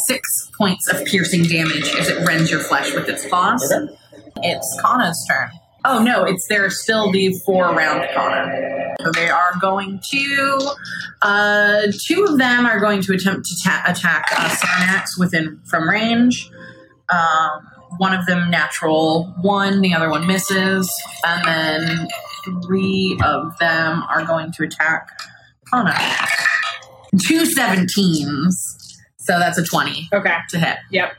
Six points of piercing damage as it rends your flesh with its claws. It's Kana's turn. Oh no, it's there's still the four round Kana. So they are going to. Uh, two of them are going to attempt to ta- attack uh, Sarnax within from range. Um, one of them natural one, the other one misses, and then three of them are going to attack Kana. Two 17s. So that's a 20 Okay. to hit. Yep.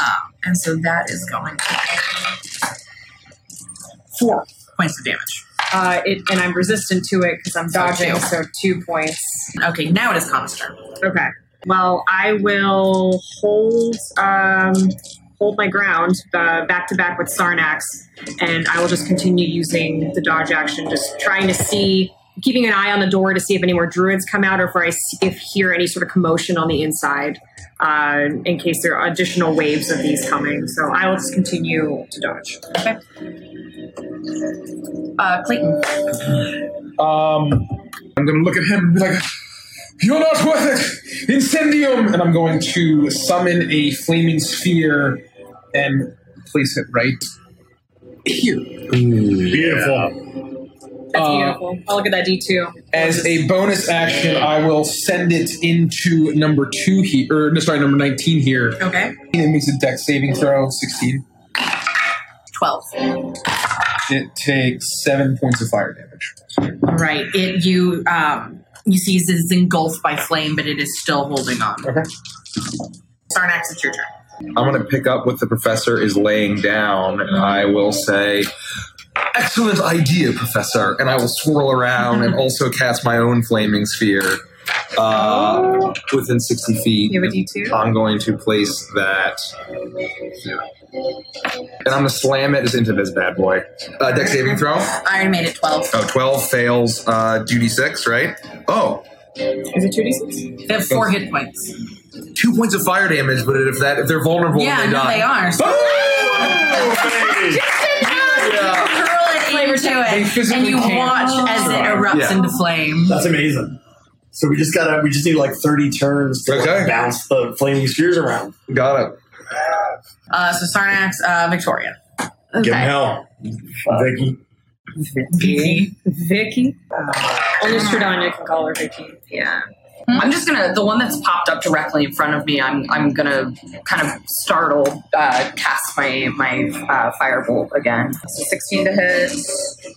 Um, and so that is going to four points of damage. Uh, it, and I'm resistant to it because I'm dodging, two. so two points. Okay, now it is Kana's turn. Okay. Well, I will hold um, hold my ground uh, back to back with Sarnax, and I will just continue using the dodge action, just trying to see, keeping an eye on the door to see if any more druids come out, or if I see, if hear any sort of commotion on the inside, uh, in case there are additional waves of these coming. So I will just continue to dodge. Okay. Uh, Clayton. Um, I'm going to look at him and be like, You're not worth it! Incendium! And I'm going to summon a flaming sphere and place it right here. Beautiful. That's Uh, beautiful. I'll look at that D two. As a bonus action, I will send it into number two here, or no, sorry, number 19 here. Okay. It makes a Dex saving throw, 16. 12. It takes seven points of fire damage. All right. It you um you see it's engulfed by flame, but it is still holding on. Okay. Sarnax, it's your turn. I'm going to pick up what the professor is laying down, and I will say, "Excellent idea, professor!" And I will swirl around and also cast my own flaming sphere uh, within 60 feet. You have a D two. I'm going to place that. And I'm going to slam it into this bad boy. Uh, Dex saving throw. I already made it 12. Oh, 12 fails. Uh, duty six, right? Oh, Is it two D six? They have four hit points. two points of fire damage. But if that if they're vulnerable, yeah, they no, die. they are. So curl it into They it, and you can't. watch as it erupts Yeah. into flame. That's amazing. So we just gotta, we just need like 30 turns to like, bounce the flaming spheres around. Got it. Uh, so Sarnax, uh, Victoria. Give him hell. Vicky. Vicky. Vicky. Only Strahdanya can call her Vicky. Yeah. I'm just gonna the one that's popped up directly in front of me. I'm I'm gonna kind of startled uh, cast my my uh, firebolt again. So 16 to hit.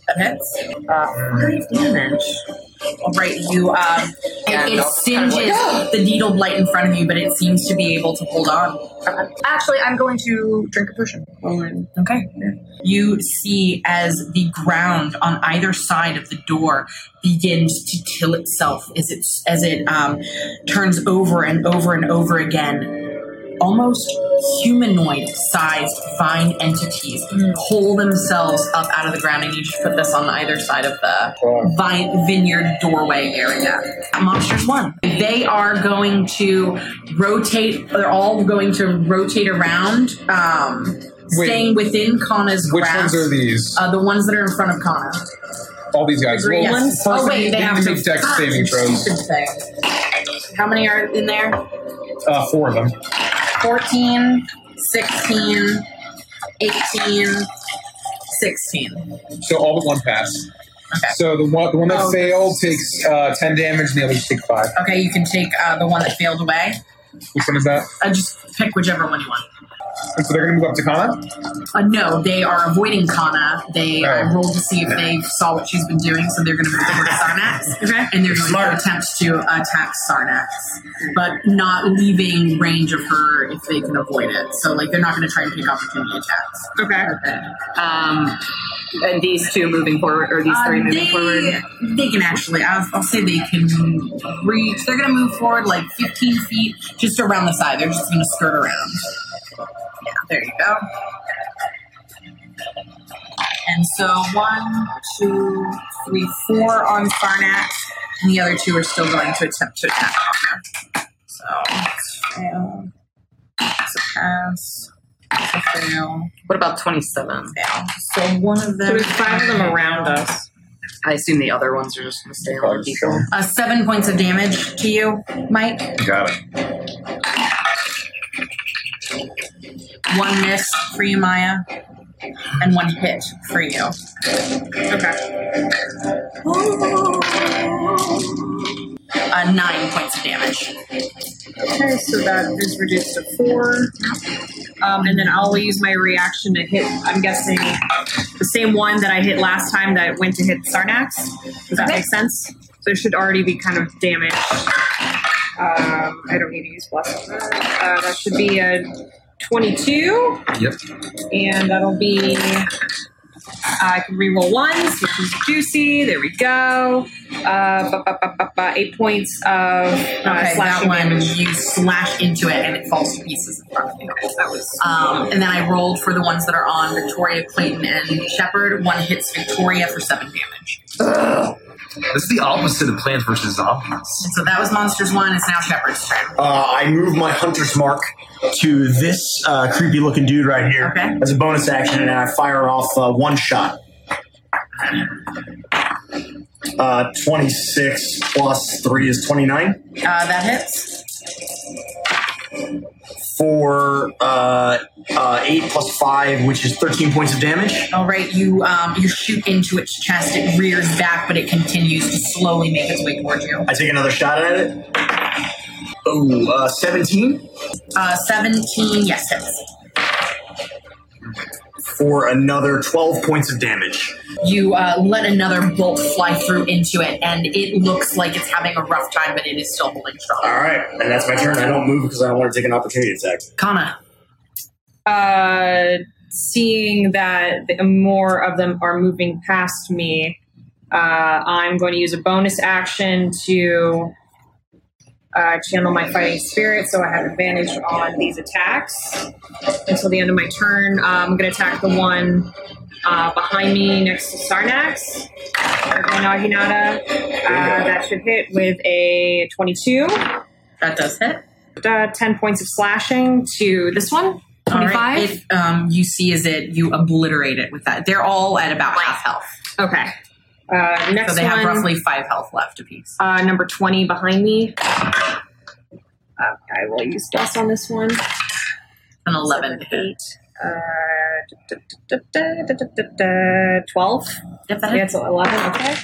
That hits. Uh, five damage. Right, you. Um, Yeah, it, it no, kind of singes like- [GASPS] the needle blight in front of you, but it seems to be able to hold on. Actually, I'm going to drink a potion. Okay. You see as the ground on either side of the door begins to till itself as it as it um, turns over and over and over again. Almost humanoid-sized vine entities pull themselves up out of the ground, and you just put this on either side of the vine vineyard doorway area. Monsters one. They are going to rotate. They're all going to rotate around. Um, Wait. staying within Kana's Which grasp. ones are these? Uh, the ones that are in front of Kana. All these guys. Well, first Oh, wait, they have to to- make Dex saving throws. How many are in there? Uh, four of them. 14, 16, 18, 16. So all but one pass. Okay. So the one, the one that Oh. failed takes uh, 10 damage, and the others take five. Okay, you can take uh, the one that failed away. Which one is that? Uh, just pick whichever one you want. And so they're going to move up to Kana? Uh, no, they are avoiding Kana. They uh, Right. rolled to see if they saw what she's been doing, so they're going to move over to Sarnax. [LAUGHS] Okay. And they're going to attempt to attack Sarnax, but not leaving range of her if they can avoid it. So, like, they're not going to try and take opportunity attacks. Okay. Um, and these two moving forward, or these Uh, three moving they, forward. They can actually, I'll, I'll say they can reach, they're going to move forward like 15 feet just around the side. They're just going to skirt around. Yeah, there you go. And so one, two, three, four on Sarnax, and the other two are still going to attempt to attack Connor. So it's fail. It's a pass. It's a fail. What about 27? Fail. So one of them. So there's five of them around us. I assume the other ones are just going to stay on people. Uh, seven points of damage to you, Mike. Got it. One miss for you, Maya, and one hit for you. Okay. Uh, nine points of damage. Okay, so that is reduced to four. Um, and then I'll use my reaction to hit, I'm guessing, the same one that I hit last time that went to hit Sarnax. Does that Okay. make sense? So it should already be kind of damaged. Um, I don't need to use bless on that. Uh, that should be a 22. Yep. And that'll be. I can reroll ones, which is juicy. There we go. Uh, ba- ba- ba- ba- ba- eight points of uh, Okay, that one damage. you slash into it and it falls to pieces in front of you. That was. Um, and then I rolled for the ones that are on Victoria, Clayton, and Shepard. One hits Victoria for seven damage. This is the opposite of Plants vs. Zombies. So that was Monsters one. It's now Shepard's turn. Uh, I move my hunter's mark to this uh, creepy looking dude right here Okay. as a bonus action, and I fire off uh, one shot. Uh, 26 plus 3 is 29. Uh, that hits. For uh, uh, 8 plus 5, which is 13 points of damage. All right, you um, you shoot into its chest. It rears back, but it continues to slowly make its way towards you. I take another shot at it. Oh, uh, 17 Uh, Seventeen, yes, hits. For another 12 points of damage. You uh, let another bolt fly through into it, and it looks like it's having a rough time, but it is still holding strong. All right, and that's my turn. I don't move because I don't want to take an opportunity attack. Kana, uh, seeing that more of them are moving past me, uh, I'm going to use a bonus action to uh, channel my fighting spirit, so I have advantage on these attacks until the end of my turn. Uh, I'm going to attack the one uh, behind me next to Sarnax. or Naginata. Uh, that should hit with a 22. that does hit. Uh, 10 points of slashing to this one. 25. right, It, um, you see is it you obliterate it with that. They're all at about half health, Okay. Uh, next so they have roughly five health left apiece. uh, number 20 behind me. Uh, I will use plus on this one. An eleven to hit. Uh, da, 12. Yep, that Yeah, it's 11. Okay.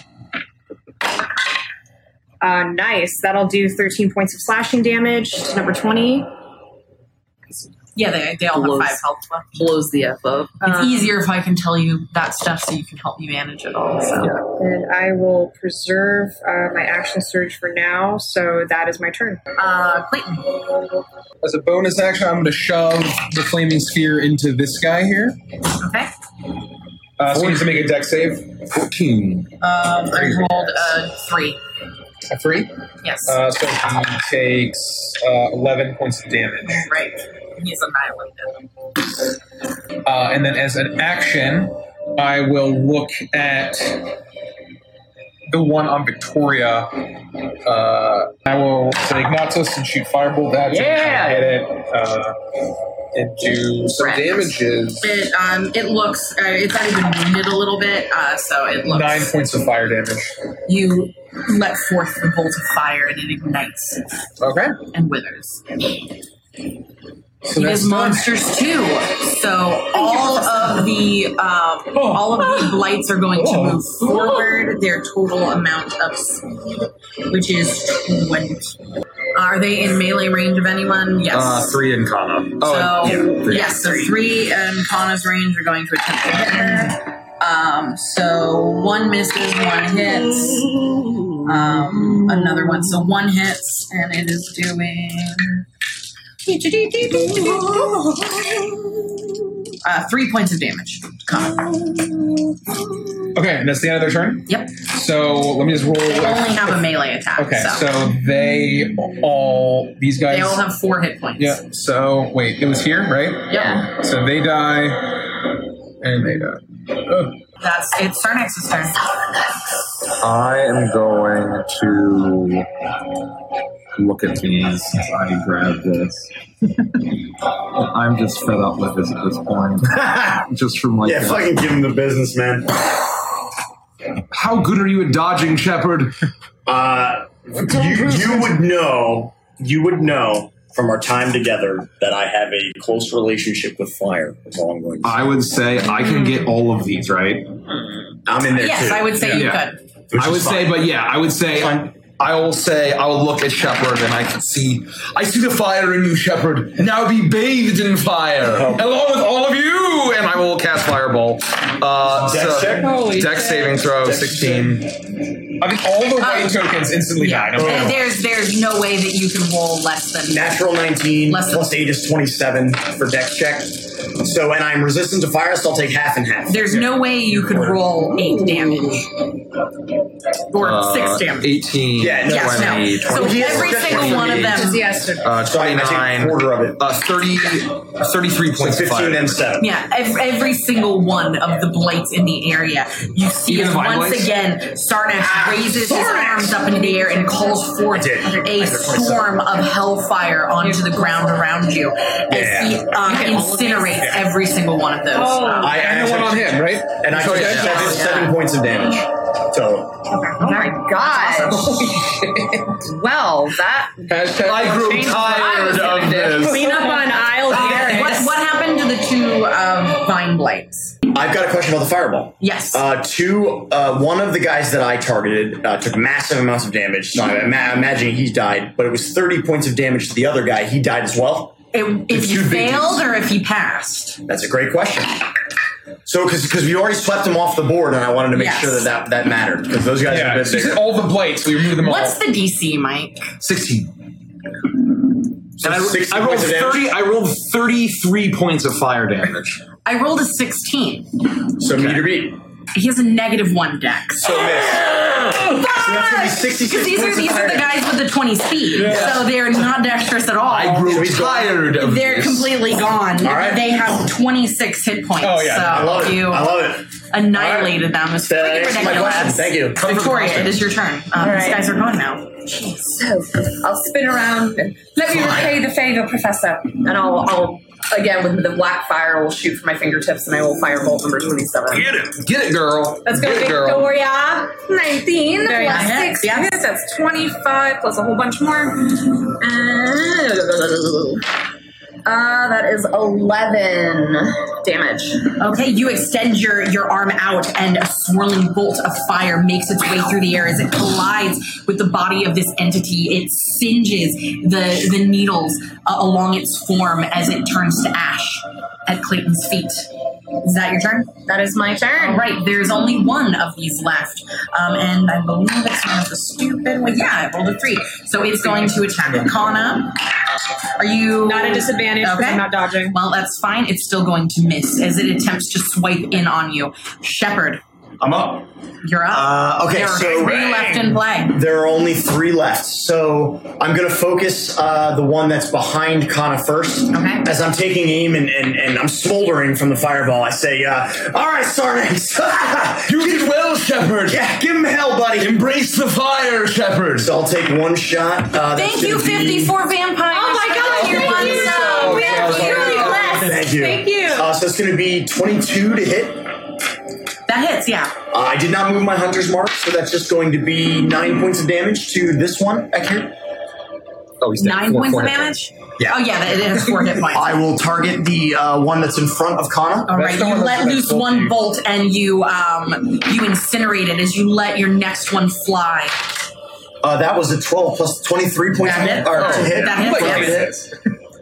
Uh, nice. That'll do 13 points of slashing damage to number 20. Yeah, they, they all Blows. have five health left. Blows the F up. It's Um, easier if I can tell you that stuff so you can help me manage it all. So. Yeah. And I will preserve uh, my action surge for now, so that is my turn. Uh, Clayton. As a bonus action, I'm going to shove the flaming sphere into this guy here. Okay. Uh, so he needs to make a Dex save. 14. Um, I rolled a three. A three. Yes. Uh, so he takes uh, 11 points of damage. right. He's annihilated. Uh, and then as an action, I will look at the one on Victoria. Uh, I will say Ignatus and shoot Firebolt at it. Yeah! Hit it. Uh, and do some Correct. damages. It um it looks uh, it's already been wounded a little bit, uh, so it looks. Nine points of fire damage. You let forth the bolt of fire and it ignites Okay. and withers. So It that's is done. monsters too. So all of the um, all of the blights are going to move forward. Their total amount of speed, which is twenty. Are they in melee range of anyone? Yes. Uh, three in Kana. Oh, so yeah, three. yes, so three in Kana's range are going to attempt to hit her. Um, so one misses, one hits. Um, another one, so one hits, and it is doing uh, three points of damage. Kana. Okay, and that's the end of their turn? Yep. So let me just roll. They only have a melee attack. Okay, so, so they all, these guys. they all have four hit points. Yeah, so wait, it was here, right? Yeah. So they die, and they die. Oh. That's it's Sarnax's turn. I am going to look at these. I grab this. I'm just fed up with this at this point. [LAUGHS] just from like yeah, the- fucking give him the business, man. How good are you at dodging, Shepard? Uh, you, you would know, you would know from our time together that I have a close relationship with fire. That's all I'm going to I would say I can get all of these, right? I'm in there Yes, too. I would say you Yeah. could. Which I would is say, but yeah, I would say I will say I will look at Shepard and I can see I see the fire in you, Shepard. Now be bathed in fire, Oh. along with all of you, and I will cast Fireball. Uh, Dex so- check? Holy Dex saving throw, Dex sixteen. I mean, all the white tokens instantly Yeah. died. I'm There's there's no way that you can roll less than Natural 19 Less than- plus 8 is 27 for dex check. So, and I'm resistant to fire, so I'll take half and half. There's no way you could roll eight damage or Uh, six damage. Eighteen. Yeah, no, yes, 20, no. So 20, every single one of them. is Yes. uh, So I, I take a 29, quarter of it. uh, 30, 33 So points of 15 fire. and 7. Yeah, every, every single one of the blights in the area. You see Even as once blades? again, Sarnax raises his arms up into the air and calls forth a did. I a did 27. storm of hellfire onto the ground around you as he um, incinerates every single one of those. Oh. Um, I, And the one on him, right? And I So, took yeah. I did 7 points of damage. So, Oh my gosh. [LAUGHS] well, that Hashtag I grew changed I tired was gonna of do. this. Clean up on aisle uh, what, what happened to the two um, vine blights? I've got a question about the fireball. Yes. Uh, two, uh, one of the guys that I targeted uh, took massive amounts of damage. So I'm ima- imagining he died, but it was 30 points of damage to the other guy. He died as well. If, if It's you failed or if he passed? That's a great question. So, because we already swept him off the board, and I wanted to make Yes. sure that that, that mattered because those guys are Yeah, a bit so you said bigger. all the blights, we removed them all. What's the DC, Mike? 16. So And I, 60 I rolled points of damage? 30. I rolled 33 points of fire damage. I rolled a 16. So meter beat. He has a negative one dex. So miss. [GASPS] So that's gonna be 66 Because these are points of these are the fire guys with the 20 speed, so they're not dexterous at all. I grew So he's tired of they're this. completely gone. All right. They have 26 hit points. Oh, yeah. so I love it. you I love it. annihilated them. It's That freaking answers my question. ridiculous. Thank you. Victoria, it is your turn. Um, These guys are gone now. So I'll spin around. and Let me repay the favor, Professor. And I'll, I'll again with the black fire, I will shoot from my fingertips, and I will fire bolt number twenty-seven. Get it. Get it, girl. Let's go, Get it, girl. Victoria. 19 Very plus nice. 6. Yes. Yes. That's 25 plus a whole bunch more. Uh, that is 11 damage. Okay, you extend your, your arm out, and a swirling bolt of fire makes its way through the air as it collides with the body of this entity. It singes the, the needles uh, along its form as it turns to ash at Clayton's feet. Is that your turn? That is my turn. All right, there's only one of these left, um, and I believe one the stupid. Well, yeah, I rolled a three, so it's going to attack Kana. Are you Not a disadvantage Okay. I'm not dodging. Well, that's fine. It's still going to miss as it attempts to swipe in on you. Shepard, I'm up. you're up. Uh, okay, there are so three left in play. there are only three left. So I'm going to focus uh, the one that's behind Kana first. Okay. As I'm taking aim and, and, and I'm smoldering from the fireball, I say, uh, "All right, Sarnax, You did well, Shepard. yeah, give him hell, buddy." Embrace the fire, Shepard. So I'll take one shot. Uh, Thank you, gonna be- 54 vampires. Oh my God, You're thank one you. so. We are really blessed. Thank you. Thank you. Uh, so it's going to be 22 to hit. That hits, yeah. Uh, I did not move my hunter's mark, so that's just going to be nine points of damage to this one back here. Oh, he's dead. Nine Four- points four of hit damage? Yeah. Oh, yeah, that- it has four hit points. [LAUGHS] I will target the uh, one that's in front of Kana. All right, the you one let that's- loose that's one bulky. bolt and you um you incinerate it as you let your next one fly. Uh, that was a 12 plus 23 points That hit. or to Oh, hit. that hit, Like, yes.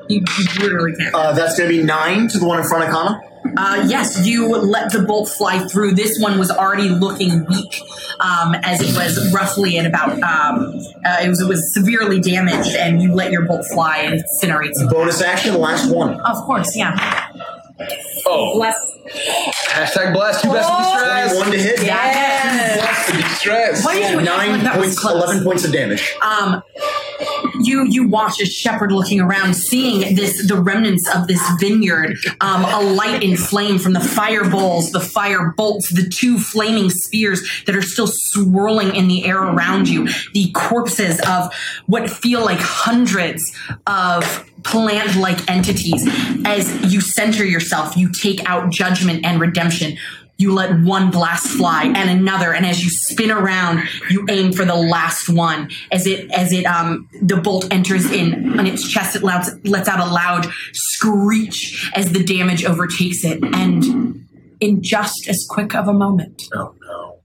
You, you literally can't. Uh, that's going to be 9 to the one in front of Kana. Uh, yes, you let the bolt fly through. This one was already looking weak, um, as it was roughly at about. Um, uh, it was it was severely damaged, and you let your bolt fly and incinerates. it. Bonus action, last one. Of course, yeah. Oh. Bless. Hashtag blast you best of distress. 21 to hit. Yes. distress. Why did you act Nine that was points, close? 11 points of damage. um, you you watch as Shepard looking around, seeing this the remnants of this vineyard, um, light in flame from the fire bowls, the fire bolts, the two flaming spheres that are still swirling in the air around you, the corpses of what feel like hundreds of plant-like entities. As you center yourself, you take out judgment and redemption you let one blast fly and another and as you spin around you aim for the last one as it as it um the bolt enters in on its chest it lets, lets out a loud screech as the damage overtakes it and in just as quick of a moment Oh, no.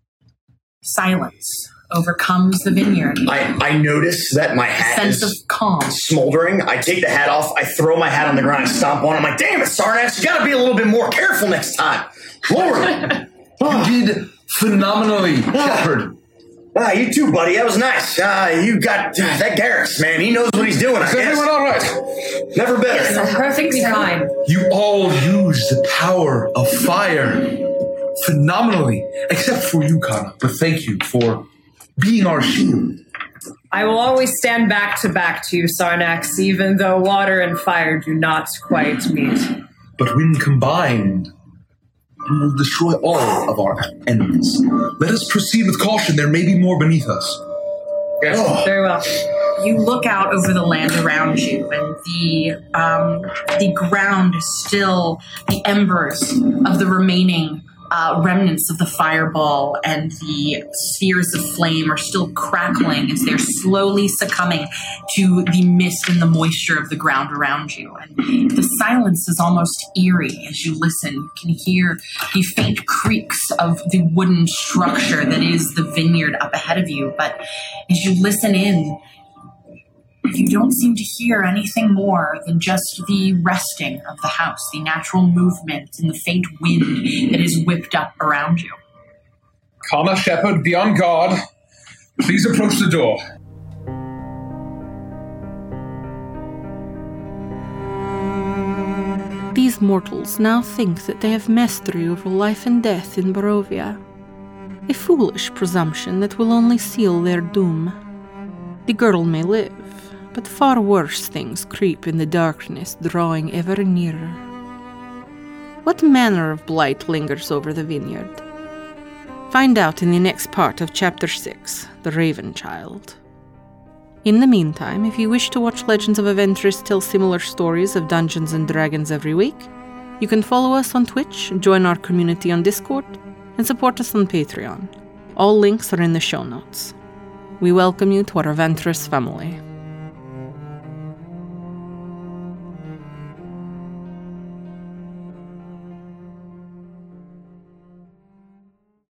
silence overcomes the vineyard I, I notice that my hat sense is of calm smoldering. I take the hat off. I throw my hat on the ground. I stomp on it. I'm like, damn it, Sarnax, you got to be a little bit more careful next time. Lord. [LAUGHS] You did phenomenally, Shepard. Ah, you too, buddy. That was nice. Uh, you got uh, that Garrus, man. He knows what he's doing. I Is guess. everyone all right? Never better. Perfectly fine. You all used the power of fire phenomenally, except for you, Kana. But thank you for being our shield. I will always stand back to back to you, Sarnax, even though water and fire do not quite meet. But when combined, we will destroy all of our enemies. Let us proceed with caution. There may be more beneath us. Yes, Very well. you look out over the land around you, and the um, the ground is still the embers of the remaining uh, remnants of the fireball, and the spheres of flame are still crackling as they're slowly succumbing to the mist and the moisture of the ground around you. And the silence is almost eerie as you listen. You can hear the faint creaks of the wooden structure that is the vineyard up ahead of you. But as you listen in, you don't seem to hear anything more than just the resting of the house, the natural movement and the faint wind that is whipped up around you. Kana Shepard, be on guard. Please approach the door. These mortals now think that they have mastery over life and death in Barovia. A foolish presumption that will only seal their doom. The girl may live, but far worse things creep in the darkness, drawing ever nearer. What manner of blight lingers over the vineyard? Find out in the next part of Chapter 6 The Raven Child. In the meantime, if you wish to watch Legends of Avantris tell similar stories of Dungeons and Dragons every week, you can follow us on Twitch, join our community on Discord, and support us on Patreon. All links are in the show notes. We welcome you to our Avantris family.